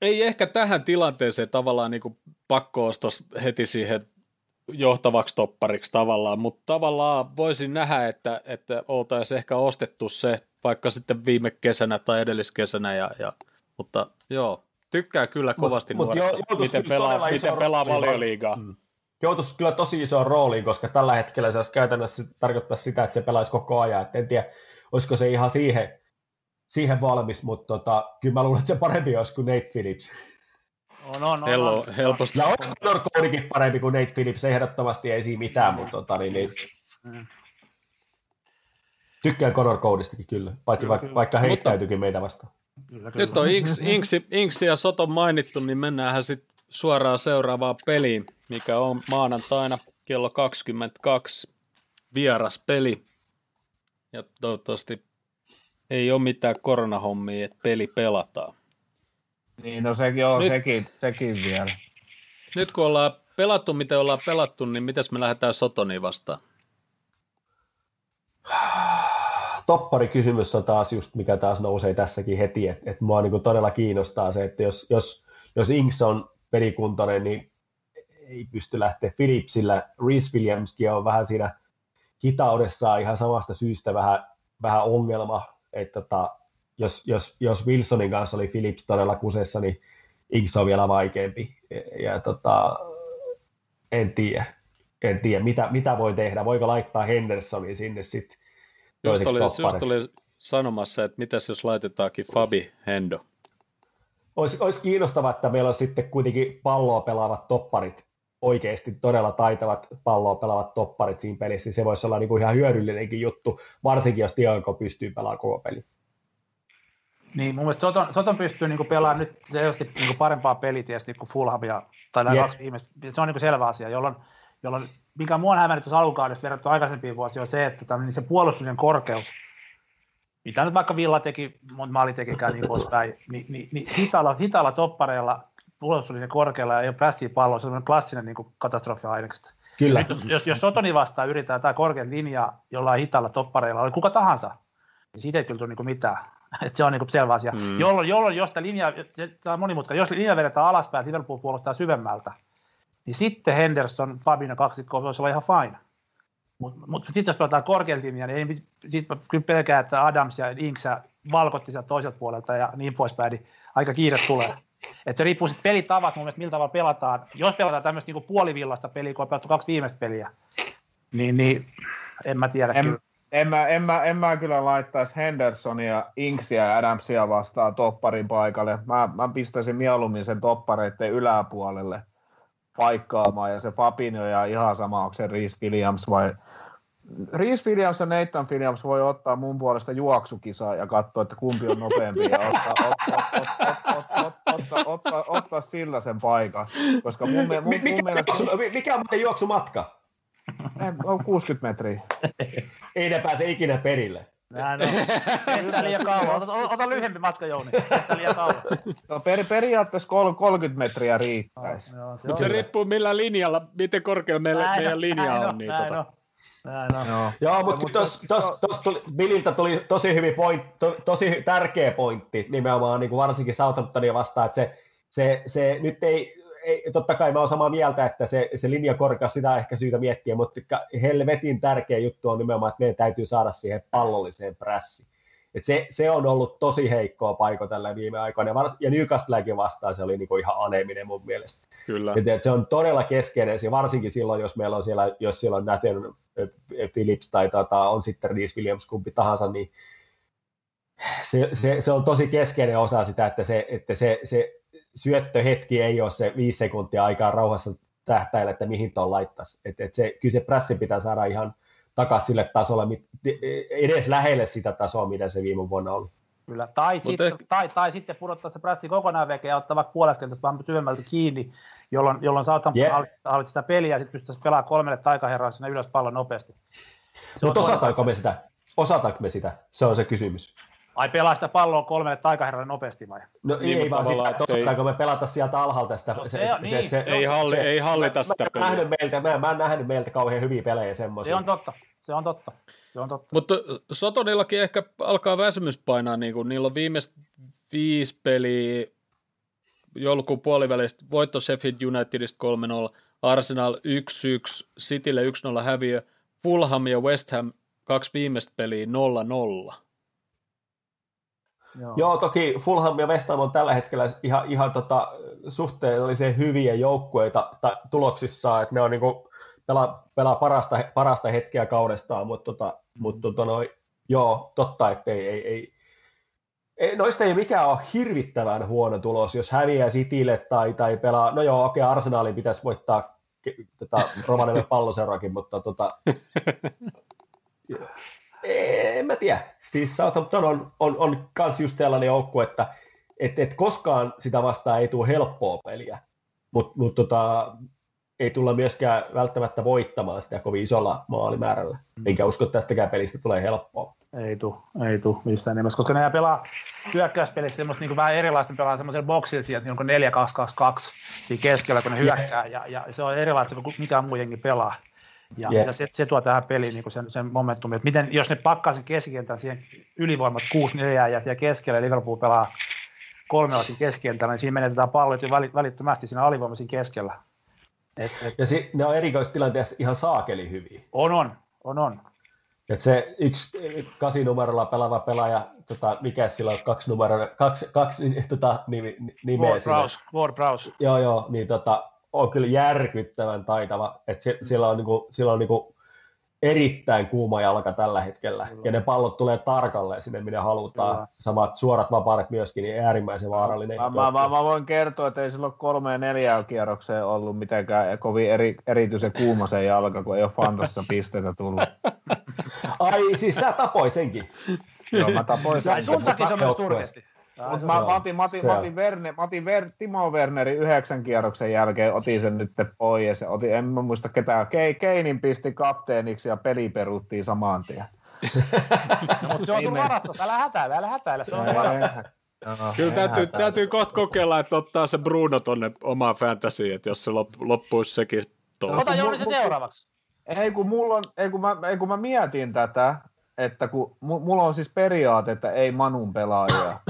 Ei ehkä tähän tilanteeseen tavallaan niin kuin pakko-ostos heti siihen johtavaksi toppariksi tavallaan, mutta tavallaan voisin nähdä, että, että oltaisiin ehkä ostettu se vaikka sitten viime kesänä tai edelliskesänä, ja, ja, mutta joo, tykkää kyllä kovasti mut, nuoresta, mut jo, miten pelaa, miten pelaa valioliigaa. Mm joutuisi kyllä tosi isoon rooliin, koska tällä hetkellä se olisi käytännössä tarkoittaa sitä, että se pelaisi koko ajan. Et en tiedä, olisiko se ihan siihen, siihen valmis, mutta tota, kyllä mä luulen, että se parempi olisi kuin Nate Phillips. On, on, on, Hello, on. helposti. Ja olisi Conor Codykin parempi kuin Nate Phillips, ehdottomasti ei siinä mitään, mutta tota, niin, niin, mm. tykkään Conor Codystakin kyllä, paitsi kyllä, vaikka, kyllä. vaikka heittäytyikin meitä vastaan. Kyllä, kyllä. Nyt on Inks, Inksi, Inksi ja Soto mainittu, niin mennäänhän sitten suoraan seuraavaan peliin, mikä on maanantaina kello 22 vieras peli. Ja toivottavasti ei ole mitään koronahommia, että peli pelataan. Niin, no sekin on, Nyt... sekin, sekin vielä. nyt kun ollaan pelattu, miten ollaan pelattu, niin mitäs me lähdetään Sotoniin vastaan? Toppari kysymys on taas just, mikä taas nousee tässäkin heti, että et mua niin todella kiinnostaa se, että jos, jos, jos Inks on pelikuntoinen, niin ei pysty lähteä Philipsillä. Reese Williamskin on vähän siinä hitaudessaan ihan samasta syystä vähän, vähän ongelma, että tota, jos, jos, jos Wilsonin kanssa oli Philips todella kusessa, niin Inks on vielä vaikeampi. Ja, ja tota, en tiedä, en tiedä mitä, mitä voi tehdä. Voiko laittaa Hendersonin sinne sitten just oli, just oli sanomassa, että mitäs jos laitetaankin Fabi Hendo? Olisi, olisi kiinnostavaa, että meillä on sitten kuitenkin palloa pelaavat topparit, oikeasti todella taitavat palloa pelaavat topparit siinä pelissä. Se voisi olla niin kuin ihan hyödyllinenkin juttu, varsinkin jos Tiago pystyy pelaamaan koko peli. Niin, mun mielestä Soton, Soton pystyy niin pelaamaan nyt selvästi niin parempaa peliä tietysti kuin Fulhamia, tai nämä kaksi viimeistä. Se on niin selvä asia, jolloin, jolloin mikä mua on hämännyt tuossa alkukaudessa verrattuna aikaisempiin vuosiin on se, että tämän, niin se puolustusten korkeus, mitä nyt vaikka Villa teki, monta maali tekikään niin poispäin, niin, niin, niin hitaalla, hitaalla toppareilla puolustuslinjan korkealla ja ei ole prässiä palloa, se on klassinen niin kuin katastrofi ainekset. Kyllä. Nyt, jos, jos Sotoni vastaan yritetään tämä korkean linja jollain hitaalla toppareilla, oli kuka tahansa, niin siitä ei kyllä tule niin mitään. Et se on niin selvä asia. Mm. Jolloin, jolloin, jos linja, tämä on monimutkainen, jos linja vedetään alaspäin, Liverpool puolustaa syvemmältä, niin sitten Henderson, Fabinho kaksikko voisi olla ihan fine. Mutta mut sitten jos pelataan korkean linjan, niin ei, sit kyllä pelkää, että Adams ja Inksä valkotti sieltä toiselta puolelta ja niin poispäin, niin aika kiire tulee. Et se riippuu sitten pelitavat mun mielestä, millä tavalla pelataan. Jos pelataan tämmöistä niinku puolivillasta peliä, kun on pelattu kaksi viimeistä peliä, niin, niin en mä tiedä en, kyllä. En mä, en, mä, en mä kyllä laittaisi Hendersonia, Inksia ja Adamsia vastaan topparin paikalle. Mä, mä pistäisin mieluummin sen toppareiden yläpuolelle paikkaamaan ja se Fabinho ja ihan sama, onko se Reese Williams vai Reese Williams ja Nathan Williams voi ottaa mun puolesta juoksukisaa ja katsoa, että kumpi on nopeampi ja ottaa, ottaa, ottaa, ottaa, ottaa, ottaa, ottaa sillä sen paikan. Koska mun, mun, mun mikä, mielestä... juoksu, mikä on muuten juoksumatka? On 60 metriä. Ei ne pääse ikinä perille. Näin on. Kestää liian kauan. Ota, ota lyhyempi matka, Jouni. Kestää liian kauan. No, per, periaatteessa 30 metriä riittäisi. No, se, Mutta se riippuu millä linjalla, miten korkealla meillä, näin meidän linja näin on. Niin, näin tota. Näin on. Joo, Joo mutta tos, tos, tos tuli, Billiltä tuli tosi hyvin point, to, tosi tärkeä pointti nimenomaan niin kuin varsinkin Southamptonia vastaan, että se, se, se nyt ei, ei, totta kai mä oon samaa mieltä, että se, se linjakorkeus, sitä on ehkä syytä miettiä, mutta helvetin tärkeä juttu on nimenomaan, että meidän täytyy saada siihen pallolliseen prässiin. Et se, se, on ollut tosi heikkoa paikko tällä viime aikoina, ja Newcastleäkin vastaan se oli niinku ihan aneminen mun mielestä. Kyllä. Et, et se on todella keskeinen, ja varsinkin silloin, jos meillä on siellä, jos siellä on Nathan Phillips tai tota, on sitten Reese Williams, kumpi tahansa, niin se, se, se, on tosi keskeinen osa sitä, että se, että se, se syöttöhetki ei ole se viisi sekuntia aikaa rauhassa tähtäillä, että mihin tuon laittaisi. Et, et se, kyllä se prässi pitää saada ihan takaisin sille tasolle, edes lähelle sitä tasoa, mitä se viime vuonna oli. Kyllä, tai, sitten, ehkä... tai, tai sitten pudottaa se prässi kokonaan veke ja ottaa vaikka puolesta vähän syvemmältä kiinni, jolloin, jolloin Southampton yeah. hallitsi sitä peliä ja sitten pystyisi pelaamaan kolmelle taikaherraa sinne ylös pallon nopeasti. Mutta osataanko me sitä? Osataanko me sitä? Se on se kysymys. Ai pelaa sitä palloa kolmelle taikaherralle nopeasti vai? No niin, ei vaan sitä, että osataanko me pelata sieltä alhaalta sitä. No, se, se, niin. se, ei, halli, se, ei hallita mä, sitä mä, peliä. Nähnyt meiltä, mä, mä en nähnyt meiltä kauhean hyviä pelejä semmoisia. Se on totta. Se on totta. Se on totta. Mutta Sotonillakin ehkä alkaa väsymys painaa, niin kuin niillä on viimeiset viisi peliä joulukuun puolivälistä voitto Sheffield Unitedista 3-0, Arsenal 1-1, Citylle 1-0 häviö, Fulham ja West Ham kaksi viimeistä peliä 0-0. Joo. Joo, toki Fulham ja West Ham on tällä hetkellä ihan, ihan tota, suhteellisen hyviä joukkueita ta, tuloksissaan, että ne on niinku, pelaa, pelaa parasta, parasta hetkeä kaudestaan, mutta tota, mut, tota, noi, joo, totta, että ei, ei, ei, ei, noista ei mikään ole hirvittävän huono tulos, jos häviää Citylle tai, tai pelaa, no joo, okei, okay, Arsenalin pitäisi voittaa tota, Rovaniemen palloseurakin, mutta tota, en mä tiedä. Siis Southampton on, on, on kans just sellainen joukku, että et, et koskaan sitä vastaan ei tule helppoa peliä. Mutta mut tota, ei tulla myöskään välttämättä voittamaan sitä kovin isolla maalimäärällä. Enkä usko, että tästäkään pelistä tulee helppoa. Ei tu, ei tu mistään nimessä, koska ne pelaa hyökkäyspelissä semmoista niin vähän erilaista, pelaa semmoisella boksilla sieltä niin 4-2-2-2 siinä keskellä, kun ne hyökkää, ja, ja se on erilaista kuin mikään muu jengi pelaa. Ja, yeah. ja se, se, tuo tähän peliin niin sen, sen momentumin, että miten, jos ne pakkaa sen keskikentän siihen ylivoimat 6-4 ja siellä keskellä Liverpool pelaa kolmella keskikentällä, niin siinä menetetään pallot jo välittömästi siinä alivoimaisin keskellä. Et, et, ja si, ne on erikoistilanteessa ihan saakeli hyviä. On, on, on, on. Et se yksi kasinumerolla pelaava pelaaja, tota, mikä sillä on kaksi numeroa, kaksi, kaksi tota, nimi, nimeä Ward Browse, Ward Browse. Joo, joo, niin tota, on kyllä järkyttävän taitava. Et se, sillä on, niinku, sillä on niinku erittäin kuuma jalka tällä hetkellä, Kyllä. ja ne pallot tulee tarkalleen sinne, minne halutaan. Kyllä. Samat suorat vapaaret myöskin, niin äärimmäisen vaarallinen. Mä, mä, mä, mä, voin kertoa, että ei silloin kolme ja neljä kierrokseen ollut mitenkään kovin eri, erityisen kuuma se jalka, kun ei ole Fantassa pisteitä tullut. Ai, siis sä tapoit senkin? Joo, mä tapoin sen. Ai sun takia se on myös. Mut mä, mä, otin, mä, otin, mä otin, Verne, mä otin Ver, Timo Wernerin yhdeksän kierroksen jälkeen, otin sen nyt pois. Otin, en mä muista ketään. Kei, Keinin pisti kapteeniksi ja peli peruttiin samaan tien. no, mutta se on tullut varattu. Älä hätäile, älä hätäile. Se on varattu. No, Kyllä täytyy, täytyy kohta kokeilla, että ottaa se Bruno tonne omaan fantasiin, että jos se loppuisi sekin tuolla. Ota Jouni se seuraavaksi. Ei kun, mulla on, ei, kun mä, ei kun mä mietin tätä, että kun mulla on siis periaate, että ei Manun pelaajia.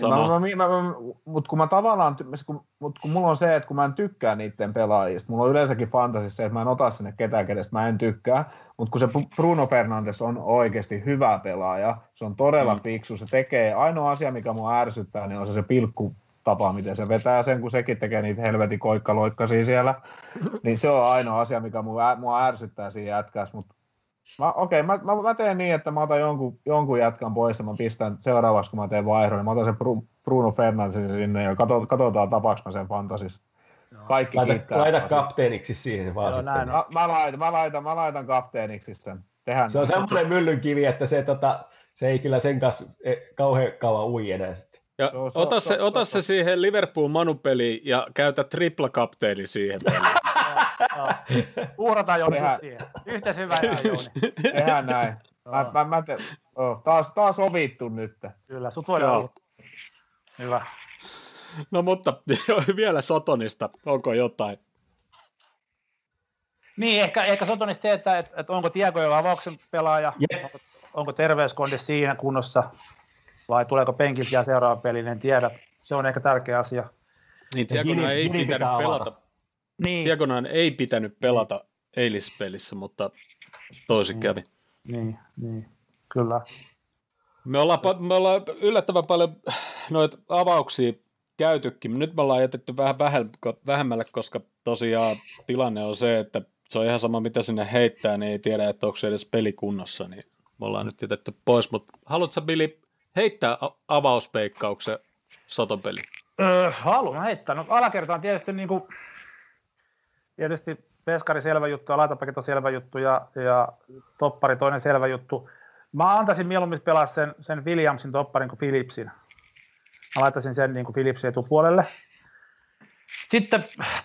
Niin mä, mä, mä, mä, mutta kun mä tavallaan, kun, mut kun mulla on se, että kun mä en tykkää niiden pelaajista, mulla on yleensäkin fantasissa se, että mä en ota sinne ketään, kenestä mä en tykkää, mutta kun se Bruno Fernandes on oikeasti hyvä pelaaja, se on todella mm. fiksu, se tekee, ainoa asia, mikä mua ärsyttää, niin on se, se pilkku tapa, miten se vetää sen, kun sekin tekee niitä helvetin koikkaloikkasia siellä, niin se on ainoa asia, mikä mua, mua ärsyttää siinä jätkässä, mutta Mä, okei, okay, mä, mä, mä, teen niin, että mä otan jonkun, jonkun jätkän pois ja mä pistän seuraavaksi, kun mä teen vaihdon, niin mä otan sen Bruno Fernandesin sinne ja katsotaan, tapaaks mä sen fantasis. Kaikki laita, kiittää. Laita kapteeniksi siihen vaan Joo, sitten. Näin, mä, mä, laitan, mä, laitan, mä laitan kapteeniksi sen. Tehdään se on semmoinen myllyn kivi, että se, tota, se ei kyllä sen kanssa e, kauhean kauan ui enää sitten. Ja so, ota, se, ota se siihen Liverpool manupeliin ja käytä tripla kapteeni siihen. Uhrataan Jouni siihen. Yhtä hyvä Jouni. Tehdään näin. Mä, mä, mä te, oh, taas, taas sovittu nyt. Kyllä, sut olla. Hyvä. No mutta vielä Sotonista, onko jotain? Niin, ehkä, ehkä Sotonista se, että, että, että onko Tiago jo avauksen pelaaja, yeah. onko, onko terveyskonde siinä kunnossa, vai tuleeko penkiltä ja seuraava peli, en tiedä. Se on ehkä tärkeä asia. Niin, Tiagona ei pitänyt pelata. Niin. Diagonaan ei pitänyt pelata eilispelissä, mutta toisin niin. kävi. Niin, niin, kyllä. Me ollaan, me ollaan yllättävän paljon noita avauksia käytykin. Nyt me ollaan jätetty vähän vähemmälle, koska tosiaan tilanne on se, että se on ihan sama mitä sinne heittää, niin ei tiedä, että onko se edes pelikunnossa, niin me ollaan nyt jätetty pois. Mutta haluatko Billy heittää avauspeikkauksen sotopeli? Öö, haluan heittää. No alakerta on tietysti niin kuin tietysti Peskari selvä juttu ja laitapaket on selvä juttu ja, ja toppari toinen selvä juttu. Mä antaisin mieluummin pelaa sen, sen Williamsin topparin kuin Philipsin. Mä laittaisin sen niin kuin Philipsin etupuolelle. Sitten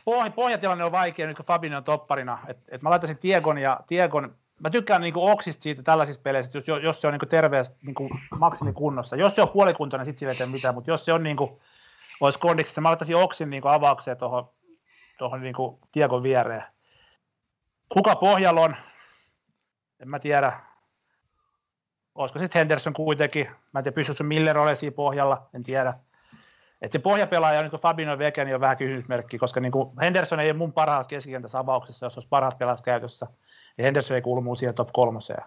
poh- pohjatilanne on vaikea nyt kun Fabinho on topparina. Et, et mä laittaisin Tiegon ja Tiegon. Mä tykkään niin kuin Oksista siitä tällaisissa peleissä, jos, jos se on niin terveys niin kuin maksimikunnossa. Jos se on puolikuntoinen, sitten sillä ei mitään, mutta jos se on niin kuin, olisi kondiksessa, mä laittaisin Oksin niin kuin avaukseen tuohon tuohon niin kiekon viereen. Kuka pohjalla on? En mä tiedä. Olisiko sitten Henderson kuitenkin? Mä en tiedä, pystyykö Miller olemaan siinä pohjalla, en tiedä. Et se pohjapelaaja on niin Fabino Veke, niin on vähän kysymysmerkki, koska niin Henderson ei ole mun parhaassa keskikentässä avauksessa, jos olisi parhaat pelaat käytössä. Ja Henderson ei kuulu mun siihen top kolmoseen.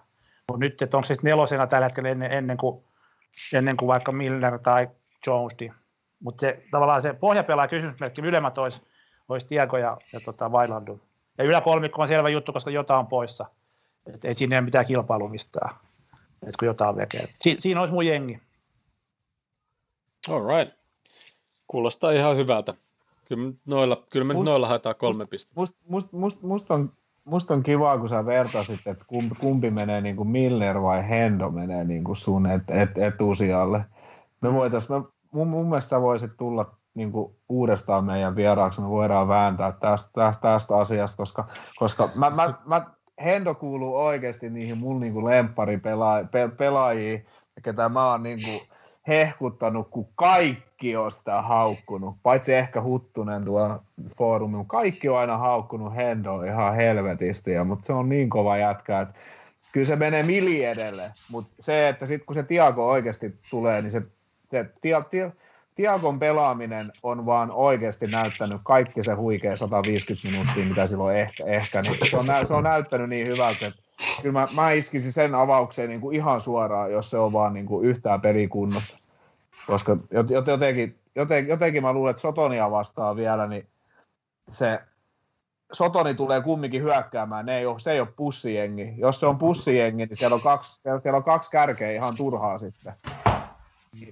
Mutta nyt, että onko sitten nelosena tällä hetkellä ennen, ennen, kuin, ennen kuin vaikka Milner tai Jones. Mutta se, tavallaan se pohjapelaaja kysymysmerkki ylemmät olisi olisi Tiago ja, ja tota Vailandu. Ja yläkolmikko on selvä juttu, koska jotain on poissa. Et ei siinä ole mitään kilpailua mistään, et kun jotain vekee. Si- siinä olisi mun jengi. All right. Kuulostaa ihan hyvältä. Kyllä noilla, kyllä me must, noilla haetaan kolme pistettä. Must, must, must, must, on, must on kiva, kun sä vertasit, että kumpi, kumpi menee niin kuin Miller vai Hendo menee niin kuin sun et, et, etusijalle. Me voitais, me, mun, mun mielestä sä voisit tulla niin kuin, uudestaan meidän vieraaksi, me voidaan vääntää tästä, tästä, tästä asiasta, koska, koska mä, mä, mä, Hendo kuuluu oikeasti niihin mun niin lempparipelaajiin, pe, pelaajiin, ketä mä oon niin kuin, hehkuttanut, kun kaikki on sitä haukkunut, paitsi ehkä Huttunen tuo foorumi, kaikki on aina haukkunut Hendo ihan helvetisti, ja, mutta se on niin kova jätkä, että kyllä se menee mili edelle, mutta se, että sitten kun se Tiago oikeasti tulee, niin se, se tia, tia, Tiagon pelaaminen on vaan oikeasti näyttänyt kaikki se huikea 150 minuuttia, mitä silloin ehkä, ehkä. Niin se, on, se on näyttänyt niin hyvältä, että kyllä mä, mä iskisin sen avaukseen niin kuin ihan suoraan, jos se on vaan niin kuin yhtään pelikunnossa. Koska jotenkin, jotenkin, jotenkin mä luulen, että Sotonia vastaa vielä, niin se Sotoni tulee kumminkin hyökkäämään, ne ei ole, se ei ole pussijengi. Jos se on pussijengi, niin siellä on kaksi, siellä on kaksi kärkeä ihan turhaa sitten.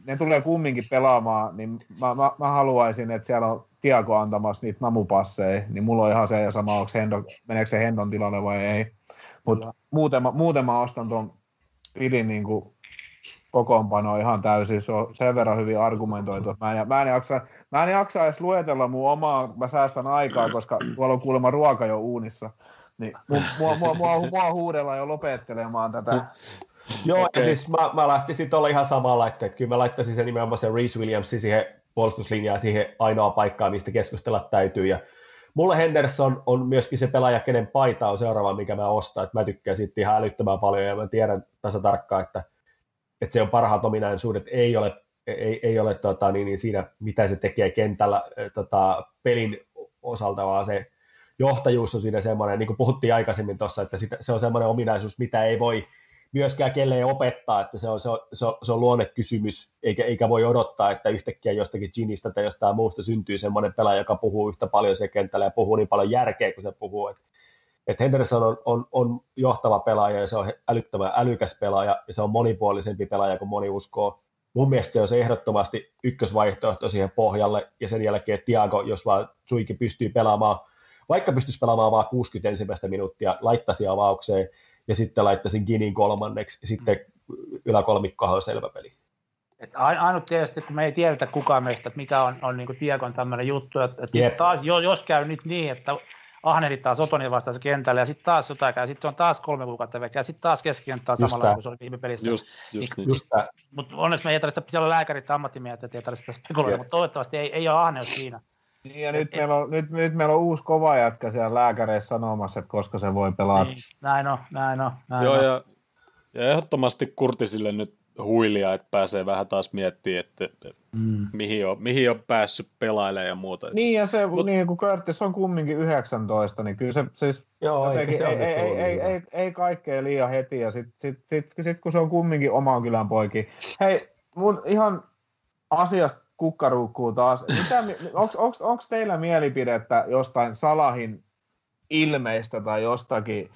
Ne tulee kumminkin pelaamaan, niin mä, mä, mä haluaisin, että siellä on Tiago antamassa niitä namupasseja, niin mulla on ihan se ja sama, onko Hendo, meneekö se Hendon tilalle vai ei. Mutta muuten, muuten mä ostan tuon pilin niin kuin kokoonpano ihan täysin. Se on sen verran hyvin argumentoitu. Mä en, mä en, jaksa, mä en jaksa edes luetella mun omaa, mä säästän aikaa, koska tuolla on kuulemma ruoka jo uunissa. Niin mua, mua, mua, mua, mua huudella jo lopettelemaan tätä. Joo, okay. ja siis mä, mä lähtisin tuolla ihan samalla, että kyllä mä laittaisin sen nimenomaan sen Reese Williamsin siihen puolustuslinjaan, siihen ainoa paikkaan, mistä keskustella täytyy. Ja mulle Henderson on myöskin se pelaaja, kenen paita on seuraava, mikä mä ostan. Että mä tykkään siitä ihan älyttömän paljon ja mä tiedän tasa tarkkaan, että, että se on parhaat ominaisuudet, ei ole, ei, ei ole tota, niin, niin siinä, mitä se tekee kentällä tota, pelin osalta, vaan se johtajuus on siinä semmoinen, niin kuin puhuttiin aikaisemmin tuossa, että sitä, se on semmoinen ominaisuus, mitä ei voi myöskään kelleen opettaa, että se on, se on, se on, se on luonnekysymys, eikä, eikä voi odottaa, että yhtäkkiä jostakin Ginistä tai jostain muusta syntyy semmoinen pelaaja, joka puhuu yhtä paljon se kentällä ja puhuu niin paljon järkeä kuin se puhuu. Että et Henderson on, on, on, johtava pelaaja ja se on älyttömän älykäs pelaaja ja se on monipuolisempi pelaaja kuin moni uskoo. Mun mielestä se on se ehdottomasti ykkösvaihtoehto siihen pohjalle ja sen jälkeen Tiago, jos vaan Suiki pystyy pelaamaan, vaikka pystyisi pelaamaan vain 60 ensimmäistä minuuttia, laittaisi avaukseen – ja sitten laittaisin Ginin kolmanneksi, ja sitten yläkolmikkohan on selvä peli. Et ainut tietysti, kun me ei tiedetä kukaan meistä, että mikä on, on niin Tiekon tämmöinen juttu, että, että taas, jos käy nyt niin, että ahnehditaan Sotonin vastaansa kentälle ja sitten taas jotain käy, sitten on taas kolme kuukautta vekä ja sitten taas keskikenttä samalla kuin se oli viime pelissä. Just, just, niin, just Mutta onneksi me ei tarvitse, siellä on lääkärit ja ammattimiehet, että ei tarvitse spekuloida, mutta toivottavasti ei, ei ole ahneus siinä. Niin ja nyt, meillä on, nyt, nyt meillä on uusi kova jätkä siellä lääkäreissä sanomassa, että koska se voi pelata. Niin, näin on, näin on. Näin Joo, on. Ja, ja ehdottomasti Kurtisille nyt huilia, että pääsee vähän taas miettimään, että, että mm. mihin, on, mihin on päässyt pelailemaan ja muuta. Niin, ja se, Mut, niin kun Curtis on kumminkin 19, niin kyllä se siis Joo, jotenkin, se ei, ei, ei, ei, ei, ei, kaikkea liian heti, ja sitten sit, sit, sit, kun se on kumminkin oman kylän poiki. Hei, mun ihan asiasta kukkaruukkuu taas. Onko teillä mielipidettä jostain Salahin ilmeistä tai jostakin,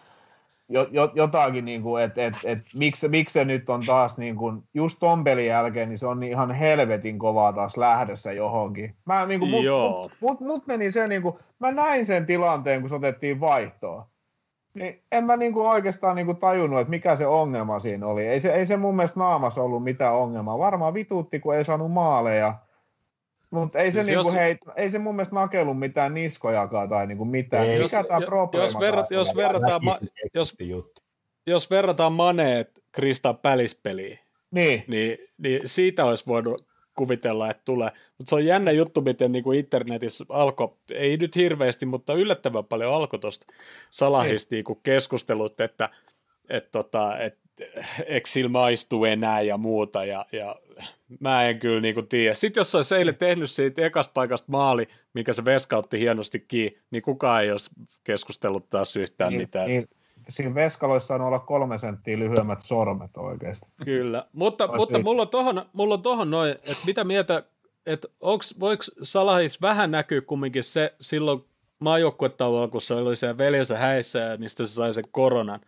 jo, jo, jotakin, niin kuin, että et, et, miksi, miksi se nyt on taas, niin kuin, just ton pelin jälkeen, niin se on niin ihan helvetin kovaa taas lähdössä johonkin. Mä, niin kuin, mut, mut, mut, mut, meni se, niin kuin, mä näin sen tilanteen, kun se otettiin vaihtoon. Niin en mä niinku oikeastaan niinku tajunnut, että mikä se ongelma siinä oli. Ei se, ei se mun mielestä naamassa ollut mitään ongelmaa. Varmaan vituutti, kun ei saanut maaleja. Mutta ei, se siis niinku, jos... hei, ei se mun mielestä nakelu mitään niskojakaan tai niinku mitään. Ei, Mikä tämä probleema jos, verrat, jos, verrataan, ma, jos, jos verrataan Maneet Krista Pälispeliin, niin. Niin, niin siitä olisi voinut kuvitella, että tulee. Mutta se on jännä juttu, miten niin kuin internetissä alkoi, ei nyt hirveästi, mutta yllättävän paljon alkoi tuosta salahista niin keskustelut, että et tota, et, eikö sillä maistu enää ja muuta, ja, ja mä en kyllä niin kuin tiedä. Sitten jos olisi eilen tehnyt siitä ekasta paikasta maali, mikä se veskautti hienosti kiinni, niin kukaan ei olisi keskustellut taas yhtään niin, mitään. Niin, siinä veskaloissa on olla kolme senttiä lyhyemmät sormet oikeasti. Kyllä, mutta, mutta mulla on tohon, mulla on tohon noin, että mitä mieltä, että onks, voiko Salahis vähän näkyä kumminkin se silloin maajoukkuetauolla, kun se oli siellä veljensä häissä ja mistä se sai sen koronan,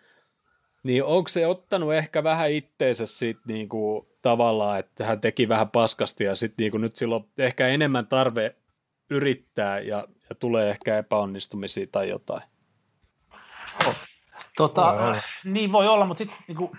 niin onko se ottanut ehkä vähän itteensä siitä niin kuin, tavallaan, että hän teki vähän paskasti ja sitten niin nyt silloin ehkä enemmän tarve yrittää ja, ja tulee ehkä epäonnistumisia tai jotain. Oh. Tota, no, niin voi olla, mutta sitten niin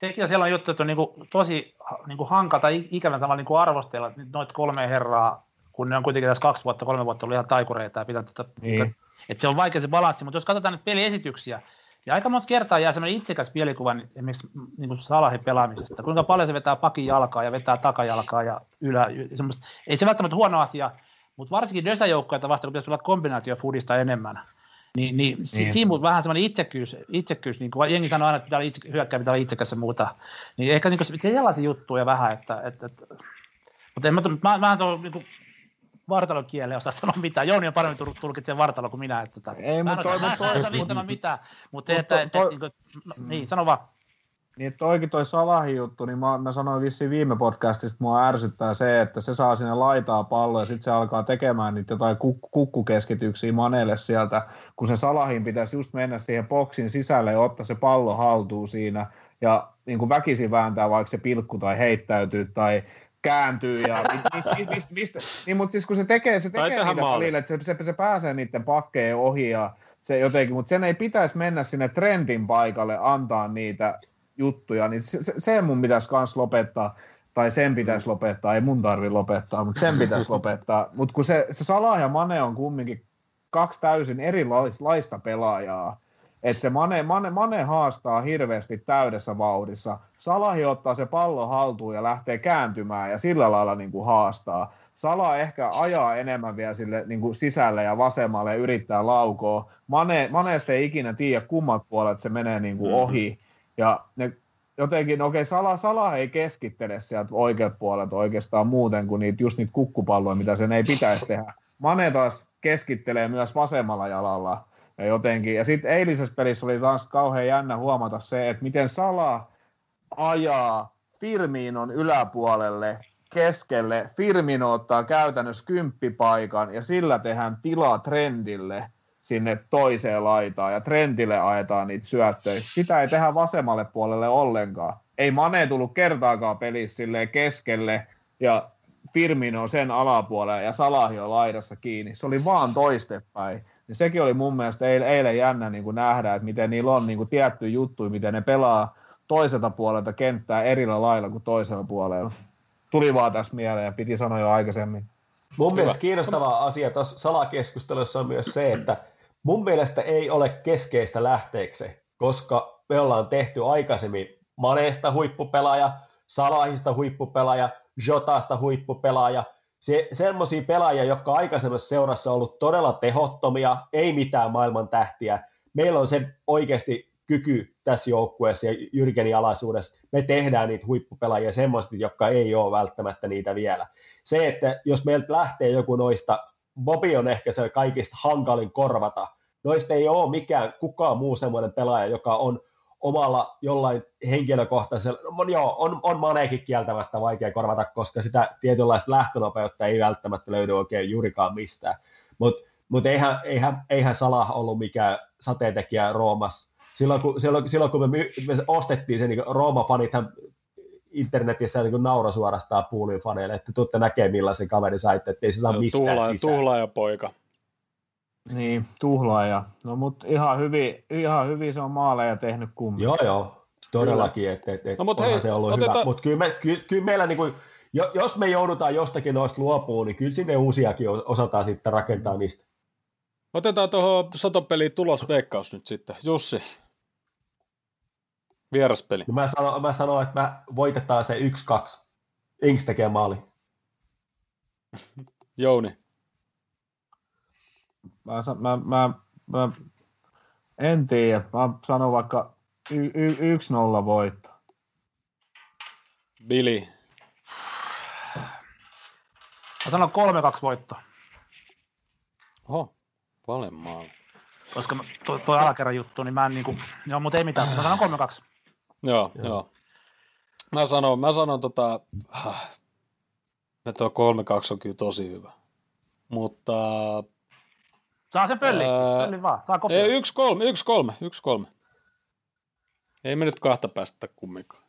sekin siellä on juttu, että on niin kuin, tosi niin kuin hankata ikävän tavalla niin arvostella noita kolme herraa kun ne on kuitenkin tässä kaksi vuotta, kolme vuotta ollut ihan taikureita ja pitää, tota, niin. että se on vaikea se balanssi, mutta jos katsotaan nyt peliesityksiä, ja aika monta kertaa jää sellainen itsekäs mielikuva esimerkiksi niin kuin Salahin pelaamisesta. Kuinka paljon se vetää pakin jalkaa ja vetää takajalkaa ja ylä. Semmoista. Ei se välttämättä huono asia, mutta varsinkin Dösa-joukkoja vastaan, kun pitäisi olla kombinaatiofudista enemmän. Niin, niin, niin. siinä on vähän semmoinen itsekkyys, itsekkyys niin kuin jengi sanoo aina, että pitää olla itse, hyökkää, pitää olla itsekäs ja muuta. Niin ehkä niin kuin, sellaisia juttuja vähän, että, että, että mutta en mä, mä, mä, mä niin kuin, vartalon kieleen osaa sanoa mitään. Jouni on paremmin tulkitsee vartalo kuin minä. Että, tota, ei, mutta toi, mä en osaa viittämään mitään, mutta se, että, että, että, että, niin, sano vaan. Niin, toikin toi Salahin juttu, niin mä, mä sanoin vissiin viime podcastista, että mua ärsyttää se, että se saa sinne laitaa palloa ja sitten se alkaa tekemään niitä jotain kuk- kukkukeskityksiä Manelle sieltä, kun se Salahin pitäisi just mennä siihen boksin sisälle ja ottaa se pallo haltuun siinä ja niin kuin väkisin vääntää vaikka se pilkku tai heittäytyy tai kääntyy ja mistä, mistä, mistä, niin, mutta siis kun se tekee, se tekee niitä välillä, että se, se, se, pääsee niiden pakkeen ohi ja se jotenkin, mutta sen ei pitäisi mennä sinne trendin paikalle antaa niitä juttuja, niin se, se, se mun pitäisi myös lopettaa, tai sen pitäisi mm. lopettaa, ei mun tarvi lopettaa, mutta sen pitäisi lopettaa. Mutta kun se, se Salah ja Mane on kumminkin kaksi täysin erilaista pelaajaa, että se Mane, Mane, Mane haastaa hirveästi täydessä vauhdissa. Salahi ottaa se pallo haltuun ja lähtee kääntymään ja sillä lailla niin kuin haastaa. Sala ehkä ajaa enemmän vielä sille niin kuin sisälle ja vasemmalle ja yrittää laukoa. Mane, Maneesta ei ikinä tiedä kummat puolet se menee niin kuin ohi. Ja ne jotenkin, no okei, Sala, Sala ei keskittele sieltä oikeat puolet oikeastaan muuten kuin niitä, just niitä kukkupalloja, mitä sen ei pitäisi tehdä. Mane taas keskittelee myös vasemmalla jalalla ja jotenkin. Ja sitten eilisessä pelissä oli taas kauhean jännä huomata se, että miten Sala ajaa Firminon yläpuolelle keskelle. Firmino ottaa käytännössä kymppipaikan ja sillä tehdään tilaa trendille sinne toiseen laitaan ja trendille ajetaan niitä syöttöjä. Sitä ei tehdä vasemmalle puolelle ollenkaan. Ei Mane tullut kertaakaan pelissä keskelle ja Firmino sen alapuolelle ja Salahi on laidassa kiinni. Se oli vaan toistepäin. Ja sekin oli mun mielestä eilen, eilen jännä niin kuin nähdä, että miten niillä on niin kuin tietty juttu, miten ne pelaa toiselta puolelta kenttää erillä lailla kuin toisella puolella. Tuli vaan tässä mieleen ja piti sanoa jo aikaisemmin. Mun Hyvä. mielestä kiinnostava asia tuossa salakeskustelussa on myös se, että mun mielestä ei ole keskeistä lähteeksi, koska me ollaan tehty aikaisemmin Maneesta huippupelaaja, Salahista huippupelaaja, Jotasta huippupelaaja – se, semmoisia pelaajia, jotka aikaisemmassa seurassa on ollut todella tehottomia, ei mitään maailman tähtiä. Meillä on se oikeasti kyky tässä joukkueessa ja Jyrkenin alaisuudessa. Me tehdään niitä huippupelaajia semmoista, jotka ei ole välttämättä niitä vielä. Se, että jos meiltä lähtee joku noista, Bobi on ehkä se kaikista hankalin korvata. Noista ei ole mikään kukaan muu semmoinen pelaaja, joka on omalla jollain henkilökohtaisella, no, joo, on, on Maneekin kieltämättä vaikea korvata, koska sitä tietynlaista lähtönopeutta ei välttämättä löydy oikein juurikaan mistään. Mutta mut eihän, eihän, eihän Salah ollut mikään sateentekijä Roomassa. Silloin kun, silloin, silloin kun me, me ostettiin se, niin Rooma-fanithan internetissä niin naura suorastaan puulin faneille, että tuutte näkemään millaisen kaveri saitte, että ei se saa mistään tuhlaa, sisään. Tuhlaaja poika. Niin, tuhlaaja. No mutta ihan hyvin, ihan hyvin se on maaleja tehnyt kumminkin. Joo, joo. Todellakin, että et, et, no, mutta hei, se ollut oteta... hyvä. Mutta kyllä, me, kyllä, kyllä meillä, niin kuin, jos me joudutaan jostakin noista luopuun, niin kyllä sinne uusiakin osataan sitten rakentaa niistä. Otetaan tuohon sotopeliin tulosveikkaus nyt sitten. Jussi, vieraspeli. No mä, sanon, mä sanon, että mä voitetaan se 1-2. Inks tekee maali. Jouni. Mä, mä, mä, mä en tiedä. Mä sanon vaikka y- y- 1-0 voitto. Billy. Mä sanon 3-2 voitto. Oho, paljon maali. Koska tuo, tuo alakerran juttu, niin mä en niinku, joo, mutta ei mitään. Mä sanon 3-2. Joo, joo. joo. Mä sanon, mä sanon tota, että tuo 3-2 on kyllä tosi hyvä. Mutta Saa se pölli, Ää, pölli vaan. Saa kopio. Ei, yksi kolme, yksi kolme, yksi kolme. Ei me nyt kahta päästä kumminkaan.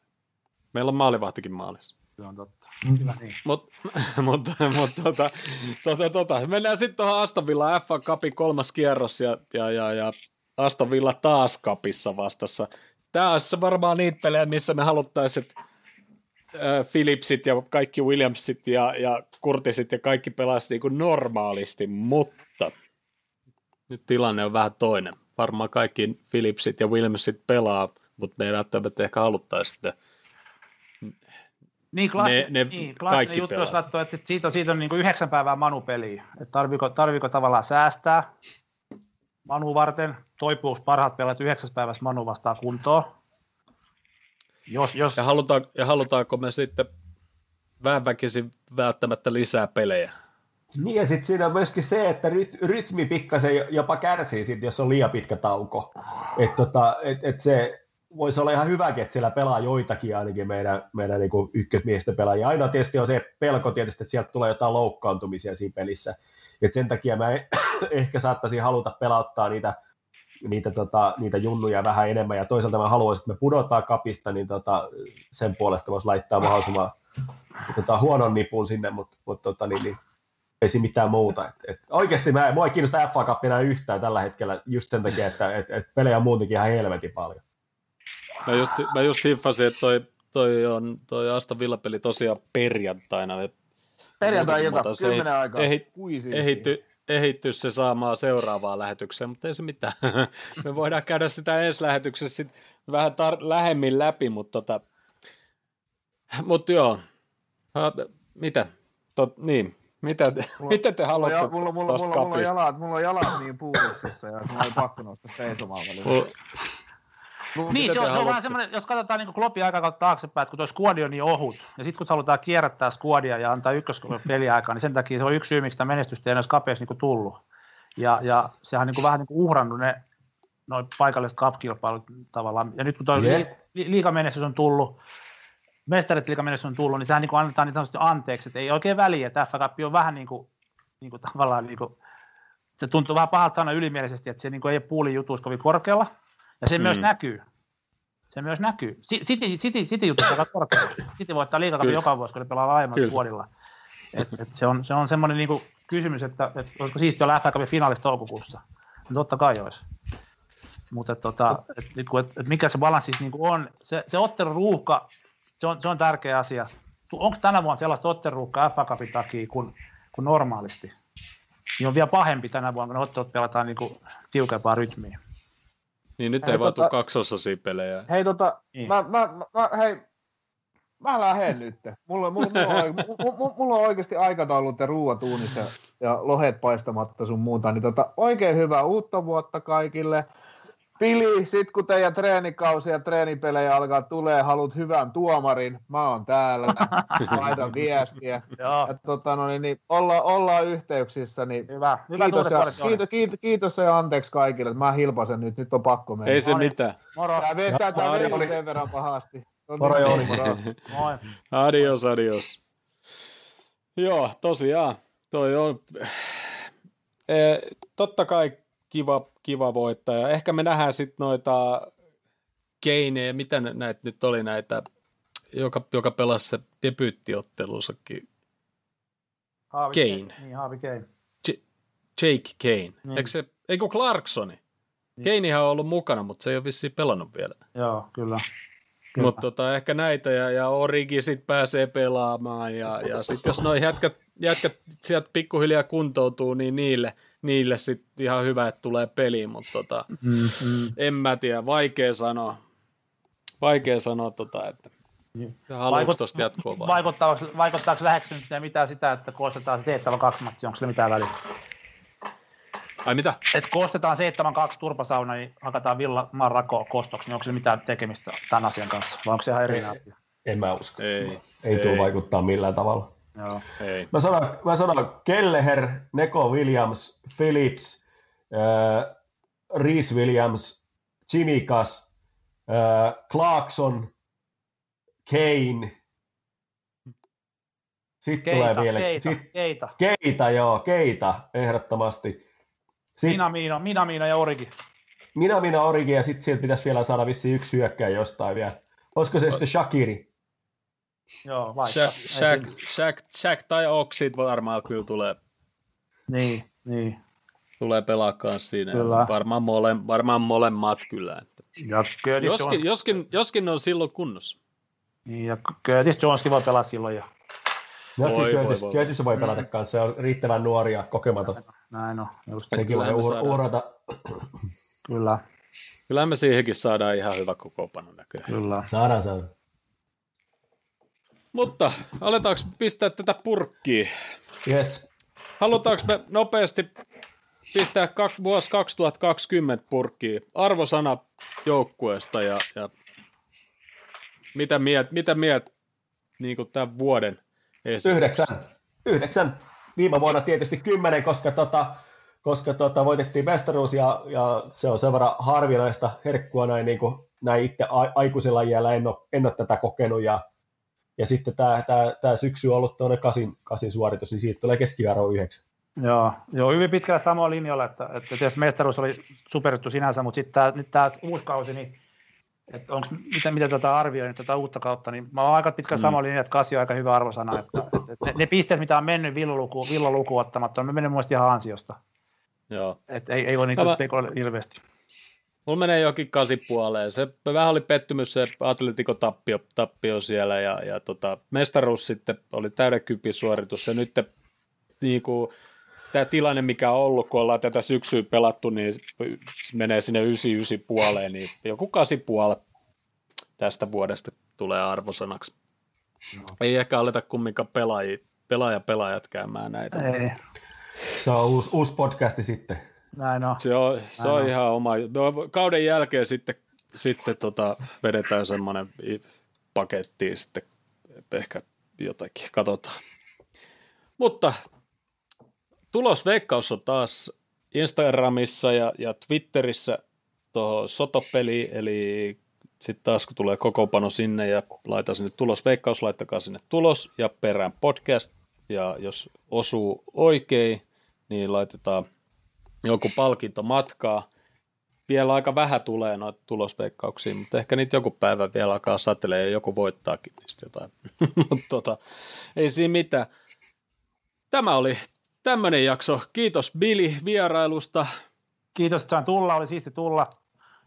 Meillä on maalivahtikin maalissa. Se on totta. Kyllä niin. Mutta mut, mut, tota, tota, tota. mennään sitten tuohon Aston Villa FA Cupin kolmas kierros ja, ja, ja, ja Aston Villa taas kapissa vastassa. Tämä olisi varmaan niitä pelejä, missä me haluttaisiin, että Philipsit ja kaikki Williamsit ja, ja Kurtisit ja kaikki pelasi niin kuin normaalisti, mutta nyt tilanne on vähän toinen. Varmaan kaikki Philipsit ja Williamsit pelaa, mutta ne ei välttämättä ehkä haluttaisi sitä. Niin, klassi, ne, ne niin, klassinen juttu, pelaa. jos katsoo, että siitä on, siitä on niin kuin yhdeksän päivää Manu-peliä. Että tarviiko, tarviiko tavallaan säästää Manu varten, toipuuko parhaat pelaat yhdeksäs päivässä Manu vastaan kuntoon. Jos, jos... Ja, halutaan, ja halutaanko me sitten vähän väkisin välttämättä lisää pelejä? Niin ja sitten siinä on myöskin se, että ryt, rytmi pikkasen jopa kärsii sit, jos on liian pitkä tauko. Että tota, et, et se voisi olla ihan hyväkin, että siellä pelaa joitakin ainakin meidän, meidän niin ykkösmiesten pelaajia. Aina tietysti on se pelko tietysti, että sieltä tulee jotain loukkaantumisia siinä pelissä. Et sen takia mä ehkä saattaisin haluta pelauttaa niitä, niitä, tota, niitä junnuja vähän enemmän, ja toisaalta mä haluaisin, että me pudotaan kapista, niin tota, sen puolesta voisi laittaa mahdollisimman tota, huonon nipun sinne, mutta mut, tota, niin, niin, ei siinä mitään muuta. Et, et, oikeasti mä, mua ei kiinnosta FA Cup enää yhtään tällä hetkellä, just sen takia, että et, et pelejä on muutenkin ihan helvetin paljon. Mä just, mä just hiffasin, että toi, toi, on, toi Asta Villa-peli tosiaan perjantaina. Perjantai-ilta, kymmenen aikaa. Ehi, ehitty, ehitty se saamaan seuraavaa lähetykseen, mutta ei se mitään. Me voidaan käydä sitä ensi lähetyksessä sit vähän tar- lähemmin läpi, mutta tota, mut joo. Ha, mitä? Tot, niin, mitä te, mulla, mitä te haluatte mulla, mulla, mulla, mulla, on jalat, mulla on jalat niin puuduksessa ja mulla ei pakko nousta seisomaan välillä. No, niin, se on, se on vähän semmoinen, jos katsotaan niin Kloppin aikakautta taaksepäin, että kun tuo skuadi on niin ohut, ja sitten kun halutaan kierrättää skuadia ja antaa ykköspeliaikaa, niin sen takia se on yksi syy, miksi tämä menestystä ei edes kapeassa niin tullut. Ja, ja sehän on niin vähän niin kuin uhrannut ne noin paikalliset cup tavallaan. Ja nyt kun tuo li, liikamenestys on tullut, mestarit on tullut, niin sehän niin kuin annetaan niin sanotusti anteeksi, että ei oikein väliä, että FA Cup on vähän niin kuin, niin kuin tavallaan niin kuin, se tuntuu vähän pahalta sanoa ylimielisesti, että se niin kuin ei ole puulin jutuissa kovin korkealla, ja se mm. myös näkyy. Se myös näkyy. City, City, City juttu aika korkealla. City voittaa liikakapin joka vuosi, kun ne pelaa laajemmalla puolilla. Et, et se on, se on semmoinen niinku kysymys, että et olisiko siisti olla FA Cupin finaalissa toukokuussa. No, totta kai olisi. Mutta tota, et, et, et, et mikä se balanssi siis niinku on, se, se ottelun ruuhka, se on, se on tärkeä asia. Onko tänä vuonna sellaista otteluruuhkaa FA Cupin takia kuin, kuin normaalisti? Niin on vielä pahempi tänä vuonna, kun ne ottelut pelataan niinku tiukempaa rytmiä. Niin nyt hei, ei vaan tota, kaksosasia pelejä. Hei tota, niin. mä, mä, mä, hei, mä lähden nyt. Mulla, mulla, mulla, on, mulla, mulla on oikeasti aikataulut ja ruuat uunissa ja lohet paistamatta sun muuta. Niin tota, oikein hyvää uutta vuotta kaikille. Pili, sit kun teidän treenikausi ja treenipelejä alkaa tulee, haluat hyvän tuomarin, mä oon täällä, laitan viestiä. ja tota, no, niin, niin, olla, ollaan yhteyksissä, niin Hyvä. Hyvä kiitos, ja, kiitos, kiitos, kiitos, ja anteeksi kaikille, mä hilpasen nyt, nyt on pakko mennä. Ei se mitään. Moro. Tää vetää tää veri sen verran pahasti. No, moro niin, Jouni. Moro. Moi. Adios, adios. Joo, tosiaan, toi on... Eh, totta kai kiva, kiva voittaja. Ehkä me nähdään sitten noita keinejä, mitä näitä nyt oli näitä, joka, joka pelasi se debyyttiottelussakin. Haavi Kane. Niin, Haavi Kane. J- Jake Kane. Niin. Eikö se, eikö Clarksoni? Niin. Keinehän on ollut mukana, mutta se ei ole vissiin pelannut vielä. Joo, kyllä. Mutta tota, ehkä näitä ja, ja Origi sitten pääsee pelaamaan ja, ja sitten jos noin jätkät, jätkät sieltä pikkuhiljaa kuntoutuu, niin niille, niille sitten ihan hyvä, että tulee peliin, mutta tota, mm, mm. en mä tiedä, vaikea sanoa, vaikea sanoa tota, että niin. Vaikut, tuosta jatkoa vai? Vaikuttaako, vaikuttaako lähestymiseen mitään sitä, että koostetaan se 7-2 matsi, onko se mitään väliä? Ai mitä? Et koostetaan 7-2 turpasauna, niin hakataan Villa Marrako kostoksi, niin onko se mitään tekemistä tämän asian kanssa, vai onko se ihan eri asia? En mä usko. Ei, ei, ei tule vaikuttaa millään tavalla. Joo. Ei. Mä, sanon, mä sanon Kelleher, Neko Williams, Phillips, äh, Reese Williams, Chimikas, äh, Clarkson, Kane, sitten keita, tulee vielä... Keita, sit, keita. Keita, joo, Keita, ehdottomasti. Sit, Minamino, Minamino ja Origi. Minamino, Origi, ja sitten sieltä pitäisi vielä saada vissi yksi hyökkäjä jostain vielä. Olisiko se sitten Shakiri? Joo, vaikka. Shaq, Shaq, Shaq, Shaq tai Oxid varmaan kyllä tulee. Niin, niin. Tulee pelaa kanssa siinä. Kyllä. Varmaan, mole, varmaan molemmat kyllä. Että. Ja joskin, joskin, joskin on silloin kunnossa. Niin, ja Curtis Joneskin voi pelaa silloin jo. No, voi, Curtis, voi, Curtis voi pelata kanssa, se on riittävän nuori ja kokematon. Näin on. Just Sekin voi uhrata. Kyllä. Kyllä me siihenkin saadaan ihan hyvä kokoopano näköjään. Kyllä. Saadaan, saadaan. Mutta aletaanko pistää tätä purkkiin? Yes. Halutaanko me nopeasti pistää kak, vuosi 2020 purkkiin arvosana joukkueesta ja, ja mitä miet, mitä miet niin tämän vuoden esitys? Yhdeksän. Yhdeksän. Viime vuonna tietysti kymmenen, koska, tota, koska tota, voitettiin mestaruus ja, ja, se on sen verran harvinaista herkkua näin, niin kuin, näin itse a, aikuisella iällä en ole, en ole tätä kokenut ja, ja sitten tämä, tämä, tämä syksy on ollut tuonne kasin, kasin suoritus, niin siitä tulee keskiarvo yhdeksän. Joo, joo, hyvin pitkällä samoilla linjalla, että, että tietysti mestaruus oli superittu sinänsä, mutta sitten tämä, nyt tämä uusi kausi, niin että onko, miten, miten tuota arvioin tätä uutta kautta, niin mä oon aika pitkä mm. sama linja, että kasi on aika hyvä arvosana, että, että ne, ne, pisteet, mitä on mennyt villoluku, villoluku ottamatta, on mennyt muista ihan ansiosta. Joo. Et ei, ei voi niitä mä... ilmeisesti. Mulla menee jokin kasi puoleen. Se vähän oli pettymys se Atletico tappio, tappio siellä ja, ja tota, mestaruus sitten oli täyden kypisuoritus ja nyt niin kuin, tämä tilanne, mikä on ollut, kun ollaan tätä syksyä pelattu, niin menee sinne 99 puoleen, niin joku 8 puoli tästä vuodesta tulee arvosanaksi. No. Ei ehkä aleta kumminkaan pelaajia, pelaaja pelaajat käymään näitä. Ei. Se on uusi, uusi podcasti sitten. Näin on. Se on, se on, on ihan oma. Kauden jälkeen sitten, sitten tota, vedetään semmoinen paketti sitten ehkä jotakin, katsotaan. Mutta tulosveikkaus on taas Instagramissa ja, ja Twitterissä tuohon sotopeli, eli sitten taas kun tulee kokoopano sinne ja laita sinne tulosveikkaus, laittakaa sinne tulos ja perään podcast, ja jos osuu oikein, niin laitetaan joku palkinto matkaa. Vielä aika vähän tulee noita tulosveikkauksia, mutta ehkä niitä joku päivä vielä alkaa satelee ja joku voittaakin niistä jotain. mutta tota, ei siinä mitään. Tämä oli tämmöinen jakso. Kiitos Billy vierailusta. Kiitos, että tulla. Oli siisti tulla.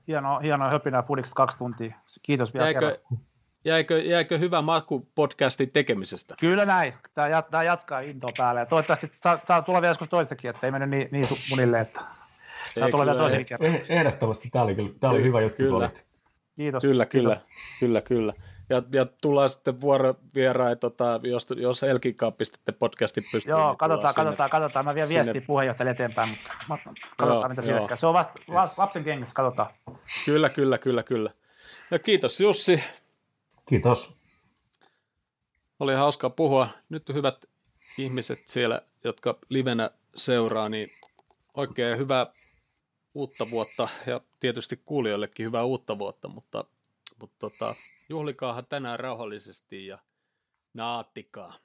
Hienoa, hienoa höpinää pudiksi kaksi tuntia. Kiitos vielä jäikö, jäikö, jäikö hyvä matku podcastin tekemisestä? Kyllä näin. Tämä, jat, tämä jatkaa intoa päälle. Ja toivottavasti saa, saa tulla vielä joskus toistakin, että ei mennyt niin, niin munille, että saa tulla vielä toisenkin kerran. Eh, ehdottomasti. Tämä oli, tämä oli hyvä juttu. Kyllä. Kiitos. Kyllä, kyllä, kyllä, kyllä. Ja, ja tullaan sitten vuorovierain, tota, jos, jos Elkin kanssa pistätte podcastin pystyyn. Joo, niin katsotaan, katsotaan, katsotaan. Mä vien sinne... viestiä puheenjohtajalle eteenpäin, mutta katsotaan, joo, mitä siellä Se on vasta yes. lapsen kengessä, katsotaan. Kyllä, kyllä, kyllä, kyllä. Ja kiitos Jussi. Kiitos. Oli hauska puhua. Nyt hyvät ihmiset siellä, jotka livenä seuraa, niin oikein hyvää uutta vuotta ja tietysti kuulijoillekin hyvää uutta vuotta, mutta, mutta tota, juhlikaahan tänään rauhallisesti ja naattikaa.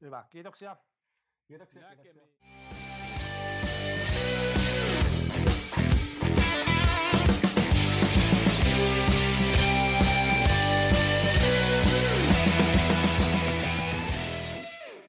Hyvä, kiitoksia. Kiitoksia. kiitoksia.